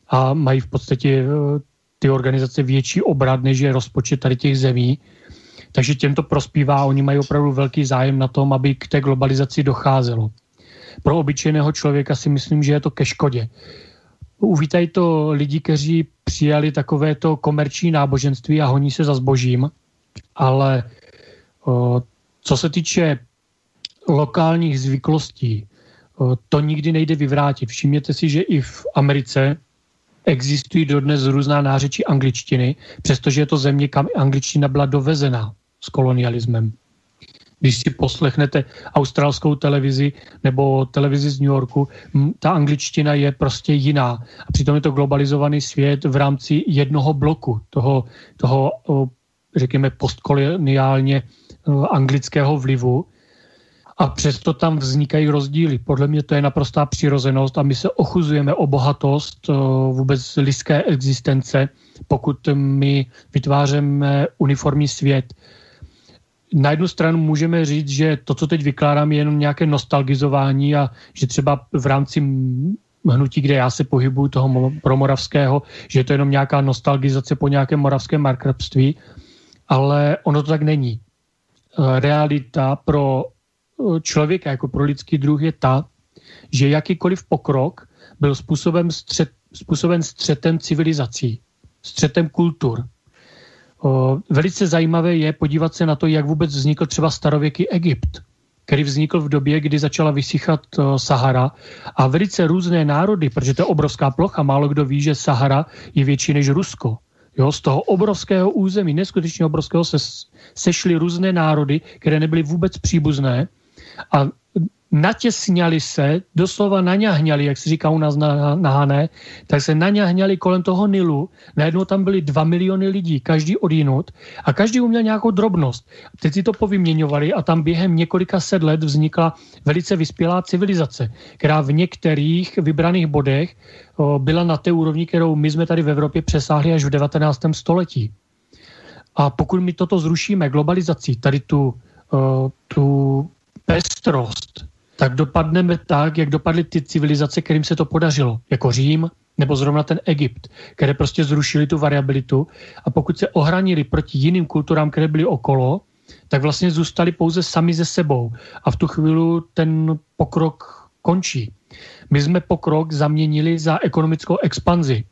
a mají v podstatě eh, ty organizace větší obrat, než je rozpočet tady těch zemí. Takže těm to prospívá, oni mají opravdu velký zájem na tom, aby k té globalizaci docházelo. Pro obyčejného člověka si myslím, že je to ke škodě. Uvítají to lidi, kteří přijali takovéto komerční náboženství a honí se za zbožím, ale o, co se týče lokálních zvyklostí, o, to nikdy nejde vyvrátit. Všimněte si, že i v Americe existují dodnes různá nářečí angličtiny, přestože je to země, kam angličtina byla dovezená s kolonialismem. Když si poslechnete australskou televizi nebo televizi z New Yorku, ta angličtina je prostě jiná. A přitom je to globalizovaný svět v rámci jednoho bloku, toho, toho řekněme, postkoloniálně anglického vlivu. A přesto tam vznikají rozdíly. Podle mě to je naprostá přirozenost a my se ochuzujeme o bohatost vůbec lidské existence, pokud my vytváříme uniformní svět na jednu stranu můžeme říct, že to, co teď vykládám, je jenom nějaké nostalgizování a že třeba v rámci hnutí, kde já se pohybuju, toho promoravského, že je to jenom nějaká nostalgizace po nějakém moravském markrabství, ale ono to tak není. Eh, realita pro eh, člověka, jako pro lidský druh je ta, že jakýkoliv pokrok byl způsoben, střet, způsoben střetem civilizací, střetem kultur, velice zajímavé je podívat se na to, jak vůbec vznikl třeba starověký Egypt, který vznikl v době, kdy začala vysychat Sahara a velice různé národy, protože to je obrovská plocha, málo kdo ví, že Sahara je větší než Rusko. Jo, z toho obrovského území, neskutečně obrovského, se sešly různé národy, které nebyly vůbec příbuzné a natěsňali se, doslova naňahňali, jak se říká u nás na, na Hané, tak se naňahňali kolem toho Nilu. Najednou tam byly dva miliony lidí, každý odinut a každý uměl nějakou drobnost. Teď si to povyměňovali a tam během několika set let vznikla velice vyspělá civilizace, která v některých vybraných bodech o, byla na té úrovni, kterou my jsme tady v Evropě přesáhli až v 19. století. A pokud my toto zrušíme globalizací, tady tu, o, tu pestrost, tak dopadneme tak, jak dopadly ty civilizace, kterým se to podařilo, jako Řím nebo zrovna ten Egypt, které prostě zrušili tu variabilitu a pokud se ohranili proti jiným kulturám, které byly okolo, tak vlastně zůstali pouze sami ze sebou a v tu chvíli ten pokrok končí. My jsme pokrok zaměnili za ekonomickou expanzi.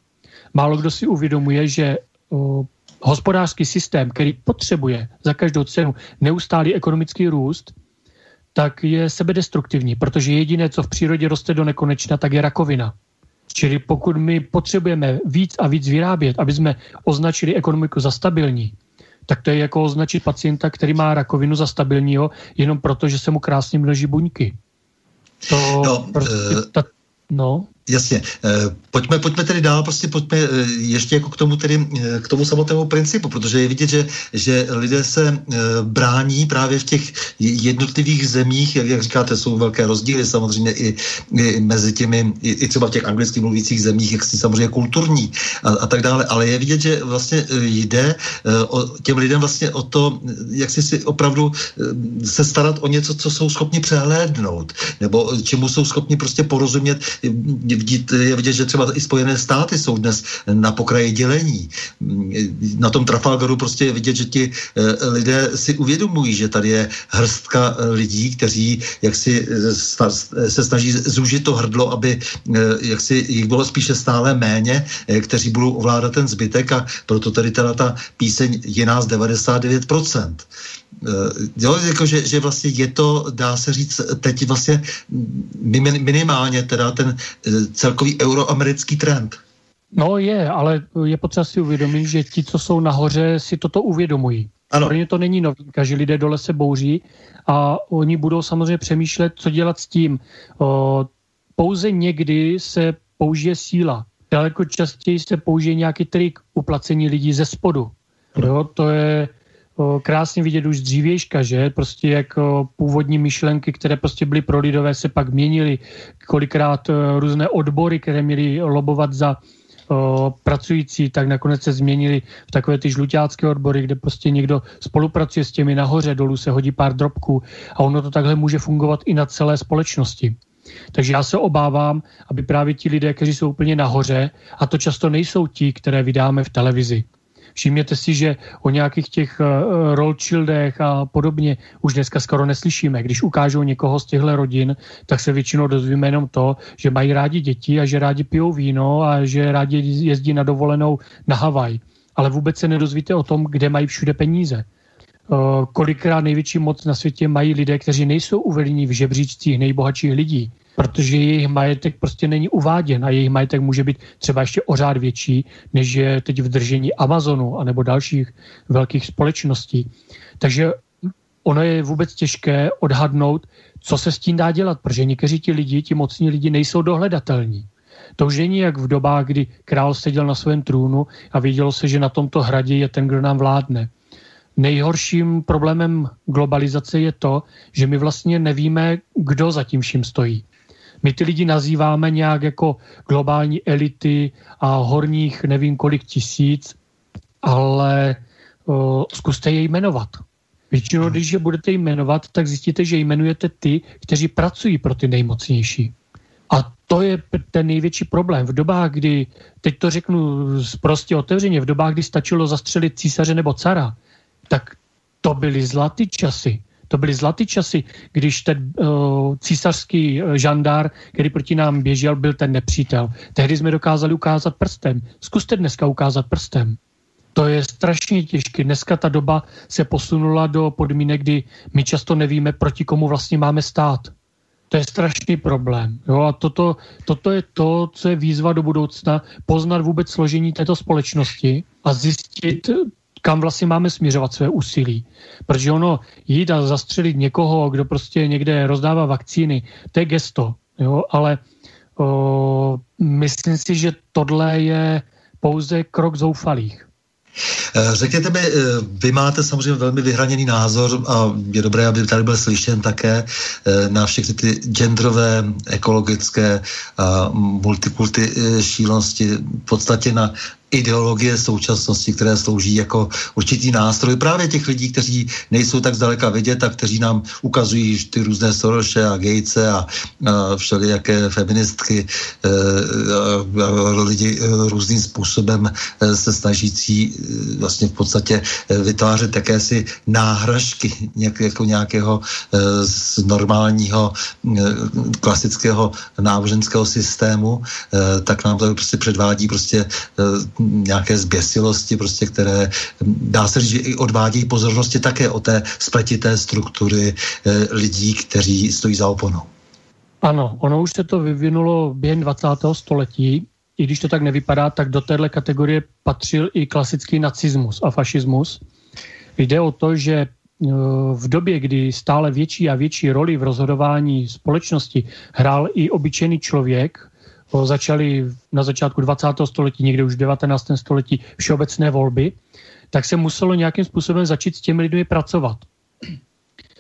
Málo kdo si uvědomuje, že o, hospodářský systém, který potřebuje za každou cenu neustálý ekonomický růst, tak je sebedestruktivní, protože jediné, co v přírodě roste do nekonečna, tak je rakovina. Čili pokud my potřebujeme víc a víc vyrábět, aby jsme označili ekonomiku za stabilní, tak to je jako označit pacienta, který má rakovinu za stabilního, jenom proto, že se mu krásně množí buňky. To no, prostě, uh, ta, no. Jasně. Eh, pojďme, pojďme tedy dál, prostě pojďme eh, ještě jako k tomu, tedy, eh, k tomu samotnému principu, protože je vidět, že, že lidé se brání právě v těch jednotlivých zemích, jak, jak říkáte, jsou velké rozdíly samozřejmě i, i mezi těmi, i, i třeba v těch anglicky mluvících zemích, jak si samozřejmě kulturní a, a tak dále, ale je vidět, že vlastně jde o, těm lidem vlastně o to, jak si, si opravdu se starat o něco, co jsou schopni přehlédnout, nebo čemu jsou schopni prostě porozumět vidět, je vidět, že třeba i Spojené státy jsou dnes na pokraji dělení. Na tom Trafalgaru prostě je vidět, že ti eh, lidé si uvědomují, že tady je hrstka eh, lidí, kteří jak si eh, se snaží zúžit to hrdlo, aby jak si jich bylo spíše stále méně, kteří budou ovládat ten zbytek a proto tady teda ta píseň je nás 99%. Jo, jako že, že vlastně je to, dá se říct, teď vlastně minimálně teda ten celkový euroamerický trend. No je, ale je potřeba si uvědomit, že ti, co jsou nahoře, si toto uvědomují. Ano. Pro ně to není novinka, že lidé dole se bouří a oni budou samozřejmě přemýšlet, co dělat s tím. O, pouze někdy se použije síla. Daleko častěji se použije nějaký trik uplacení lidí ze spodu. Jo, to je krásně vidět už dřívějška, že? Prostě jak původní myšlenky, které prostě byly pro lidové, se pak měnily, kolikrát různé odbory, které měly lobovat za pracující, tak nakonec se změnili v takové ty žluťácké odbory, kde prostě někdo spolupracuje s těmi nahoře, dolů se hodí pár drobků a ono to takhle může fungovat i na celé společnosti. Takže já se obávám, aby právě ti lidé, kteří jsou úplně nahoře, a to často nejsou ti, které vydáme v televizi, Všimněte si, že o nějakých těch uh, Rothschildech a podobně už dneska skoro neslyšíme. Když ukážou někoho z těchto rodin, tak se většinou dozvíme jenom to, že mají rádi děti a že rádi pijou víno a že rádi jezdí na dovolenou na Havaj. Ale vůbec se nedozvíte o tom, kde mají všude peníze. Uh, kolikrát největší moc na světě mají lidé, kteří nejsou uvedení v žebříčcích nejbohatších lidí protože jejich majetek prostě není uváděn a jejich majetek může být třeba ještě ořád větší, než je teď v držení Amazonu anebo dalších velkých společností. Takže ono je vůbec těžké odhadnout, co se s tím dá dělat, protože někteří ti lidi, ti mocní lidi nejsou dohledatelní. To už není jak v dobách, kdy král seděl na svém trůnu a vidělo se, že na tomto hradě je ten, kdo nám vládne. Nejhorším problémem globalizace je to, že my vlastně nevíme, kdo za tím vším stojí. My ty lidi nazýváme nějak jako globální elity a horních nevím kolik tisíc, ale o, zkuste je jmenovat. Většinou, hmm. když je budete jmenovat, tak zjistíte, že jmenujete ty, kteří pracují pro ty nejmocnější. A to je ten největší problém. V dobách, kdy, teď to řeknu prostě otevřeně, v dobách, kdy stačilo zastřelit císaře nebo cara, tak to byly zlatý časy. To byly zlatý časy, když ten uh, císařský uh, žandár, který proti nám běžel, byl ten nepřítel. Tehdy jsme dokázali ukázat prstem. Zkuste dneska ukázat prstem. To je strašně těžké. Dneska ta doba se posunula do podmínek, kdy my často nevíme, proti komu vlastně máme stát. To je strašný problém. Jo? A toto, toto je to, co je výzva do budoucna, poznat vůbec složení této společnosti a zjistit, kam vlastně máme směřovat své úsilí. Protože ono jít a zastřelit někoho, kdo prostě někde rozdává vakcíny, to je gesto, jo? ale o, myslím si, že tohle je pouze krok zoufalých. Eh, řekněte mi, eh, vy máte samozřejmě velmi vyhraněný názor a je dobré, aby tady byl slyšen také eh, na všechny ty genderové, ekologické a multikulty šílenosti, v podstatě na ideologie současnosti, které slouží jako určitý nástroj právě těch lidí, kteří nejsou tak zdaleka vidět a kteří nám ukazují ty různé Soroše a Gatese a, a všelijaké feministky, e, a, a lidi e, různým způsobem e, se snažící e, vlastně v podstatě e, vytvářet jakési náhražky nějak, jako nějakého e, z normálního e, klasického náboženského systému, e, tak nám to prostě předvádí prostě e, nějaké zběsilosti, prostě, které dá se říct, že i odvádějí pozornosti také o té spletité struktury eh, lidí, kteří stojí za oponou. Ano, ono už se to vyvinulo během 20. století, i když to tak nevypadá, tak do téhle kategorie patřil i klasický nacismus a fašismus. Jde o to, že eh, v době, kdy stále větší a větší roli v rozhodování společnosti hrál i obyčejný člověk, začaly na začátku 20. století, někde už v 19. století všeobecné volby, tak se muselo nějakým způsobem začít s těmi lidmi pracovat.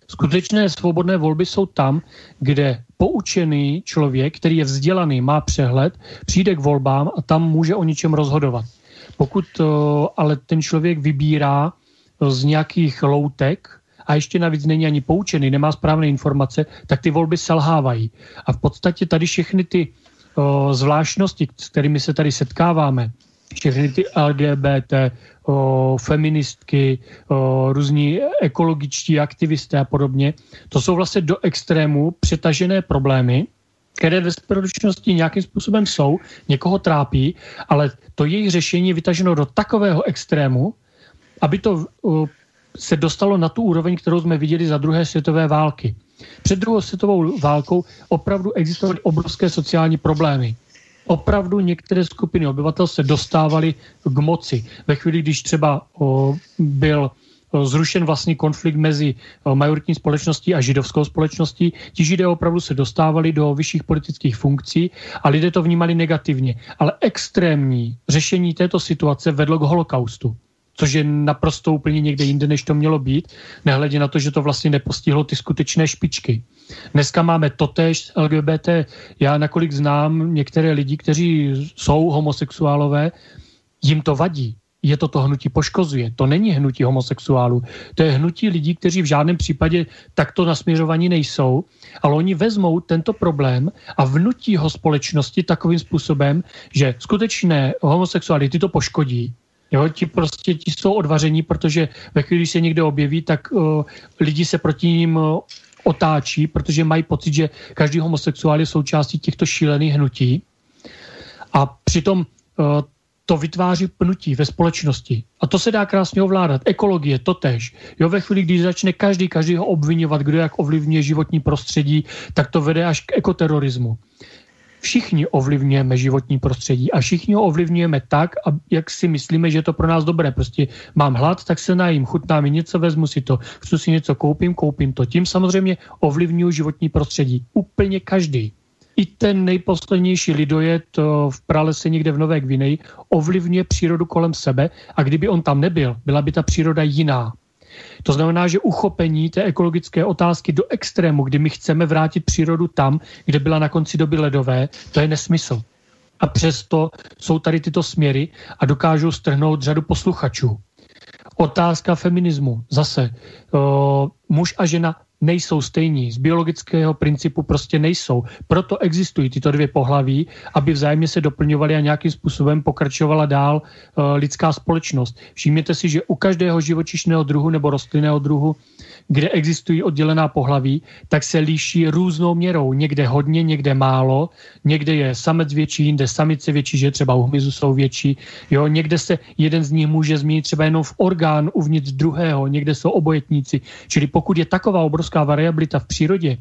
Skutečné svobodné volby jsou tam, kde poučený člověk, který je vzdělaný, má přehled, přijde k volbám a tam může o ničem rozhodovat. Pokud ale ten člověk vybírá z nějakých loutek a ještě navíc není ani poučený, nemá správné informace, tak ty volby selhávají. A v podstatě tady všechny ty zvláštnosti, s kterými se tady setkáváme, všechny ty LGBT, o, feministky, o, různí ekologičtí aktivisté a podobně, to jsou vlastně do extrému přetažené problémy, které ve společnosti nějakým způsobem jsou, někoho trápí, ale to jejich řešení je vytaženo do takového extrému, aby to se dostalo na tu úroveň, kterou jsme viděli za druhé světové války. Před druhou světovou válkou opravdu existovaly obrovské sociální problémy. Opravdu některé skupiny obyvatel se dostávaly k moci. Ve chvíli, když třeba o, byl zrušen vlastní konflikt mezi majoritní společností a židovskou společností. Ti židé opravdu se dostávali do vyšších politických funkcí a lidé to vnímali negativně. Ale extrémní řešení této situace vedlo k holokaustu což je naprosto úplně někde jinde, než to mělo být, nehledě na to, že to vlastně nepostihlo ty skutečné špičky. Dneska máme totéž LGBT. Já nakolik znám některé lidi, kteří jsou homosexuálové, jim to vadí je to to hnutí poškozuje. To není hnutí homosexuálů. To je hnutí lidí, kteří v žádném případě takto nasměřovaní nejsou, ale oni vezmou tento problém a vnutí ho společnosti takovým způsobem, že skutečné homosexuality to poškodí. Jo, ti prostě ti jsou odvaření, protože ve chvíli, když se někde objeví, tak uh, lidi se proti ním uh, otáčí, protože mají pocit, že každý homosexuál je součástí těchto šílených hnutí. A přitom uh, to vytváří pnutí ve společnosti. A to se dá krásně ovládat. Ekologie, to tež. Jo, ve chvíli, když začne každý, každý ho obvinovat, kdo jak ovlivňuje životní prostředí, tak to vede až k ekoterorismu. Všichni ovlivňujeme životní prostředí a všichni ho ovlivňujeme tak, jak si myslíme, že je to pro nás dobré. Prostě mám hlad, tak se najím, chutná mi něco, vezmu si to, chci si něco koupím, koupím to. Tím samozřejmě ovlivňuji životní prostředí. Úplně každý i ten nejposlednější lidojet v pralese někde v Nové Gvineji ovlivňuje přírodu kolem sebe a kdyby on tam nebyl, byla by ta příroda jiná. To znamená, že uchopení té ekologické otázky do extrému, kdy my chceme vrátit přírodu tam, kde byla na konci doby ledové, to je nesmysl. A přesto jsou tady tyto směry a dokážou strhnout řadu posluchačů. Otázka feminismu. Zase, o, muž a žena nejsou stejní. Z biologického principu prostě nejsou. Proto existují tyto dvě pohlaví, aby vzájemně se doplňovaly a nějakým způsobem pokračovala dál uh, lidská společnost. Všimněte si, že u každého živočišného druhu nebo rostlinného druhu kde existují oddělená pohlaví, tak se líší různou měrou. Někde hodně, někde málo, někde je samec větší, jinde samice větší, že třeba u hmyzu jsou větší. Jo, někde se jeden z nich může změnit třeba jenom v orgán uvnitř druhého, někde jsou obojetníci. Čili pokud je taková obrovská variabilita v přírodě,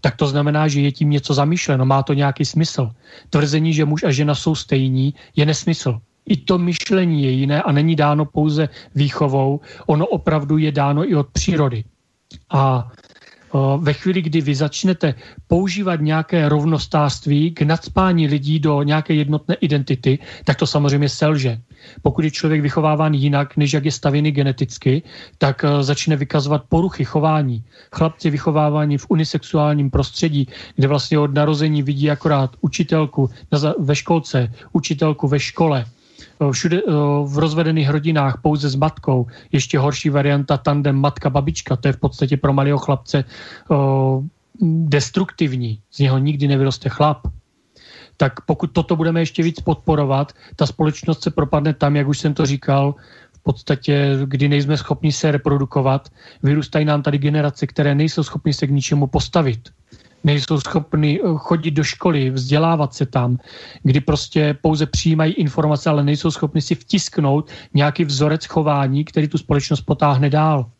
tak to znamená, že je tím něco zamýšleno, má to nějaký smysl. Tvrzení, že muž a žena jsou stejní, je nesmysl. I to myšlení je jiné a není dáno pouze výchovou, ono opravdu je dáno i od přírody. A ve chvíli, kdy vy začnete používat nějaké rovnostářství k nadspání lidí do nějaké jednotné identity, tak to samozřejmě selže. Pokud je člověk vychováván jinak, než jak je stavěný geneticky, tak e, začne vykazovat poruchy chování. Chlapci vychovávání v unisexuálním prostředí, kde vlastně od narození vidí akorát učitelku ve školce, učitelku ve škole, všude v rozvedených rodinách pouze s matkou. Ještě horší varianta tandem matka-babička. To je v podstatě pro malého chlapce destruktivní. Z něho nikdy nevyroste chlap. Tak pokud toto budeme ještě víc podporovat, ta společnost se propadne tam, jak už jsem to říkal, v podstatě, kdy nejsme schopni se reprodukovat, vyrůstají nám tady generace, které nejsou schopni se k ničemu postavit nejsou schopni eh, chodit do školy, vzdělávat se tam, kdy prostě pouze přijímají informace, ale nejsou schopni si vtisknout nějaký vzorec chování, který tu společnost potáhne dál.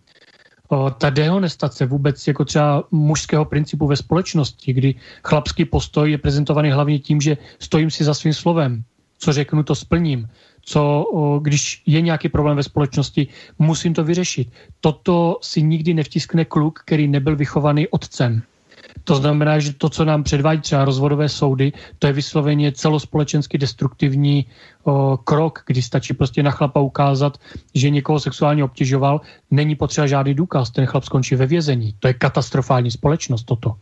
Ta dehonestace vůbec jako třeba mužského principu ve společnosti, kdy chlapský postoj je prezentovaný hlavně tím, že stojím si za svým slovem, co řeknu, to splním, co, když je nějaký problém ve společnosti, musím to vyřešit. Toto si nikdy nevtiskne kluk, který nebyl vychovaný otcem. To znamená, že to, co nám předvádí třeba rozvodové soudy, to je vysloveně celospolečensky destruktivní o, krok, kdy stačí prostě na chlapa ukázat, že někoho sexuálně obtěžoval, není potřeba žádný důkaz, ten chlap skončí ve vězení. To je katastrofální společnost toto.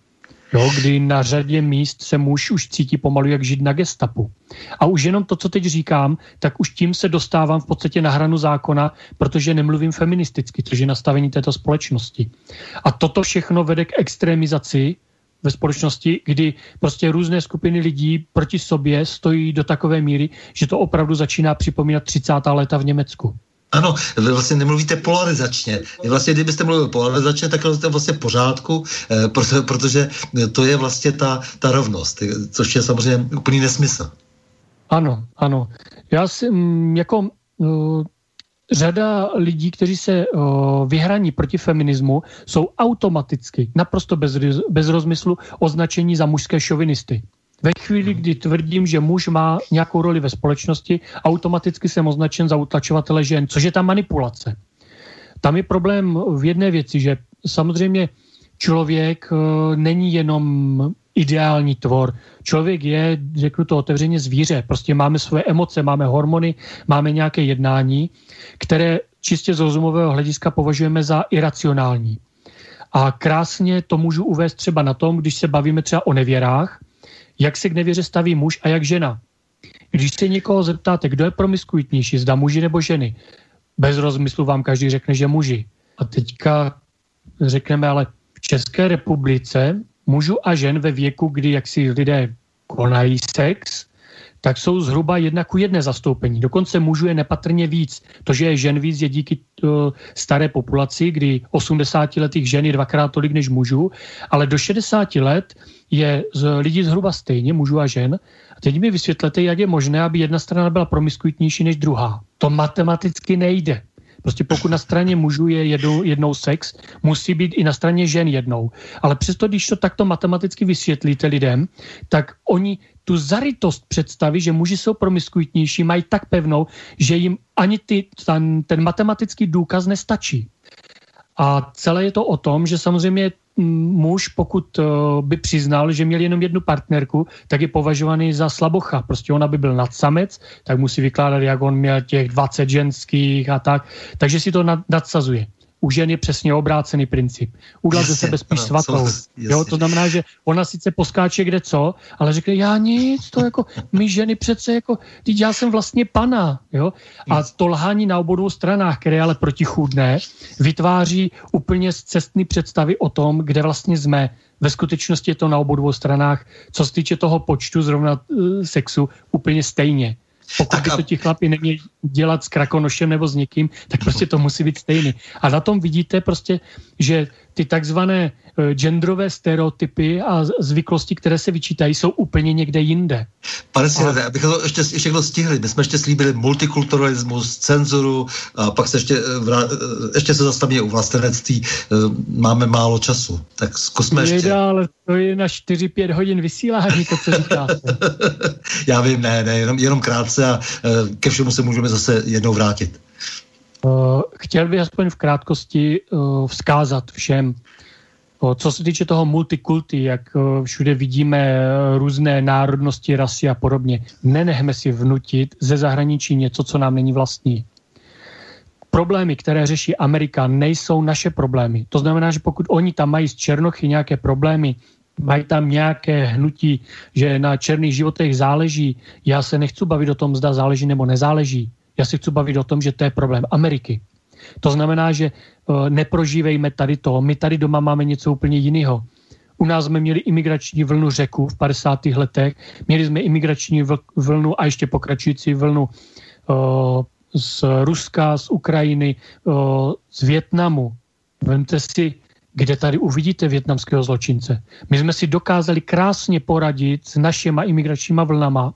Jo, kdy na řadě míst se muž už cítí pomalu jak žít na gestapu. A už jenom to, co teď říkám, tak už tím se dostávám v podstatě na hranu zákona, protože nemluvím feministicky, což je nastavení této společnosti. A toto všechno vede k extrémizaci ve společnosti, kdy prostě různé skupiny lidí proti sobě stojí do takové míry, že to opravdu začíná připomínat 30. léta v Německu. Ano, vy vlastně nemluvíte polarizačně. Vlastně, kdybyste mluvil polarizačně, tak to vlastně v pořádku, eh, proto, protože to je vlastně ta, ta rovnost, což je samozřejmě úplný nesmysl. Ano, ano. Já si mm, jako uh, řada lidí, kteří se uh, vyhraní proti feminismu, jsou automaticky, naprosto bez, bez rozmyslu, označení za mužské šovinisty. Ve chvíli, kdy tvrdím, že muž má nějakou roli ve společnosti, automaticky jsem označen za utlačovatele žen, což je ta manipulace. Tam je problém v jedné věci, že samozřejmě člověk uh, není jenom ideální tvor. Člověk je, řeknu to otevřeně, zvíře. Prostě máme svoje emoce, máme hormony, máme nějaké jednání, které čistě z rozumového hlediska považujeme za iracionální. A krásně to můžu uvést třeba na tom, když se bavíme třeba o nevěrách, jak se k nevěře staví muž a jak žena. Když se někoho zeptáte, kdo je promiskuitnější, zda muži nebo ženy, bez rozmyslu vám každý řekne, že muži. A teďka řekneme, ale v České republice mužů a žen ve věku, kdy jak si lidé konají sex, tak jsou zhruba jedna ku jedné zastoupení. Dokonce mužů je nepatrně víc. To, že je žen víc, je díky uh, staré populaci, kdy 80 letých žen je dvakrát tolik než mužů, ale do 60 let je z lidí zhruba stejně, mužů a žen. A teď mi vysvětlete, jak je možné, aby jedna strana byla promiskuitnější než druhá. To matematicky nejde. Prostě pokud na straně mužů je jednou, jednou sex, musí být i na straně žen jednou. Ale přesto, když to takto matematicky vysvětlíte lidem, tak oni tu zaritost představy, že muži jsou promiskuitnější, mají tak pevnou, že jim ani ty, ten, ten matematický důkaz nestačí. A celé je to o tom, že samozřejmě muž, pokud uh, by přiznal, že měl jenom jednu partnerku, tak je považovaný za slabocha. Prostě on, aby byl nadsamec, tak musí vykládat, jak on měl těch 20 ženských a tak. Takže si to nad, nadsazuje u žen je přesně obrácený princip. Udělat ze sebe spíš svatou. Jo, to znamená, že ona sice poskáče kde co, ale řekne, já nic, to jako, my ženy přece jako, teď já jsem vlastně pana, jo. A to lhání na obou stranách, které ale protichůdné, vytváří úplně cestný představy o tom, kde vlastně jsme. Ve skutečnosti je to na obou dvou stranách, co se týče toho počtu zrovna uh, sexu, úplně stejně. Pokud by to ti chlapi neměli dělat s krakonošem nebo s někým, tak prostě to musí být stejný. A na tom vidíte prostě, že ty takzvané uh, genderové stereotypy a zvyklosti, které se vyčítají, jsou úplně někde jinde. Pane Sirade, a... abychom to ještě všechno stihli, my jsme ještě slíbili multikulturalismus, cenzuru, a pak se ještě, eh, vrá, eh, ještě se zastavíme u vlastenectví, máme málo času, tak zkusme ještě. Jde, ale to je na 4-5 hodin vysílání, to, co říkáte. Já vím, ne, ne, jenom, jenom krátce a ke všemu se můžeme zase jednou vrátit. Eh, chtěl bych aspoň v krátkosti eh, vzkázat všem, eh, co se týče toho multikulty, jak všude vidíme různé národnosti, rasy a podobně, nenechme si vnutit ze zahraničí něco, co nám není vlastní. Problémy, které řeší Amerika, nejsou naše problémy. To znamená, že pokud oni tam mají z Černochy nějaké problémy, mají tam nějaké hnutí, že na černých životech záleží, já se nechci bavit o tom, zda záleží nebo nezáleží. Já si chci bavit o tom, že to je problém Ameriky. To znamená, že uh, neprožívejme tady to. My tady doma máme něco úplně jiného. U nás jsme měli imigrační vlnu řeku v 50. letech, měli jsme imigrační vlnu a ještě pokračující vlnu uh, z Ruska, z Ukrajiny, uh, z Větnamu. Vemte si, kde tady uvidíte větnamského zločince. My jsme si dokázali krásně poradit s našima imigračníma vlnama,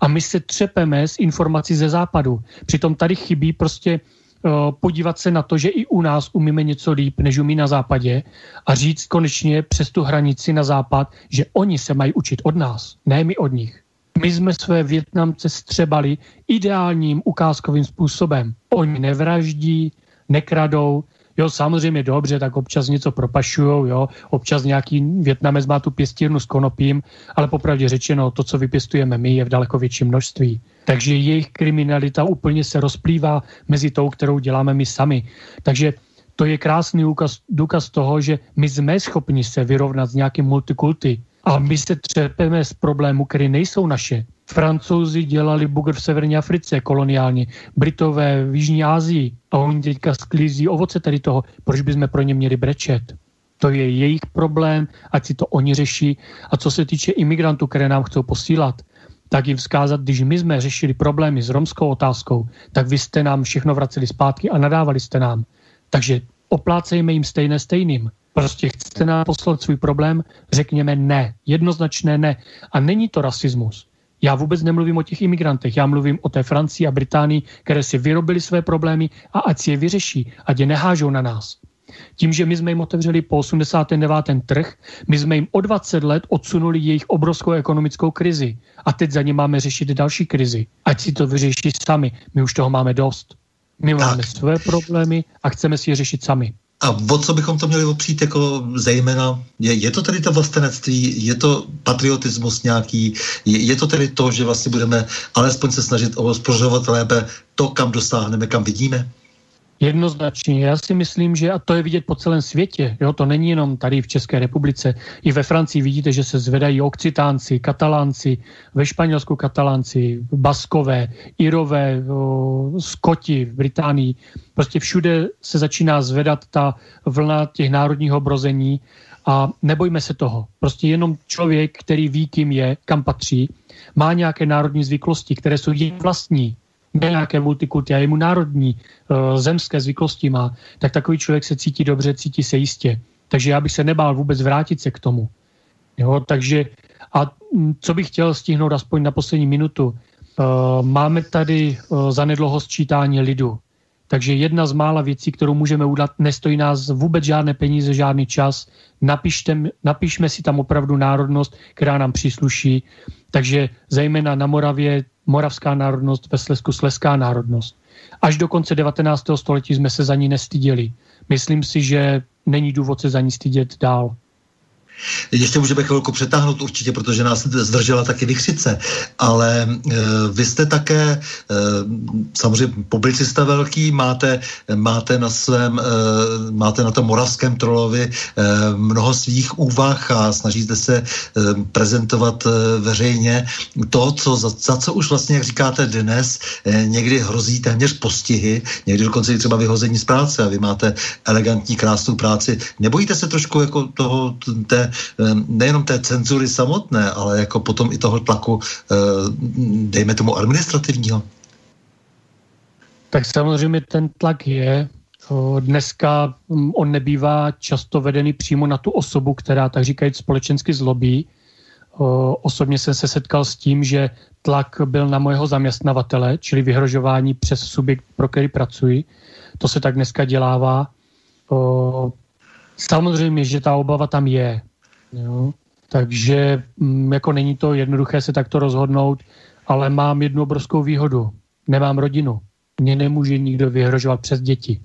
a my se třepeme z informací ze západu. Přitom tady chybí prostě uh, podívat se na to, že i u nás umíme něco líp, než umí na západě a říct konečně přes tu hranici na západ, že oni se mají učit od nás, ne my od nich. My jsme své Větnamce střebali ideálním ukázkovým způsobem. Oni nevraždí, nekradou, Jo, samozřejmě dobře, tak občas něco propašujou, jo, občas nějaký Větnamec má tu pěstírnu s konopím, ale popravdě řečeno, to, co vypěstujeme my, je v daleko větším množství. Takže jejich kriminalita úplně se rozplývá mezi tou, kterou děláme my sami. Takže to je krásný důkaz, důkaz toho, že my jsme schopni se vyrovnat s nějakým multikulty. A my se třepeme z problémů, které nejsou naše. Francouzi dělali bugr v severní Africe koloniálně, Britové v Jižní Asii a oni teďka sklízí ovoce tady toho. Proč bychom pro ně měli brečet? To je jejich problém, ať si to oni řeší. A co se týče imigrantů, které nám chcou posílat, tak jim vzkázat, když my jsme řešili problémy s romskou otázkou, tak vy jste nám všechno vraceli zpátky a nadávali jste nám. Takže oplácejme jim stejné stejným. Prostě chcete nám poslat svůj problém, řekněme ne, jednoznačné ne. A není to rasismus. Já vůbec nemluvím o těch imigrantech, já mluvím o té Francii a Británii, které si vyrobili své problémy a ať si je vyřeší, ať je nehážou na nás. Tím, že my jsme jim otevřeli po 89. trh, my jsme jim o 20 let odsunuli jejich obrovskou ekonomickou krizi. A teď za ně máme řešit další krizi. Ať si to vyřeší sami. My už toho máme dost. My tak. máme své problémy a chceme si je řešit sami. A o co bychom to měli opřít jako zejména? Je, je to tedy to vlastenectví, je to patriotismus nějaký, je, je to tedy to, že vlastně budeme alespoň se snažit o lépe to, kam dosáhneme, kam vidíme? Jednoznačně. Já si myslím, že a to je vidět po celém světě. Jo, to není jenom tady v České republice. I ve Francii vidíte, že se zvedají okcitánci, katalánci, ve Španělsku katalánci, baskové, irové, o, skoti v Británii. Prostě všude se začíná zvedat ta vlna těch národních obrození a nebojme se toho. Prostě jenom člověk, který ví, kým je, kam patří, má nějaké národní zvyklosti, které jsou jen vlastní, nějaké multikulty a jemu národní uh, zemské zvyklosti má, tak takový člověk se cítí dobře, cítí se jistě. Takže já bych se nebál vůbec vrátit se k tomu. Jo, takže a co bych chtěl stihnout aspoň na poslední minutu, uh, máme tady uh, zanedlouho sčítání lidu. Takže jedna z mála věcí, kterou můžeme udělat, nestojí nás vůbec žádné peníze, žádný čas. Napište, napišme si tam opravdu národnost, která nám přísluší. Takže zejména na Moravě moravská národnost, ve Slesku sleská národnost. Až do konce 19. století jsme se za ní nestyděli. Myslím si, že není důvod se za ní stydět dál. Ještě můžeme chvilku přetáhnout určitě, protože nás zdržela taky vychřice, ale e, vy jste také e, samozřejmě publicista velký, máte, máte na svém, e, máte na tom moravském trolovi e, mnoho svých úvah a snažíte se e, prezentovat e, veřejně to, co, za, za co už vlastně, jak říkáte dnes, e, někdy hrozí téměř postihy, někdy dokonce i třeba vyhození z práce a vy máte elegantní, krásnou práci. Nebojíte se trošku jako toho, té nejenom té cenzury samotné, ale jako potom i toho tlaku, eh, dejme tomu administrativního? Tak samozřejmě ten tlak je. Dneska mm, on nebývá často vedený přímo na tu osobu, která tak říkají společensky zlobí. Osobně jsem se setkal s tím, že tlak byl na mojeho zaměstnavatele, čili vyhrožování přes subjekt, pro který pracuji. To se tak dneska dělává. Samozřejmě, že ta obava tam je. Jo? Takže mm, jako není to jednoduché se takto rozhodnout, ale mám jednu obrovskou výhodu. Nemám rodinu. Mě nemůže nikdo vyhrožovat přes děti.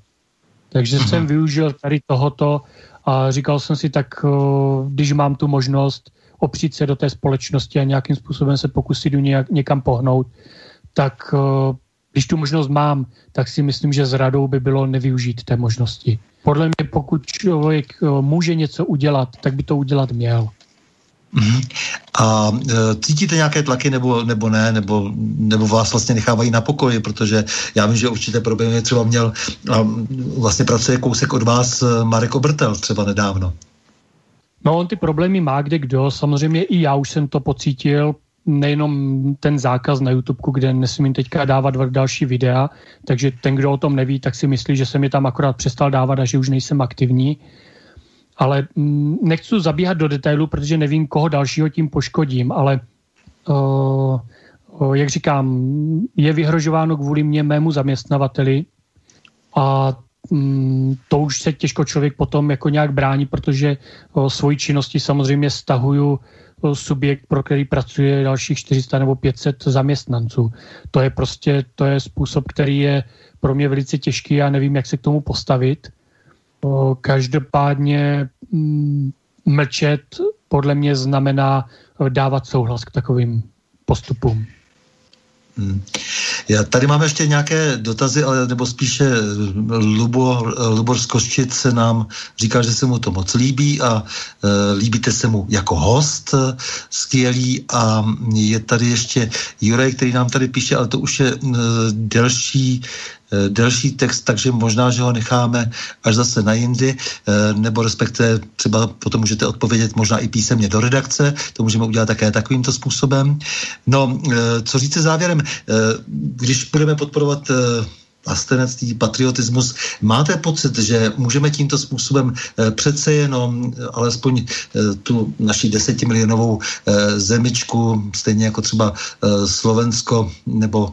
Takže mm-hmm. jsem využil tady tohoto a říkal jsem si, tak když mám tu možnost opřít se do té společnosti a nějakým způsobem se pokusit nějak, někam pohnout, tak když tu možnost mám, tak si myslím, že s radou by bylo nevyužít té možnosti. Podle mě, pokud člověk eh, může něco udělat, tak by to udělat měl. Mm-hmm. A e, cítíte nějaké tlaky nebo, nebo ne, nebo, nebo vás vlastně nechávají na pokoji, protože já vím, že určité problémy třeba měl a vlastně pracuje kousek od vás e, Marek Obrtel třeba nedávno. No on ty problémy má kde kdo, samozřejmě i já už jsem to pocítil, nejenom ten zákaz na YouTube, kde nesmím teďka dávat další videa, takže ten, kdo o tom neví, tak si myslí, že jsem je tam akorát přestal dávat a že už nejsem aktivní. Ale mm, nechci zabíhat do detailu, protože nevím, koho dalšího tím poškodím, ale uh, uh, jak říkám, je vyhrožováno kvůli mě mému zaměstnavateli a um, to už se těžko člověk potom jako nějak brání, protože uh, svoji činnosti samozřejmě stahuju subjekt, pro který pracuje dalších 400 nebo 500 zaměstnanců. To je prostě, to je způsob, který je pro mě velice těžký, já nevím, jak se k tomu postavit. Každopádně mm, mlčet podle mě znamená dávat souhlas k takovým postupům. Hmm. Já, tady máme ještě nějaké dotazy, ale nebo spíše Lubo, Lubor Skoščic se nám říká, že se mu to moc líbí a e, líbíte se mu jako host skvělý a je tady ještě Juraj, který nám tady píše, ale to už je e, delší Eh, delší text, takže možná, že ho necháme až zase na jindy, eh, nebo respektive třeba potom můžete odpovědět možná i písemně do redakce, to můžeme udělat také takovýmto způsobem. No, eh, co říct závěrem, když budeme podporovat vlastenectví, patriotismus. Máte pocit, že můžeme tímto způsobem e, přece jenom e, alespoň e, tu naši desetimilionovou zemičku, stejně jako třeba Slovensko nebo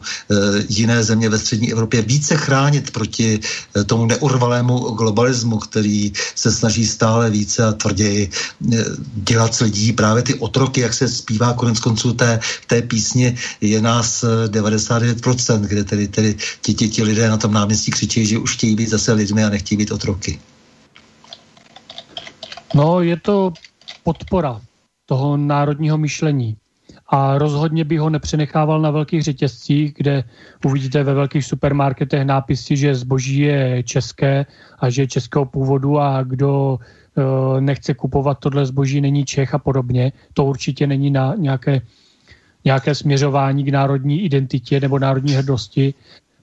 jiné země ve střední Evropě, více chránit proti tomu neurvalému globalismu, který se snaží stále více a tvrději dělat z lidí právě ty otroky, jak se zpívá konec konců té, té písně, je nás 99%, kde tedy, tedy ti, ti, ti lidé lidé na tom náměstí křičí, že už chtějí být zase lidmi a nechtějí být otroky? No, je to podpora toho národního myšlení. a rozhodně by ho nepřenechával na velkých řetězcích, kde uvidíte ve velkých supermarketech nápisy, že zboží je české a že je českého původu a kdo e, nechce kupovat tohle zboží, není Čech a podobně. To určitě není na nějaké, nějaké směřování k národní identitě nebo národní hrdosti.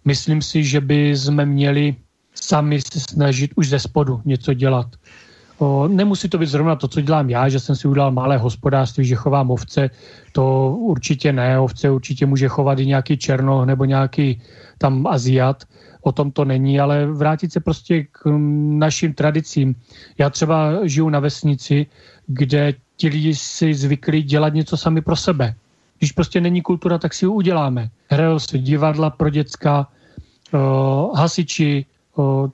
Myslím si, že by jsme měli sami se snažit už ze spodu něco dělat. O, nemusí to být zrovna to, co dělám já, že jsem si udělal malé hospodářství, že chovám ovce, to určitě ne, ovce určitě může chovat i nějaký černoch nebo nějaký tam Aziat, o tom to není, ale vrátit se prostě k našim tradicím. Já třeba žiju na vesnici, kde ti lidi si zvykli dělat něco sami pro sebe. Když prostě není kultura, tak si ji uděláme. Hrajou se divadla pro děcka, hasiči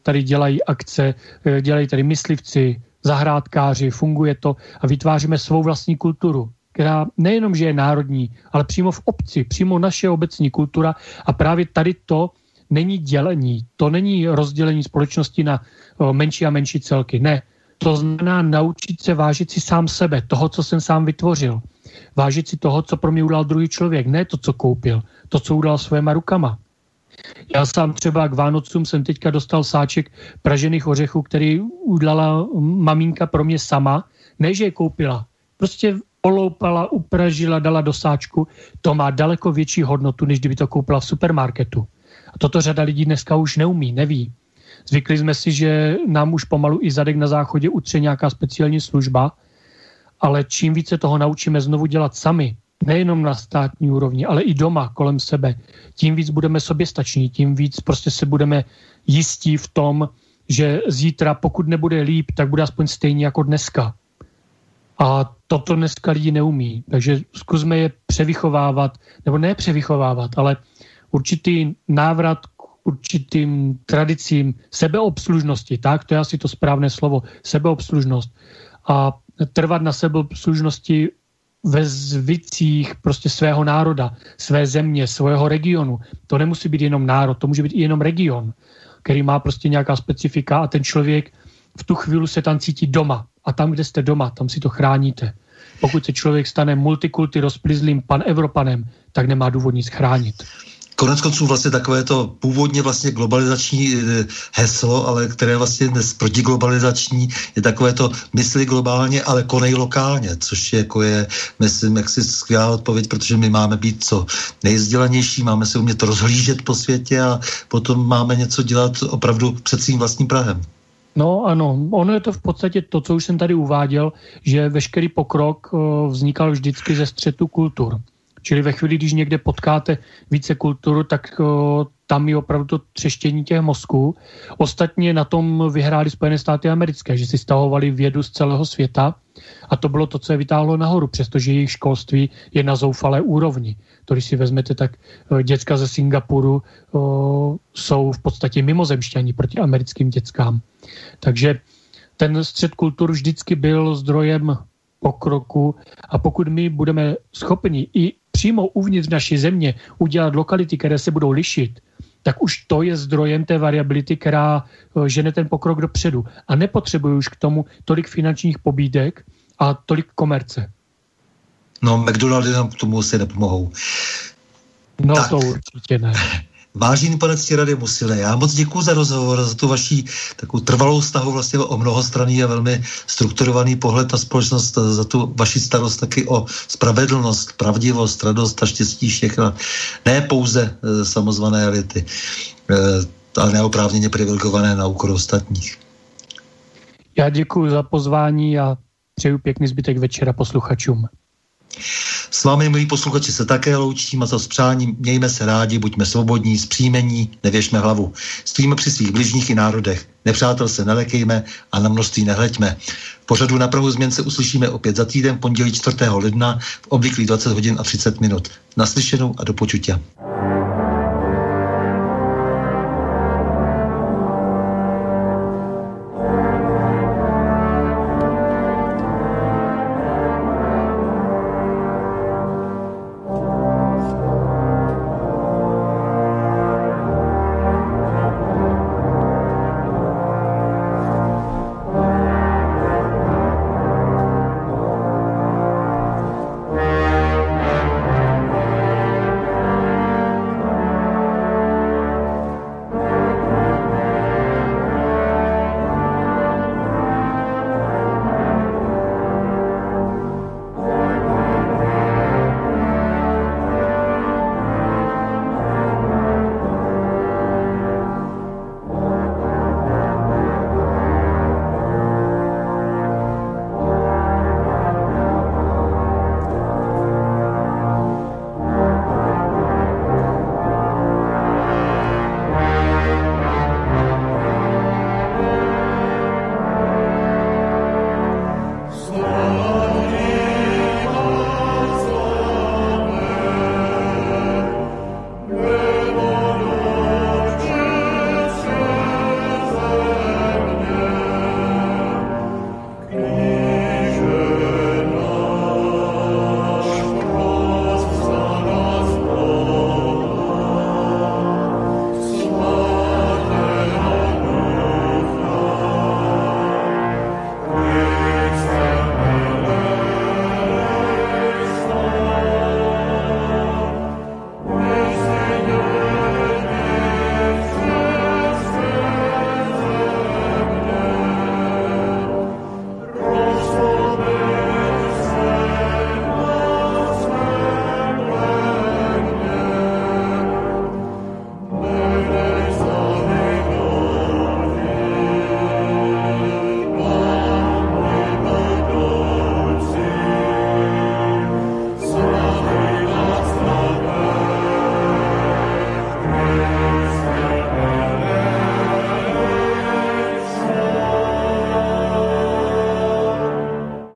tady dělají akce, e, dělají tady myslivci, zahrádkáři, funguje to a vytváříme svou vlastní kulturu, která nejenom, že je národní, ale přímo v obci, přímo naše obecní kultura a právě tady to není dělení, to není rozdělení společnosti na menší a menší celky, ne. To znamená naučit se vážit si sám sebe, toho, co jsem sám vytvořil. Vážit si toho, co pro mě udělal druhý člověk, ne to, co koupil, to, co udělal svýma rukama. Já sám třeba k Vánocům jsem teďka dostal sáček pražených ořechů, který udělala maminka pro mě sama, ne, že je koupila. Prostě oloupala, upražila, dala do sáčku. To má daleko větší hodnotu, než kdyby to koupila v supermarketu. A toto řada lidí dneska už neumí, neví. Zvykli jsme si, že nám už pomalu i zadek na záchodě utře nějaká speciální služba, ale čím více toho naučíme znovu dělat sami, nejenom na státní úrovni, ale i doma kolem sebe, tím víc budeme soběstační, tím víc prostě se budeme jistí v tom, že zítra, pokud nebude líp, tak bude aspoň stejně jako dneska. A toto dneska lidi neumí. Takže zkusme je převychovávat, nebo ne převychovávat, ale určitý návrat k určitým tradicím sebeobslužnosti, tak, to je asi to správné slovo, sebeobslužnost. A trvat na sebeobslužnosti ve zvicích prostě svého národa, své země, svého regionu. To nemusí být jenom národ, to může být i jenom region, který má prostě nějaká specifika a ten člověk v tu chvíli se tam cítí doma. A tam, kde jste doma, tam si to chráníte. Pokud se člověk stane multikulty rozplizlým pan-Evropanem, tak nemá důvod nic chránit. Konec konců vlastně takové to původně vlastně globalizační eh, heslo, ale které vlastně dnes protiglobalizační, je takové to mysli globálně, ale konej lokálně, což je, jako je, myslím, jaksi skvělá odpověď, protože my máme být co nejzdělanější, máme se umět rozhlížet po světě a potom máme něco dělat opravdu před svým vlastním Prahem. No ano, ono je to v podstatě to, co už jsem tady uváděl, že veškerý pokrok eh, vznikal vždycky ze střetu kultur. Čili ve chvíli, když někde potkáte více kulturu, tak o, tam je opravdu to třeštění těch mozků. Ostatně na tom vyhráli Spojené státy americké, že si stahovali vědu z celého světa a to bylo to, co je vytáhlo nahoru, přestože jejich školství je na zoufalé úrovni. To, když si vezmete, tak děcka ze Singapuru o, jsou v podstatě mimozemšťaní proti americkým dětskám. Takže ten střed kultur vždycky byl zdrojem pokroku a pokud my budeme schopni i přímo uvnitř naší země udělat lokality, které se budou lišit, tak už to je zdrojem té variability, která eh, žene ten pokrok dopředu. A nepotřebuje už k tomu tolik finančních pobídek a tolik komerce. No, McDonaldy nám k tomu asi nepomohou. No tak. to určitě ne. Vážený pane Ctirady Musile, já moc děkuji za rozhovor, za tu vaší takovou trvalou stahu vlastně o mnohostranný a velmi strukturovaný pohled na společnost, za tu vaši starost taky o spravedlnost, pravdivost, radost a štěstí všech ne pouze e, samozvané elity, e, ale neoprávněně privilegované na úkor ostatních. Já děkuji za pozvání a přeju pěkný zbytek večera posluchačům. S vámi, milí posluchači, se také loučím a za spřáním mějme se rádi, buďme svobodní, zpříjmení, nevěšme hlavu. Stojíme při svých bližních i národech. Nepřátel se nelekejme a na množství nehleďme. V pořadu na Prahu změn se uslyšíme opět za týden, pondělí 4. ledna v obvyklých 20 hodin a 30 minut. Naslyšenou a do počutě.